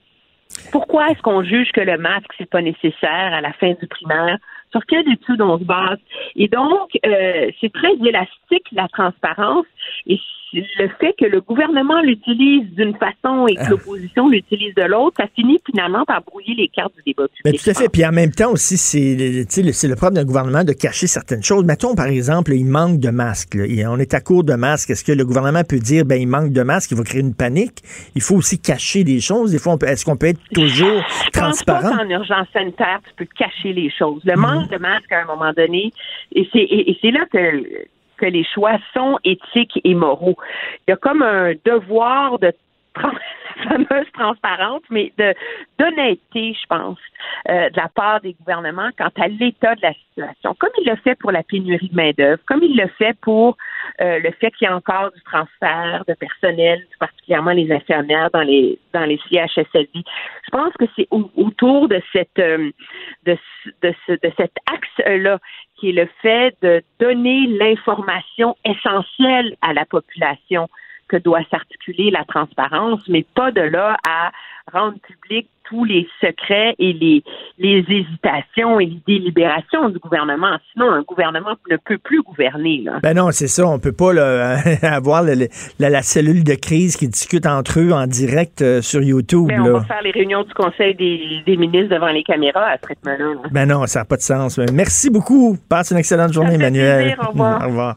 Pourquoi est-ce qu'on juge que le masque, c'est pas nécessaire à la fin du primaire? Sur quelle étude on se base? Et donc, euh, c'est très élastique, la transparence. Et le fait que le gouvernement l'utilise d'une façon et que l'opposition l'utilise de l'autre, ça finit finalement par brouiller les cartes du débat public. Ben, tout à fait. Puis en même temps aussi, c'est le- le problème d'un gouvernement de cacher certaines choses. Mettons, par exemple, il manque de masques. là. Et on est à court de masques. Est-ce que le gouvernement peut dire, ben, il manque de masques, il va créer une panique? Il faut aussi cacher des choses. Des fois, est-ce qu'on peut être toujours Je pense pas transparent? qu'en urgence sanitaire, tu peux cacher les choses. Le manque de masques à un moment donné, et c'est et, et c'est là que que les choix sont éthiques et moraux. Il y a comme un devoir de fameuse transparence, mais d'honnêteté, je pense, euh, de la part des gouvernements quant à l'état de la situation. Comme il le fait pour la pénurie de main-d'œuvre, comme il le fait pour euh, le fait qu'il y a encore du transfert de personnel, particulièrement les infirmières dans les dans les CHSLD. Je pense que c'est au- autour de cette euh, de, de cet axe-là qui est le fait de donner l'information essentielle à la population que doit s'articuler la transparence, mais pas de là à rendre public tous les secrets et les, les hésitations et les délibérations du gouvernement. Sinon, un gouvernement ne peut plus gouverner. Là. Ben non, c'est ça. On peut pas là, avoir le- le- la, la cellule de crise qui discute entre eux en direct euh, sur YouTube. Mais on là. va faire les réunions du Conseil des, des ministres devant les caméras à ce rythme-là. là. Ben non, ça n'a pas de sens. Merci beaucoup. Passe une excellente journée, Emmanuel. plaisir. Au revoir. Au revoir.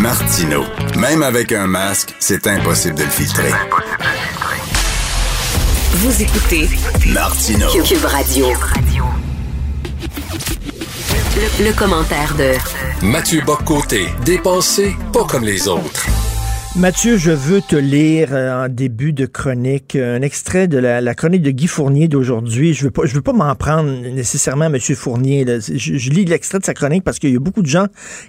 Martino. Même avec un masque, c'est impossible de le filtrer. Vous écoutez Martino. Cube Radio. Le, le commentaire de Mathieu Boccoté, dépensé pas comme les autres. Mathieu, je veux te lire euh, en début de chronique un extrait de la, chronique de Guy Fournier d'aujourd'hui. Je veux pas, je veux pas m'en prendre nécessairement à M. Fournier. Je, je lis l'extrait de sa chronique parce qu'il y a beaucoup de gens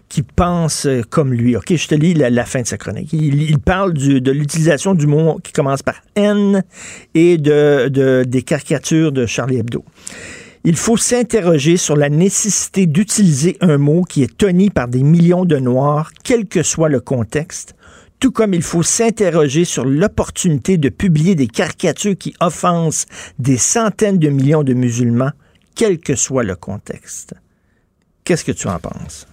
qui pensent euh, comme lui. Ok, je te lis la, la fin de sa chronique. Il, il parle du- de l'utilisation du mot qui commence par N et de, de- des caricatures de Charlie Hebdo. Il faut s'interroger sur la nécessité d'utiliser un mot qui est tenu par des millions de Noirs, quel que soit le contexte, tout comme il faut s'interroger sur l'opportunité de publier des caricatures qui offensent des centaines de millions de musulmans, quel que soit le contexte. Qu'est-ce que tu en penses?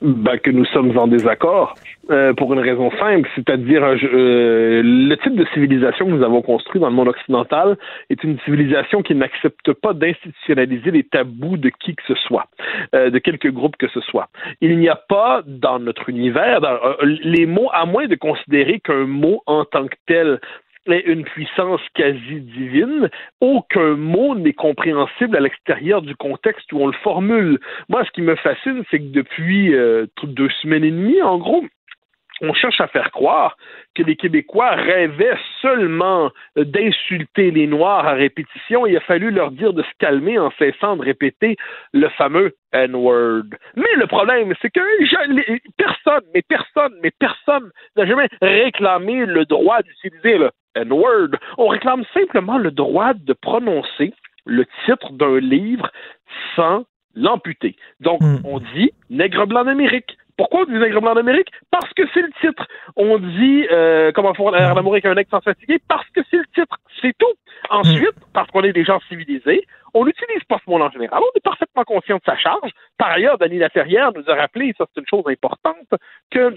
Ben, que nous sommes en désaccord euh, pour une raison simple, c'est-à-dire euh, le type de civilisation que nous avons construit dans le monde occidental est une civilisation qui n'accepte pas d'institutionnaliser les tabous de qui que ce soit, euh, de quelque groupe que ce soit. Il n'y a pas dans notre univers dans, les mots, à moins de considérer qu'un mot en tant que tel est une puissance quasi divine, aucun mot n'est compréhensible à l'extérieur du contexte où on le formule. Moi, ce qui me fascine, c'est que depuis euh, deux semaines et demie, en gros, on cherche à faire croire que les Québécois rêvaient seulement d'insulter les Noirs à répétition. Il a fallu leur dire de se calmer en cessant de répéter le fameux N-word. Mais le problème, c'est que personne, mais personne, mais personne n'a jamais réclamé le droit d'utiliser le N-word. On réclame simplement le droit de prononcer le titre d'un livre sans l'amputer. Donc, hmm. on dit Nègre blanc d'Amérique. Pourquoi on dit Nègre blanc d'Amérique? Parce que c'est le titre. On dit euh, Comment faire l'amour avec un ex sans fatiguer? Parce que c'est le titre. C'est tout. Ensuite, parce qu'on est des gens civilisés, on n'utilise pas ce mot en général. On est parfaitement conscient de sa charge. Par ailleurs, Dany Laferrière nous a rappelé, ça c'est une chose importante, que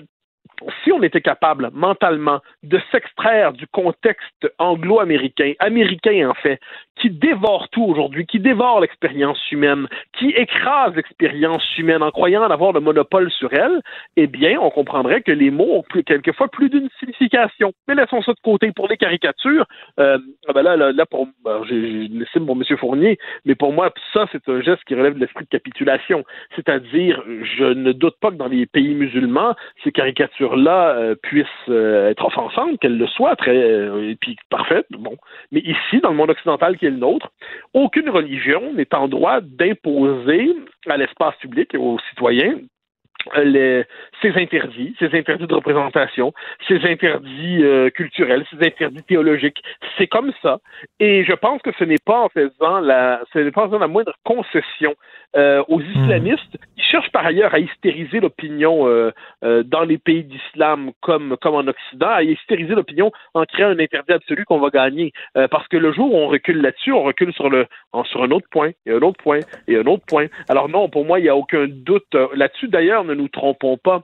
si on était capable mentalement de s'extraire du contexte anglo-américain, américain en fait, qui dévore tout aujourd'hui, qui dévore l'expérience humaine, qui écrase l'expérience humaine en croyant avoir le monopole sur elle, eh bien, on comprendrait que les mots ont quelquefois plus d'une signification. Mais laissons ça de côté. Pour les caricatures, euh, ah ben là, là, pour, ben, j'ai pour M. Fournier, mais pour moi, ça, c'est un geste qui relève de l'esprit de capitulation. C'est-à-dire, je ne doute pas que dans les pays musulmans, ces caricatures-là euh, puissent euh, être offensantes, qu'elles le soient, très, et puis parfaites, bon. Mais ici, dans le monde occidental, le nôtre, aucune religion n'est en droit d'imposer à l'espace public et aux citoyens les, ces interdits, ces interdits de représentation, ces interdits euh, culturels, ces interdits théologiques. C'est comme ça. Et je pense que ce n'est pas en faisant la, ce n'est pas en faisant la moindre concession euh, aux hmm. islamistes qui cherchent par ailleurs à hystériser l'opinion euh, dans les pays d'islam comme, comme en Occident, à hystériser l'opinion en créant un interdit absolu qu'on va gagner. parce que le jour où on recule là-dessus, on recule sur, le, sur un autre point, et un autre point, et un autre point. Alors non, pour moi, il n'y a aucun doute là-dessus. D'ailleurs, ne nous trompons pas.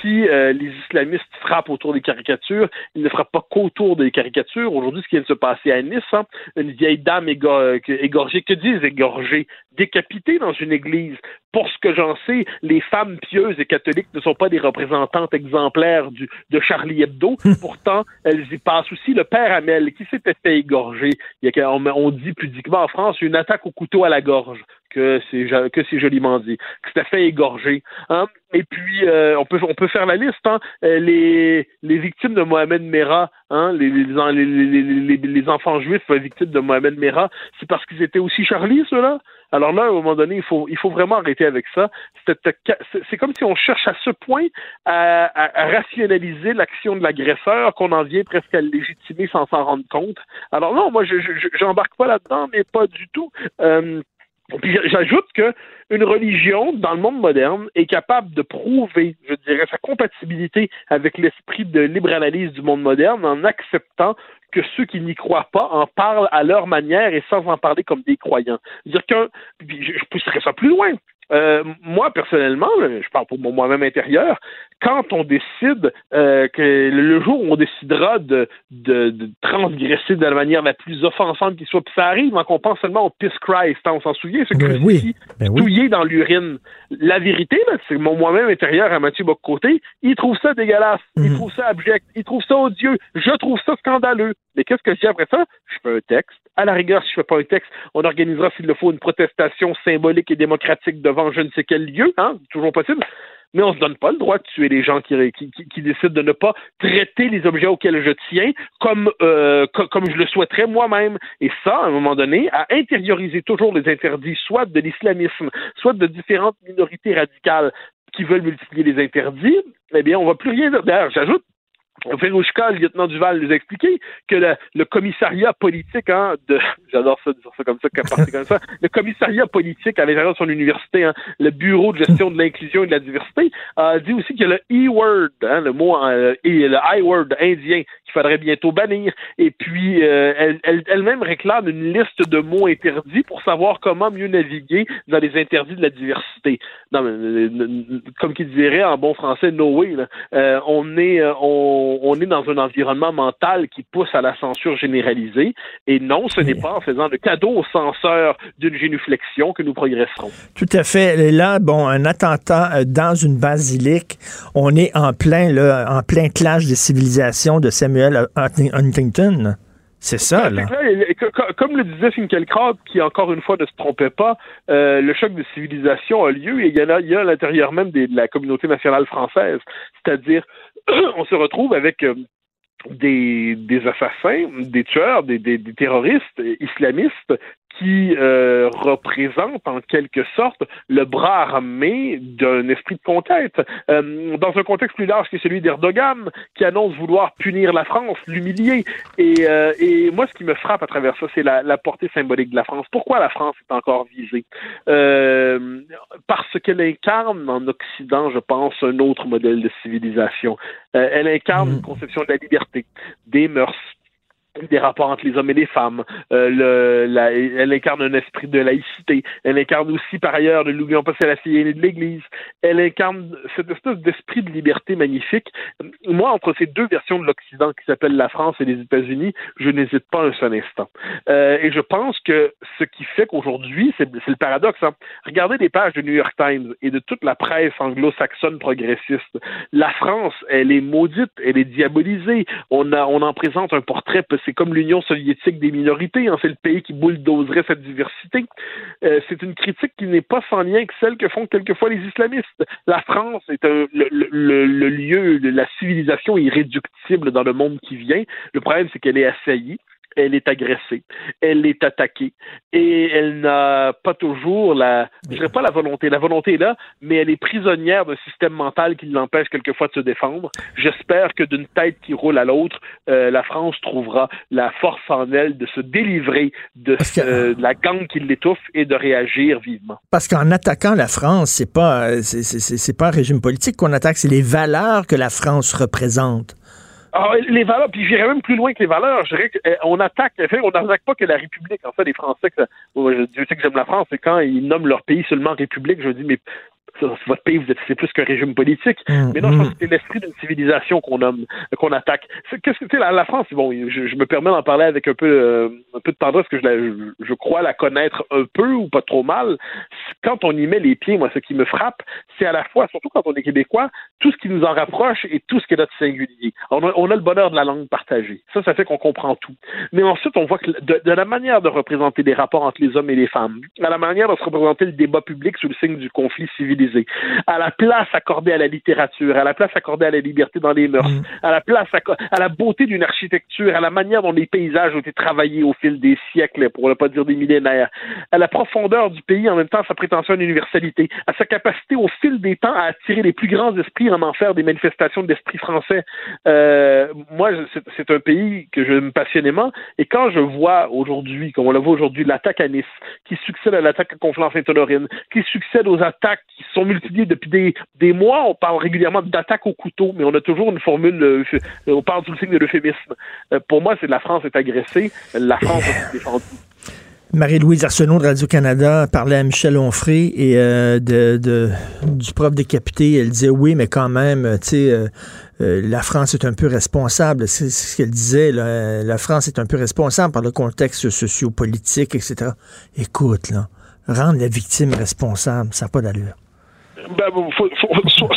si les islamistes frappent autour des caricatures, ils ne frappent pas qu'autour des caricatures. Aujourd'hui, ce qui vient de se passer à Nice, hein, une vieille dame égorgée, que disent égorgée, décapitée dans une église. Pour ce que j'en sais, les femmes pieuses et catholiques ne sont pas des représentantes exemplaires du, de Charlie Hebdo. Pourtant, elles y passent aussi. Le père Amel, qui s'était fait égorger, il y a, on, on dit pudiquement en France, une attaque au couteau à la gorge que c'est que c'est joliment dit, que c'était fait égorger. Hein? Et puis euh, on peut on peut faire la liste. Hein? Euh, les les victimes de Mohamed Merah, hein? les, les, les, les, enfants juifs victimes de Mohamed Merah, c'est parce qu'ils étaient aussi Charlie ceux-là. Alors là, à un moment donné, il faut il faut vraiment arrêter avec ça. C'est comme si on cherche à ce point à, à, rationaliser l'action de l'agresseur qu'on en vient presque à le légitimer sans s'en rendre compte. Alors non, moi je j'embarque pas là-dedans, mais pas du tout. Euh, puis j'ajoute que une religion dans le monde moderne est capable de prouver, je dirais, sa compatibilité avec l'esprit de libre analyse du monde moderne en acceptant que ceux qui n'y croient pas en parlent à leur manière et sans en parler comme des croyants. Que je, je pousserais ça plus loin. Euh, moi, personnellement, je parle pour moi-même intérieur, quand on décide euh, que le jour où on décidera de, de, de, transgresser de la manière la plus offensante qui soit, puis ça arrive quand on pense seulement au Piss Christ, hein, on s'en souvient, ce ben oui, ben touillé dans l'urine. La vérité, c'est mon moi-même intérieur à Mathieu Boccoté, il trouve ça dégueulasse, il mhm. trouve ça abject, il trouve ça odieux, je trouve ça scandaleux. Mais qu'est-ce que je dis après ça? Je fais un texte. À la rigueur, si je fais pas un texte, on organisera, s'il le faut, une protestation symbolique et démocratique devant je ne sais quel lieu, hein, toujours possible mais on se donne pas le droit de tuer les gens qui, qui, décident de ne pas traiter les objets auxquels je tiens comme, euh, comme je le souhaiterais moi-même. Et ça, à un moment donné, à intérioriser toujours les interdits, soit de l'islamisme, soit de différentes minorités radicales qui veulent multiplier les interdits, eh bien, on va plus rien dire. D'ailleurs, j'ajoute, Verouchka, le lieutenant Duval, nous a expliqué que le, commissariat politique, hein, de, j'adore ça, dire ça comme ça, comme ça, le commissariat politique à l'intérieur de son université, hein, le bureau de gestion de l'inclusion et de la diversité, a dit aussi que le E-word, hein, le mot, euh, le I-word indien, qu'il faudrait bientôt bannir. Et puis, euh, elle, elle-même réclame une liste de mots interdits pour savoir comment mieux naviguer dans les interdits de la diversité. Non, mais, euh, comme qu'il dirait en bon français, no way. On est, on, on, est dans un environnement mental qui pousse à la censure généralisée. Et non, ce n'est pas en faisant le cadeau aux censeurs d'une génuflexion que nous progresserons. Tout à fait. Là, bon, un attentat dans une basilique, on est en plein, là, en plein clash des civilisations de Samuel Huntington. C'est ça, là. Comme le disait Finkielkraut, qui encore une fois ne se trompait pas, euh, le choc de civilisation a lieu et il y, a, il y a à l'intérieur même de la communauté nationale française. C'est-à-dire, on se retrouve avec euh, des, des assassins, des tueurs, des, des, des terroristes islamistes qui euh, représente en quelque sorte le bras armé d'un esprit de conquête. Euh, dans un contexte plus large que celui d'Erdogan, qui annonce vouloir punir la France, l'humilier. Et, euh, et moi, ce qui me frappe à travers ça, c'est la, la, portée symbolique de la France. Pourquoi la France est encore visée? Euh, parce qu'elle incarne en Occident, je pense, un autre modèle de civilisation. Euh, elle incarne une mmh. conception de la liberté, des mœurs, des rapports entre les hommes et les femmes. Euh, elle incarne un esprit de laïcité. Elle incarne aussi, par ailleurs, le n'oublions pas, c'est la fille de l'Église. Elle incarne cette espèce d'esprit de liberté magnifique. Moi, entre ces deux versions de l'Occident qui s'appellent la France et les États-Unis, je n'hésite pas un seul instant. Euh, et je pense que ce qui fait qu'aujourd'hui, c'est le paradoxe. Hein. Regardez les pages du New York Times et de toute la presse anglo-saxonne progressiste. La France, elle est maudite, elle est diabolisée. On, en présente un portrait c'est comme l'Union soviétique des minorités, hein, c'est le pays qui bulldozerait cette diversité. Euh, c'est une critique qui n'est pas sans lien avec celle que font quelquefois les islamistes. La France est le, lieu, la civilisation irréductible dans le monde qui vient. Le problème, c'est qu'elle est assaillie elle est agressée, elle est attaquée et elle n'a pas toujours la, je dirais pas la volonté, la volonté est là, mais elle est prisonnière d'un système mental qui l'empêche quelquefois de se défendre. J'espère que d'une tête qui roule à l'autre, euh, la France trouvera la force en elle de se délivrer de, la gang qui l'étouffe et de réagir vivement. Parce qu'en attaquant la France, c'est pas, c'est pas un régime politique qu'on attaque, c'est les valeurs que la France représente. Ah, les valeurs, puis j'irais même plus loin que les valeurs. Je dirais qu'on eh, attaque, on n'attaque pas que la République. En fait, les Français, que, Dieu sait que j'aime la France, c'est quand ils nomment leur pays seulement République, je dis, mais votre pays, vous êtes, c'est plus qu'un régime politique. Mmh, mais non, je pense mmh. que c'est l'esprit d'une civilisation qu'on nomme, qu'on attaque. Qu'est-ce que, tu la, la, France, bon, je, me permets d'en parler avec un peu, euh, un peu de tendresse, parce que je, je, crois la connaître un peu ou pas trop mal. Quand on y met les pieds, moi, ce qui me frappe, c'est à la fois, surtout quand on est québécois, tout ce qui nous en rapproche et tout ce qui est notre singulier. On a, on a le bonheur de la langue partagée. Ça, ça fait qu'on comprend tout. Mais ensuite, on voit que de, de la manière de représenter les rapports entre les hommes et les femmes, à la manière de se représenter le débat public sous le signe du conflit civilisé, à la place accordée à la littérature, à la place accordée à la liberté dans les mœurs, mm. à la place à la beauté d'une architecture, à la manière dont les paysages ont été travaillés au fil des siècles, pour ne pas dire des millénaires, à la profondeur du pays, en même temps sa prétention à l'universalité, à sa capacité au fil des temps à attirer les plus grands esprits, en en faire des manifestations d'esprit français. Euh, moi, c'est un pays que j'aime passionnément, et quand je vois aujourd'hui, comme on le voit aujourd'hui, l'attaque à Nice, qui succède à l'attaque à Conflans-Sainte-Honorine, qui succède aux attaques qui sont multipliées depuis des, des mois. On parle régulièrement d'attaque au couteau, mais on a toujours une formule, euh, on parle sous le signe de l'euphémisme. Euh, pour moi, c'est la France est agressée, la France est défendue. Marie-Louise Arsenault de Radio-Canada parlait à Michel Onfray et euh, de, de, du prof décapité. Elle disait oui, mais quand même, tu sais, la France est un peu responsable. C'est ce qu'elle disait. La France est un peu responsable par le contexte sociopolitique, etc. Écoute, là, rendre la victime responsable, ça n'a pas d'allure. Ben,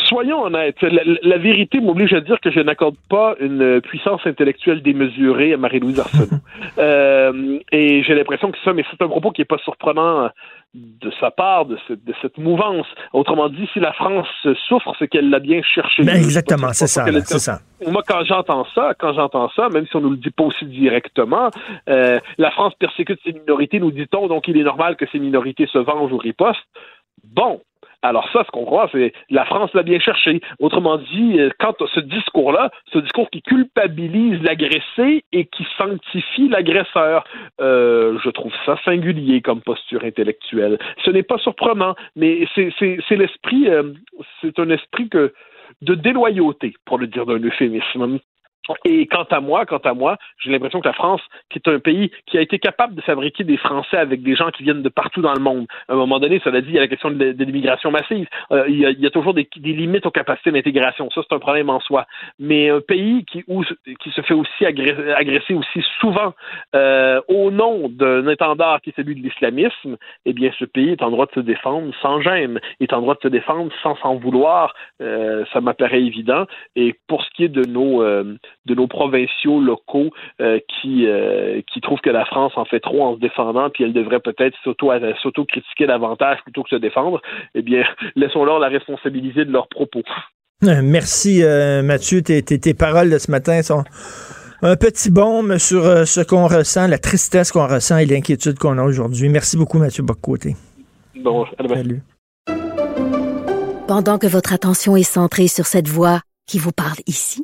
soyons honnêtes. La, vérité m'oblige à dire que je n'accorde pas une puissance intellectuelle démesurée à Marie-Louise Arsenault. euh, et j'ai l'impression que ça, mais c'est un propos qui n'est pas surprenant de sa part, de, de, cette mouvance. Autrement dit, si la France souffre, c'est qu'elle l'a bien cherché. Ben exactement, c'est ça, c'est ça. Moi, quand j'entends ça, quand j'entends ça, même si on nous le dit pas aussi directement, euh, la France persécute ses minorités, nous dit-on, donc il est normal que ces minorités se vengent ou ripostent. Bon, Alors ça, ce qu'on croit, c'est la France l'a bien cherché. Autrement dit, euh, quand ce discours-là, ce discours qui culpabilise l'agressé et qui sanctifie l'agresseur, euh, je trouve ça singulier comme posture intellectuelle. Ce n'est pas surprenant, mais c'est l'esprit, euh, c'est un esprit que de déloyauté, pour le dire d'un euphémisme. Et quant à moi, quant à moi, j'ai l'impression que la France, qui est un pays qui a été capable de fabriquer des Français avec des gens qui viennent de partout dans le monde, à un moment donné, ça l'a dit, il y a la question de, l'immigration massive. Euh, il, y a, toujours des, limites aux capacités d'intégration. Ça, c'est un problème en soi. Mais un pays qui, se fait aussi agresser, aussi souvent euh, au nom d'un étendard qui est celui de l'islamisme, eh bien, ce pays est en droit de se défendre sans gêne, est en droit de se défendre sans s'en vouloir. Euh, ça m'apparaît évident. Et pour ce qui est de nos de nos provinciaux locaux euh, qui, euh, qui trouvent que la France en fait trop en se défendant, puis elle devrait peut-être s'auto-critiquer davantage plutôt que se défendre, eh bien, laissons-leur la responsabiliser de leurs propos. Euh, merci, Mathieu. Tes, tes, paroles de ce matin sont un petit baume sur ce qu'on ressent, la tristesse qu'on ressent et l'inquiétude qu'on a aujourd'hui. Merci beaucoup, Mathieu Boccoté. Bon, Salut. Pendant que votre attention est centrée sur cette voix qui vous parle ici,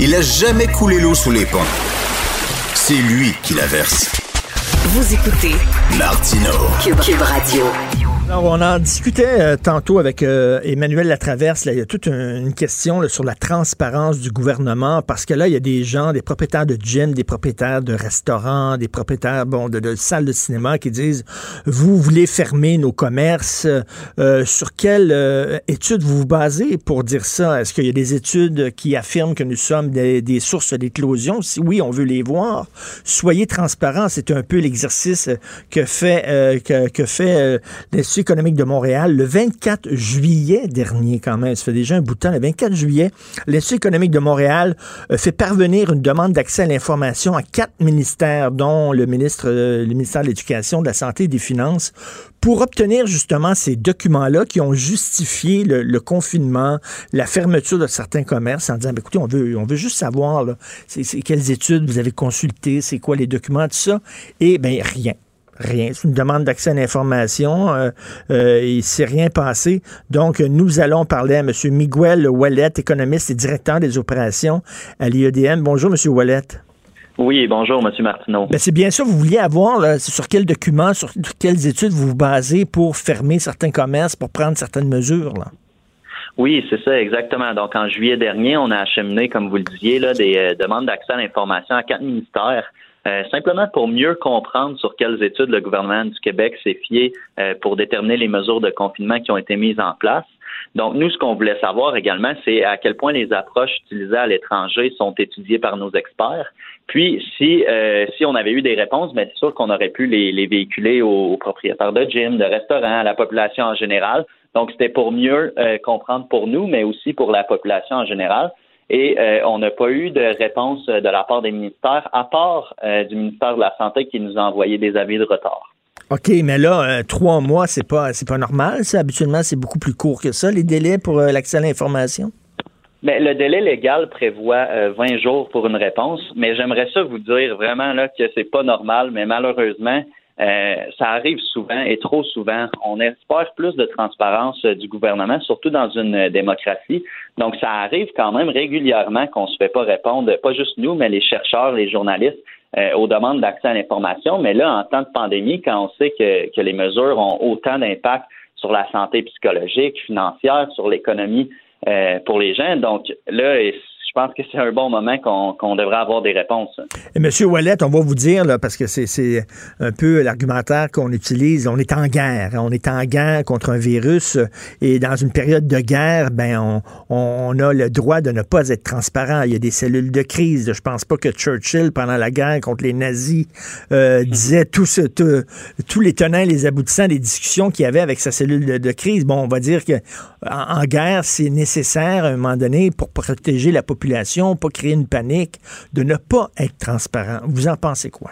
Il a jamais coulé l'eau sous les ponts. C'est lui qui la verse. Vous écoutez Martino Cube, Radio. Alors, on en discutait euh, tantôt avec euh, Emmanuel Latraverse. Là, il y a toute une, question sur la transparence du gouvernement parce que là, il y a des gens, des propriétaires de gym, des propriétaires de restaurants, des propriétaires bon, de, salles de cinéma qui disent Vous voulez fermer nos commerces. Euh, sur quelle étude vous vous basez pour dire ça? Est-ce qu'il y a des études qui affirment que nous sommes des, sources d'éclosion? Si oui, on veut les voir. Soyez transparents. C'est un peu l'exercice que fait, que, que fait économique de Montréal le 24 juillet dernier, quand même. Ça fait déjà un bout de temps. Le 24 juillet, l'Institut économique de Montréal euh, fait parvenir une demande d'accès à l'information à quatre ministères, dont le ministre, euh, le ministère de l'Éducation, de la Santé et des Finances, pour obtenir justement ces documents-là qui ont justifié le, confinement, la fermeture de certains commerces en disant, ben, écoutez, on veut, on veut juste savoir quelles études vous avez consultées, c'est quoi les documents, tout ça. Et bien, rien. Rien. C'est une demande d'accès à l'information. Euh, euh, il ne s'est rien passé. Donc, nous allons parler à M. Miguel Wallet, économiste et directeur des opérations à l'IEDM. Bonjour, M. Wallet. Oui, bonjour, M. Martineau. Ben, c'est bien ça. Vous vouliez avoir sur quels documents, sur quelles études vous vous basez pour fermer certains commerces, pour prendre certaines mesures. Là? Oui, c'est ça, exactement. Donc, en juillet dernier, on a acheminé, comme vous le disiez, là, des euh, demandes d'accès à l'information à quatre ministères euh, simplement pour mieux comprendre sur quelles études le gouvernement du Québec s'est fié euh, pour déterminer les mesures de confinement qui ont été mises en place. Donc, nous, ce qu'on voulait savoir également, c'est à quel point les approches utilisées à l'étranger sont étudiées par nos experts. Puis, si, euh, si on avait eu des réponses, bien, c'est sûr qu'on aurait pu les, véhiculer aux, propriétaires de gym, de restaurants, à la population en général. Donc, c'était pour mieux comprendre pour nous, mais aussi pour la population en général. Et euh, on n'a pas eu de réponse euh, de la part des ministères, à part euh, du ministère de la Santé qui nous a envoyé des avis de retard. OK, mais là, trois mois, c'est pas c'est pas normal. Ça. Habituellement, c'est beaucoup plus court que ça, les délais pour l'accès à l'information. Mais le délai légal prévoit 20 jours pour une réponse, mais j'aimerais ça vous dire vraiment là que c'est pas normal, mais malheureusement, euh, ça arrive souvent et trop souvent. On espère plus de transparence euh, du gouvernement, surtout dans une euh, démocratie. Donc, ça arrive quand même régulièrement qu'on ne se fait pas répondre, pas juste nous, mais les chercheurs, les journalistes, aux demandes d'accès à l'information. Mais là, en temps de pandémie, quand on sait que, que les mesures ont autant d'impact sur la santé psychologique, financière, sur l'économie pour les gens. Donc là, pense que c'est un bon moment qu'on devrait avoir des réponses. Et Monsieur Wallet, on va vous dire, là, parce que c'est un peu l'argumentaire qu'on utilise, on est en guerre. On est en guerre contre un virus et dans une période de guerre, ben on, on a le droit de ne pas être transparent. Il y a des cellules de crise. Je pense pas que Churchill, pendant la guerre contre les nazis, euh, hmm. disait tout ce, tous les tenants et les aboutissants des discussions qu'il y avait avec sa cellule de, crise. Bon, on va dire que en guerre, c'est nécessaire à un moment donné pour protéger la population pas créer une panique, de ne pas être transparent. Vous en pensez quoi?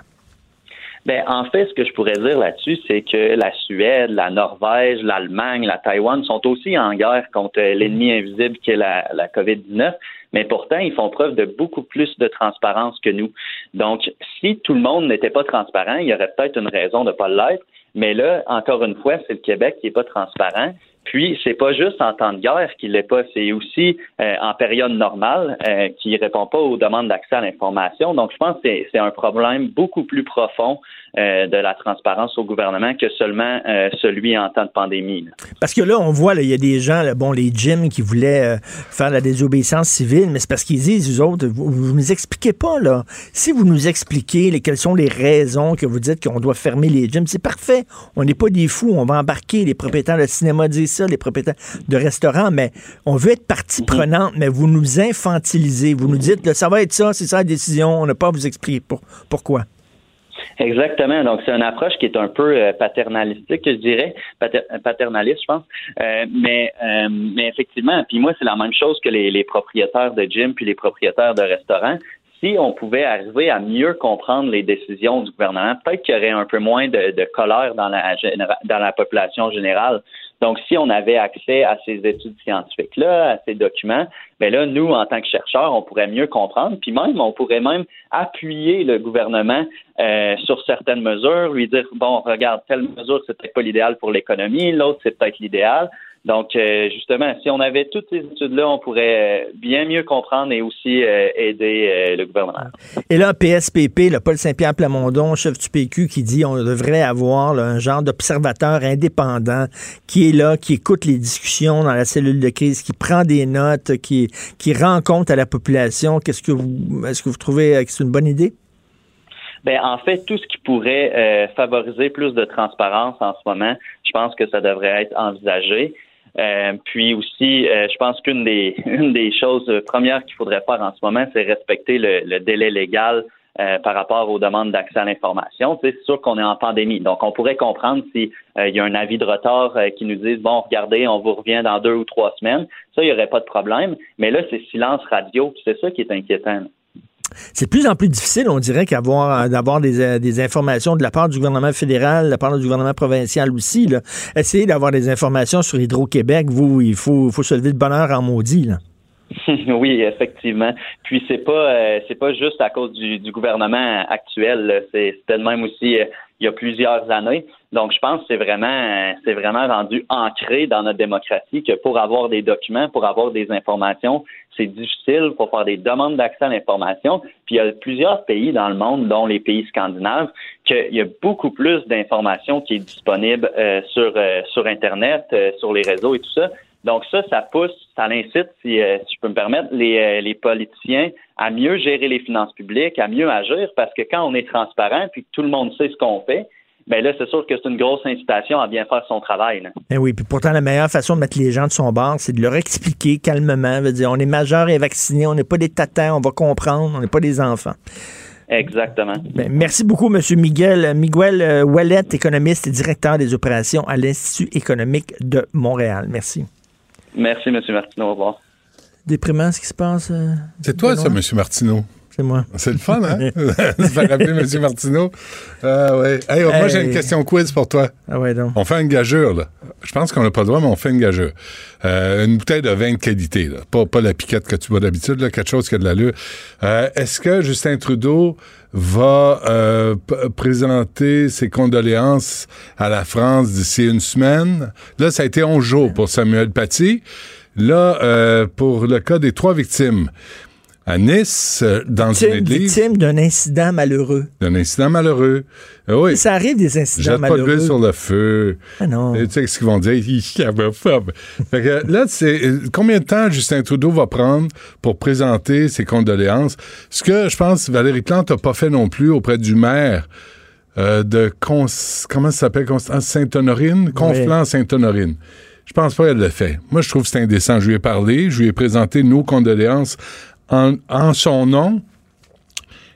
Ben, en fait, ce que je pourrais dire là-dessus, c'est que la Suède, la Norvège, l'Allemagne, la Taïwan sont aussi en guerre contre l'ennemi invisible qui est la, la COVID-19, mais pourtant, ils font preuve de beaucoup plus de transparence que nous. Donc, si tout le monde n'était pas transparent, il y aurait peut-être une raison de ne pas l'être, mais là, encore une fois, c'est le Québec qui n'est pas transparent. Puis, c'est pas juste en temps de guerre qu'il l'est pas, c'est aussi euh, en période normale euh, qui répond pas aux demandes d'accès à l'information. Donc, je pense que c'est un problème beaucoup plus profond euh, de la transparence au gouvernement que seulement euh, celui en temps de pandémie. Parce que là, on voit, il y a des gens, bon, les gyms qui voulaient faire la désobéissance civile, mais c'est parce qu'ils disent, vous autres, vous, ne nous expliquez pas, là. Si vous nous expliquez les, quelles sont les raisons que vous dites qu'on doit fermer les gyms, c'est parfait. On n'est pas des fous, on va embarquer. Les propriétaires de cinéma disent ça, les propriétaires de restaurants, mais on veut être partie mhm. prenante, mais vous nous infantilisez. Vous nous dites, ça va être ça, c'est ça la décision, on n'a pas à vous expliquer pour, pourquoi. Exactement. Donc, c'est une approche qui est un peu euh, paternalistique, je dirais, paternaliste, je pense. Euh, mais, euh, mais effectivement, puis moi, c'est la même chose que les, les propriétaires de gym puis les propriétaires de restaurants si on pouvait arriver à mieux comprendre les décisions du gouvernement, peut-être qu'il y aurait un peu moins de, de colère dans la, dans la population générale. Donc, si on avait accès à ces études scientifiques-là, à ces documents, ben là, nous, en tant que chercheurs, on pourrait mieux comprendre, puis même, on pourrait même appuyer le gouvernement euh, sur certaines mesures, lui dire, bon, regarde, telle mesure, c'est peut-être pas l'idéal pour l'économie, l'autre, c'est peut-être l'idéal. Donc, euh, justement, si on avait toutes ces études-là, on pourrait euh, bien mieux comprendre et aussi euh, aider le gouvernement. Et là, PSPP, le Paul Saint-Pierre Plamondon, chef du PQ, qui dit on devrait avoir un genre d'observateur indépendant qui est là, qui écoute les discussions dans la cellule de crise, qui prend des notes, qui, qui rend compte à la population. Qu'est-ce que vous, est-ce que vous trouvez que c'est une bonne idée? Ben, en fait, tout ce qui pourrait favoriser plus de transparence en ce moment, je pense que ça devrait être envisagé. Euh, puis aussi, euh, je pense qu'une des une des choses premières qu'il faudrait faire en ce moment, c'est respecter le, délai légal euh, par rapport aux demandes d'accès à l'information. C'est sûr qu'on est en pandémie, donc on pourrait comprendre s'il y a un avis de retard qui nous dise bon, regardez, on vous revient dans deux ou trois semaines. Ça, il n'y aurait pas de problème. Mais là, c'est silence radio, c'est ça qui est inquiétant. C'est de plus en plus difficile, on dirait, qu'avoir d'avoir des, euh, des, informations de la part du gouvernement fédéral, de la part du gouvernement provincial aussi. Là. Essayez d'avoir des informations sur Hydro-Québec, vous, il faut, se lever de bonheur en maudit. Oui, effectivement. Puis c'est pas euh, c'est pas juste à cause du, gouvernement actuel. C'est c'était même aussi euh, il y a plusieurs années. Donc je pense que c'est vraiment c'est vraiment rendu ancré dans notre démocratie que pour avoir des documents, pour avoir des informations, c'est difficile pour faire des demandes d'accès à l'information. Puis il y a plusieurs pays dans le monde, dont les pays scandinaves, qu'il y a beaucoup plus d'informations qui est disponible euh, sur sur internet, sur les réseaux et tout ça. Donc ça, ça pousse, ça incite, si, euh, je peux me permettre, les, euh, les, politiciens à mieux gérer les finances publiques, à mieux agir, parce que quand on est transparent puis que tout le monde sait ce qu'on fait, ben là, c'est sûr que c'est une grosse incitation à bien faire son travail. Là. Eh oui, puis pourtant, la meilleure façon de mettre les gens de son bord, c'est de leur expliquer calmement, veut dire, on est majeur et vacciné, on n'est pas des tatins, on va comprendre, on n'est pas des enfants. Exactement. Ben, merci beaucoup, M. Miguel. Miguel euh, Wallet, économiste et directeur des opérations à l'Institut économique de Montréal. Merci. Merci, M. Martineau. Au revoir. Déprimant ce qui se passe. Euh, c'est toi, ça, M. Martineau. C'est moi. C'est le fun, hein? faire rappeler M. Martineau. Ah, ouais. Moi, j'ai une question quiz pour toi. Ah ouais, donc. On fait une gageure, là. Je pense qu'on n'a pas le droit, mais on fait une gageure. Euh, une bouteille de vin de qualité, là. Pas, pas la piquette que tu bois d'habitude, là, quelque chose qui a de l'allure. Euh, Est-ce que Justin Trudeau va euh, présenter ses condoléances à la France d'ici une semaine? Là, ça a été 11 jours pour Samuel Paty. Là, euh, pour le cas des trois victimes, à Nice, euh, dans une église. victime d'un incident malheureux. D'un incident malheureux. Euh, oui. Ça arrive des incidents Jette pas de malheureux. l'huile sur le feu. Ah non. Tu sais ce qu'ils vont dire? Hi, cabophobe. fait que là, c'est euh, combien de temps Justin Trudeau va prendre pour présenter ses condoléances? Ce que je pense Valérie Plante n'a pas fait non plus auprès du maire euh, de Cons- comment ça s'appelle? Constance Sainte-Honorine? Conflans-Sainte-Honorine. Je pense pas qu'elle l'a fait. Moi, je trouve que c'est indécent. Je lui ai parlé, je lui ai présenté nos condoléances en, en son nom.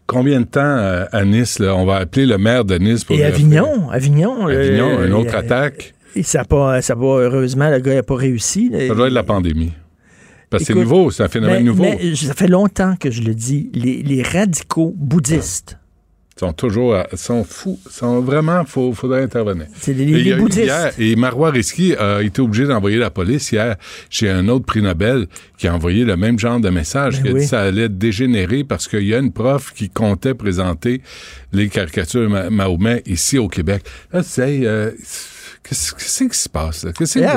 Combien de temps euh, à Nice, là? On va appeler le maire de Nice pour Et Avignon, Avignon. Avignon, euh, une autre euh, attaque. Et ça n'a pas, ça pas, heureusement, le gars n'a pas réussi. Ça doit être la pandémie. Parce que c'est nouveau, c'est un phénomène mais- nouveau. mais ça fait longtemps que je le dis. Les, les radicaux bouddhistes, sont toujours, à- ils sont fous, sont vraiment, faut, faudrait intervenir. c'est Et eu bouddhistes. hier- et Marois Risky a été obligé d'envoyer la police hier chez un autre prix Nobel qui a envoyé le même genre de message, Ben qui a oui. dit que ça allait dégénérer parce qu'il y a une prof qui comptait présenter les caricatures de Ma- Mahomet ici au Québec. Là, sais, euh, qu'est-ce qui se passe? là?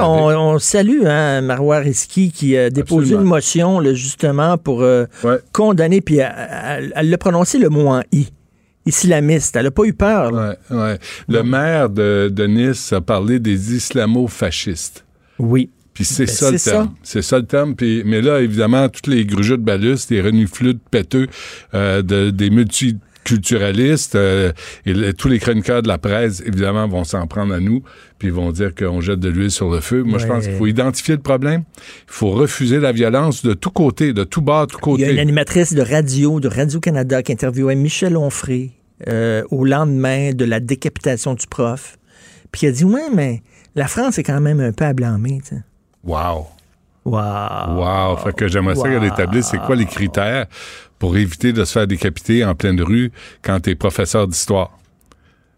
On, on salue hein, Marois Risky qui a déposé Absolument. une motion là, justement pour euh, condamner, puis elle a prononcé le mot en I. Islamiste. Elle n'a pas eu peur. là. Ouais, ouais. Le maire de, de Nice a parlé des islamo-fascistes. Oui. Puis c'est Ben, ça le terme. C'est ça le terme. Puis, mais là, évidemment, tous les grugeux de balus, les renifleux de péteux, euh, de- des multiculturalistes euh, et le- tous les chroniqueurs de la presse, évidemment, vont s'en prendre à nous, puis ils vont dire qu'on jette de l'huile sur le feu. Moi, je pense qu'il faut identifier le problème. Il faut refuser la violence de tous côtés, de tous bords, de tous Il côtés. y a une animatrice de radio, de Radio-Canada, qui interviewait Michel Onfray euh, au lendemain de la décapitation du prof. Puis qui a dit Ouais, mais la France est quand même un peu à blâmer. tu sais. Wow. Wow. Wow. Fait que j'aimerais ça Wow. qu'elle établisse c'est quoi les critères pour éviter de se faire décapiter en pleine rue quand tu es professeur d'histoire.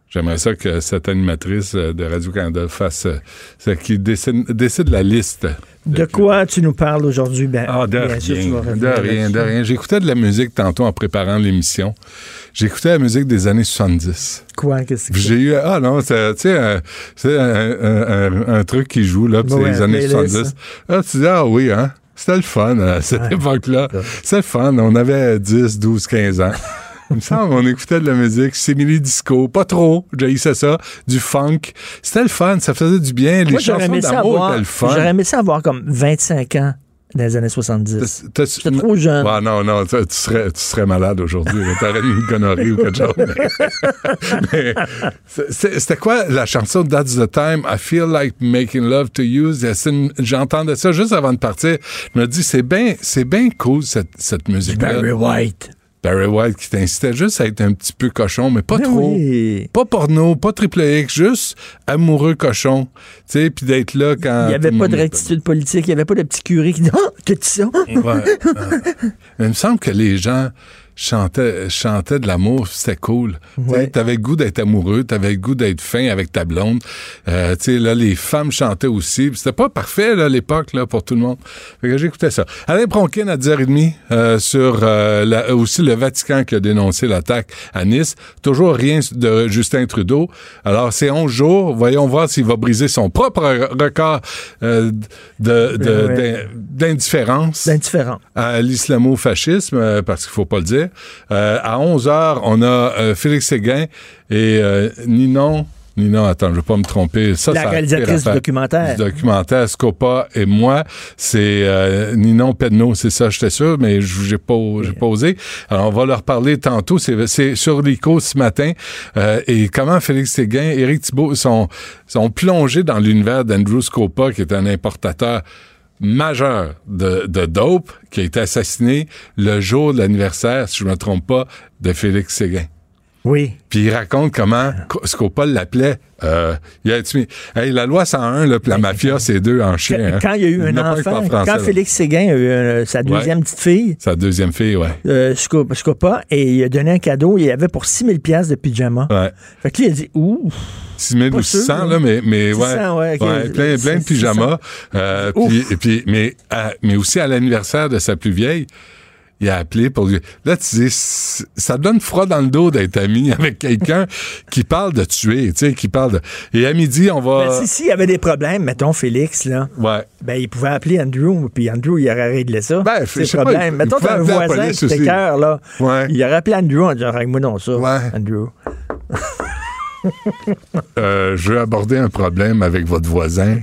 J'aimerais ça que cette animatrice euh, de Radio-Canada fasse, euh, qu'il décide, décide la liste. De quoi tu nous parles aujourd'hui? Ben, Ah, de sûr, rien, de rien, de rien. J'écoutais de la musique tantôt en préparant l'émission. J'écoutais la musique des années 70. Quoi? Qu'est-ce que J'ai eu, ah non, c'est, tu sais, un, c'est un, un- un- un truc qui joue, là, puis c'est Ouais, les années playlist. 70. Ah, tu dis, ah oui, hein? C'était le fun à cette époque-là. C'était le fun. On avait 10, 12, 15 ans. Il me semble qu'on écoutait de la musique, simili disco, pas trop, j'haïssais ça, du funk. C'était le fun, ça faisait du bien. Les Moi, chansons d'amour avoir, étaient le fun. j'aurais aimé ça avoir comme 25 ans dans les années 70. J'étais trop jeune. Ouais, non, non, tu, serais, tu serais malade aujourd'hui. T'aurais une gonorrhée ou quelque chose. C'était quoi la chanson That's the Time? I feel like making love to you. J'entendais ça juste avant de partir. Je me dis, c'est bien c'est bien cool cette, cette musique-là. Barry White. Barry White qui t'incitait juste à être un petit peu cochon, mais pas Ben trop. oui. Pas porno, pas triple X, juste amoureux cochon. Tu sais, puis d'être là quand. Il n'y avait pas de rectitude politique, il n'y avait pas de petit curé qui dit Oh, t'as dit ça? Ouais. Il me semble que les gens chantaient, chantaient de l'amour, c'était cool. T'avais le goût d'être amoureux, t'avais le goût d'être fin avec ta blonde. Euh, tu sais, là, les femmes chantaient aussi. C'était pas parfait, là, à l'époque, là, pour tout le monde. Fait que j'écoutais ça. Alain Pronkin à 10h30 euh, sur euh, la- aussi le Vatican qui a dénoncé l'attaque à Nice. Toujours rien de Justin Trudeau. Alors, c'est 11 jours. Voyons voir s'il va briser son propre record de, de- Ouais. d'in- d'indifférence D'indifférent. à l'islamo-fascisme, parce qu'il faut pas le dire. Euh, à 11 heures, on a euh, Félix Séguin et euh, Ninon. Ninon, attends, je vais pas me tromper. Ça, La ça réalisatrice du documentaire. Du documentaire Scopa et moi. C'est Ninon Pedneau, c'est ça, j'étais sûr, mais je- j'ai pas, pas osé. Alors, on va leur parler tantôt. C'est, sur l'ICO ce matin. Et comment Félix Séguin, Éric Thibault sont, sont plongés dans l'univers d'Andrew Scopa, qui est un importateur majeur de, dope qui a été assassiné le jour de l'anniversaire, si je me trompe pas, de Félix Séguin. Oui. Puis il raconte comment Scopa l'appelait. Euh, il a dit, hey, la loi 101, là, la mafia, c'est deux en chien. hein. Quand il y a eu un enfant, français, quand là. Félix Séguin a eu euh, sa deuxième Ouais. petite fille, Sa deuxième fille, ouais. euh, Scopa, et il a donné un cadeau, il avait pour 6 000 piastres de pyjama. Ouais. Fait que lui, il a dit, ouh, 6 000 Pas ou sûr, 600, hein. là, mais, mais ouais. 600, ouais. Ouais, plein, plein de pyjamas. Euh, puis, et puis, mais, à- mais aussi à l'anniversaire de sa plus vieille, il a appelé pour lui. Là, tu dis, ça donne froid dans le dos d'être ami avec quelqu'un qui parle de tuer, tu sais, qui parle de. Et à midi, on va. Ben, si, s'il y avait des problèmes, mettons Félix, là, Ouais. ben, il pouvait appeler Andrew, puis Andrew, il aurait réglé ça. Ben, sais le pas, il- mettons, t'as un voisin qui t'écœure, là. Ouais. Il aurait appelé Andrew en disant, règle-moi donc ça, Andrew. Euh, je veux aborder un problème avec votre voisin.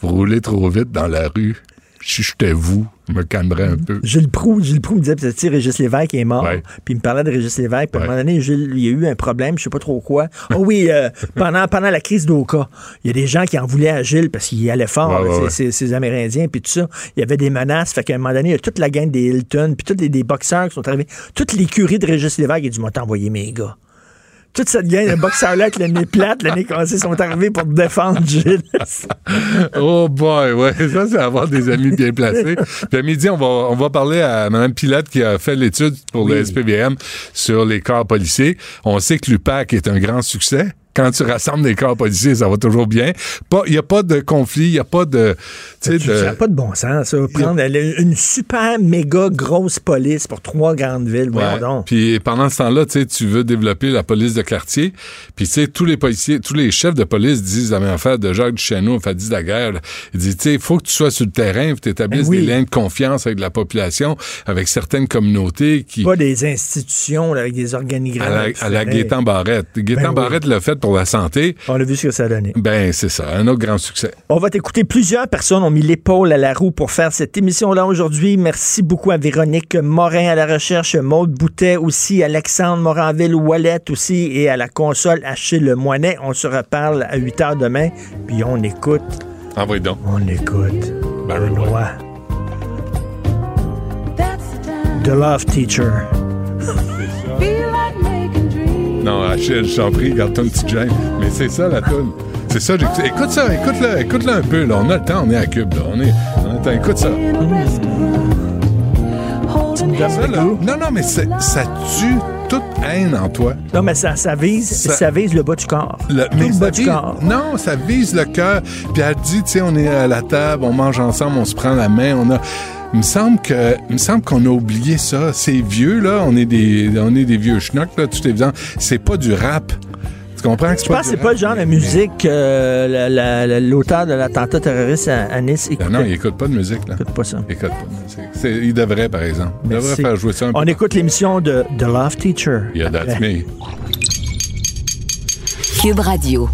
Vous roulez trop vite dans la rue. Si j'étais vous, je me calmerais un peu. Gilles Proux, Gilles Proux me disait, tu sais, Régis Lévesque est mort. Puis il me parlait de Régis Lévesque. Puis à un moment donné, Gilles, il y a eu un problème, je sais pas trop quoi. Oh oui, euh, pendant, pendant la crise d'Oka, il y a des gens qui en voulaient à Gilles parce qu'il allait fort, Ouais, là, ces Amérindiens, puis tout ça. Il y avait des menaces. Fait qu'à un moment donné, il y a toute la gang des Hilton, puis tous les des boxeurs qui sont arrivés. Toute l'écurie de Régis Lévesque, il a dit, moi, t'envoyer mes gars. Toute cette gang de boxeurs-là avec le nez plate, le nez cassé, sont arrivés pour défendre Gilles. Oh boy, ouais, ça c'est avoir des amis bien placés. Puis à midi, on va, on va parler à Mme Pilote qui a fait l'étude pour le SPVM sur les corps policiers. On sait que l'UPAC est un grand succès. Quand tu rassembles des corps policiers, ça va toujours bien. Il n'y a pas de conflit, il n'y a pas de... Ça n'a pas de bon sens, ça. Prendre une super méga grosse police pour trois grandes villes, Ouais. donc. Puis pendant ce temps-là, tu veux développer la police de quartier. Puis tu sais, tous les policiers, tous les chefs de police disent la même affaire de Jacques Duchesneau, Fadi Daguerre. Il dit, il faut que tu sois sur le terrain, que tu établisses Ben oui. des liens de confiance avec la population, avec certaines communautés qui... Pas des institutions là, avec des organigrammes. À la, à la. Gaétan Barrette. Gaétan Ben oui. Barrette l'a fait pour la santé. On a vu ce que ça a donné. Ben, c'est ça, un autre grand succès. On va t'écouter. Plusieurs personnes ont mis l'épaule à la roue pour faire cette émission-là aujourd'hui. Merci beaucoup à Véronique Morin à la recherche, Maude Boutet aussi, Alexandre Moranville Wallet aussi et à la console Achille Moinet. On se reparle à 8 heures demain. Puis on écoute. Envoyez donc. On écoute. Barry. Benoît. The Love Teacher. Non, Achille, je t'en prie, garde-toi une petite gêne. Mais c'est ça, la toune. C'est ça, j'écoute. Écoute ça, écoute-le, écoute-le un peu, là. On a le temps, on est à Cube, là. On est, on est écoute ça. Ça, là. Non, non, mais ça tue toute haine en toi. Non, mais ça, ça vise, Ça- ça, vise le bas du corps. Le- Tout mais le bas du corps. Non, ça vise le cœur. Puis elle dit, tu sais, on est à la table, on mange ensemble, on se prend la main, on a. Il me semble que, il me semble qu'on a oublié ça. C'est vieux là, on est des, on est des vieux schnocks là, tout évident. C'est pas du rap. Tu comprends que c'est Je pas pense que c'est pas le genre de musique que la- la- la- l'auteur de l'attentat terroriste à, à Nice Ah écoutait. non, il écoute pas de musique là. Écoute pas ça. Il écoute pas de musique. Il devrait par exemple. Il Merci. devrait faire jouer ça un peu. On écoute l'émission de The Love Teacher. Yeah, that's me. Cube Radio.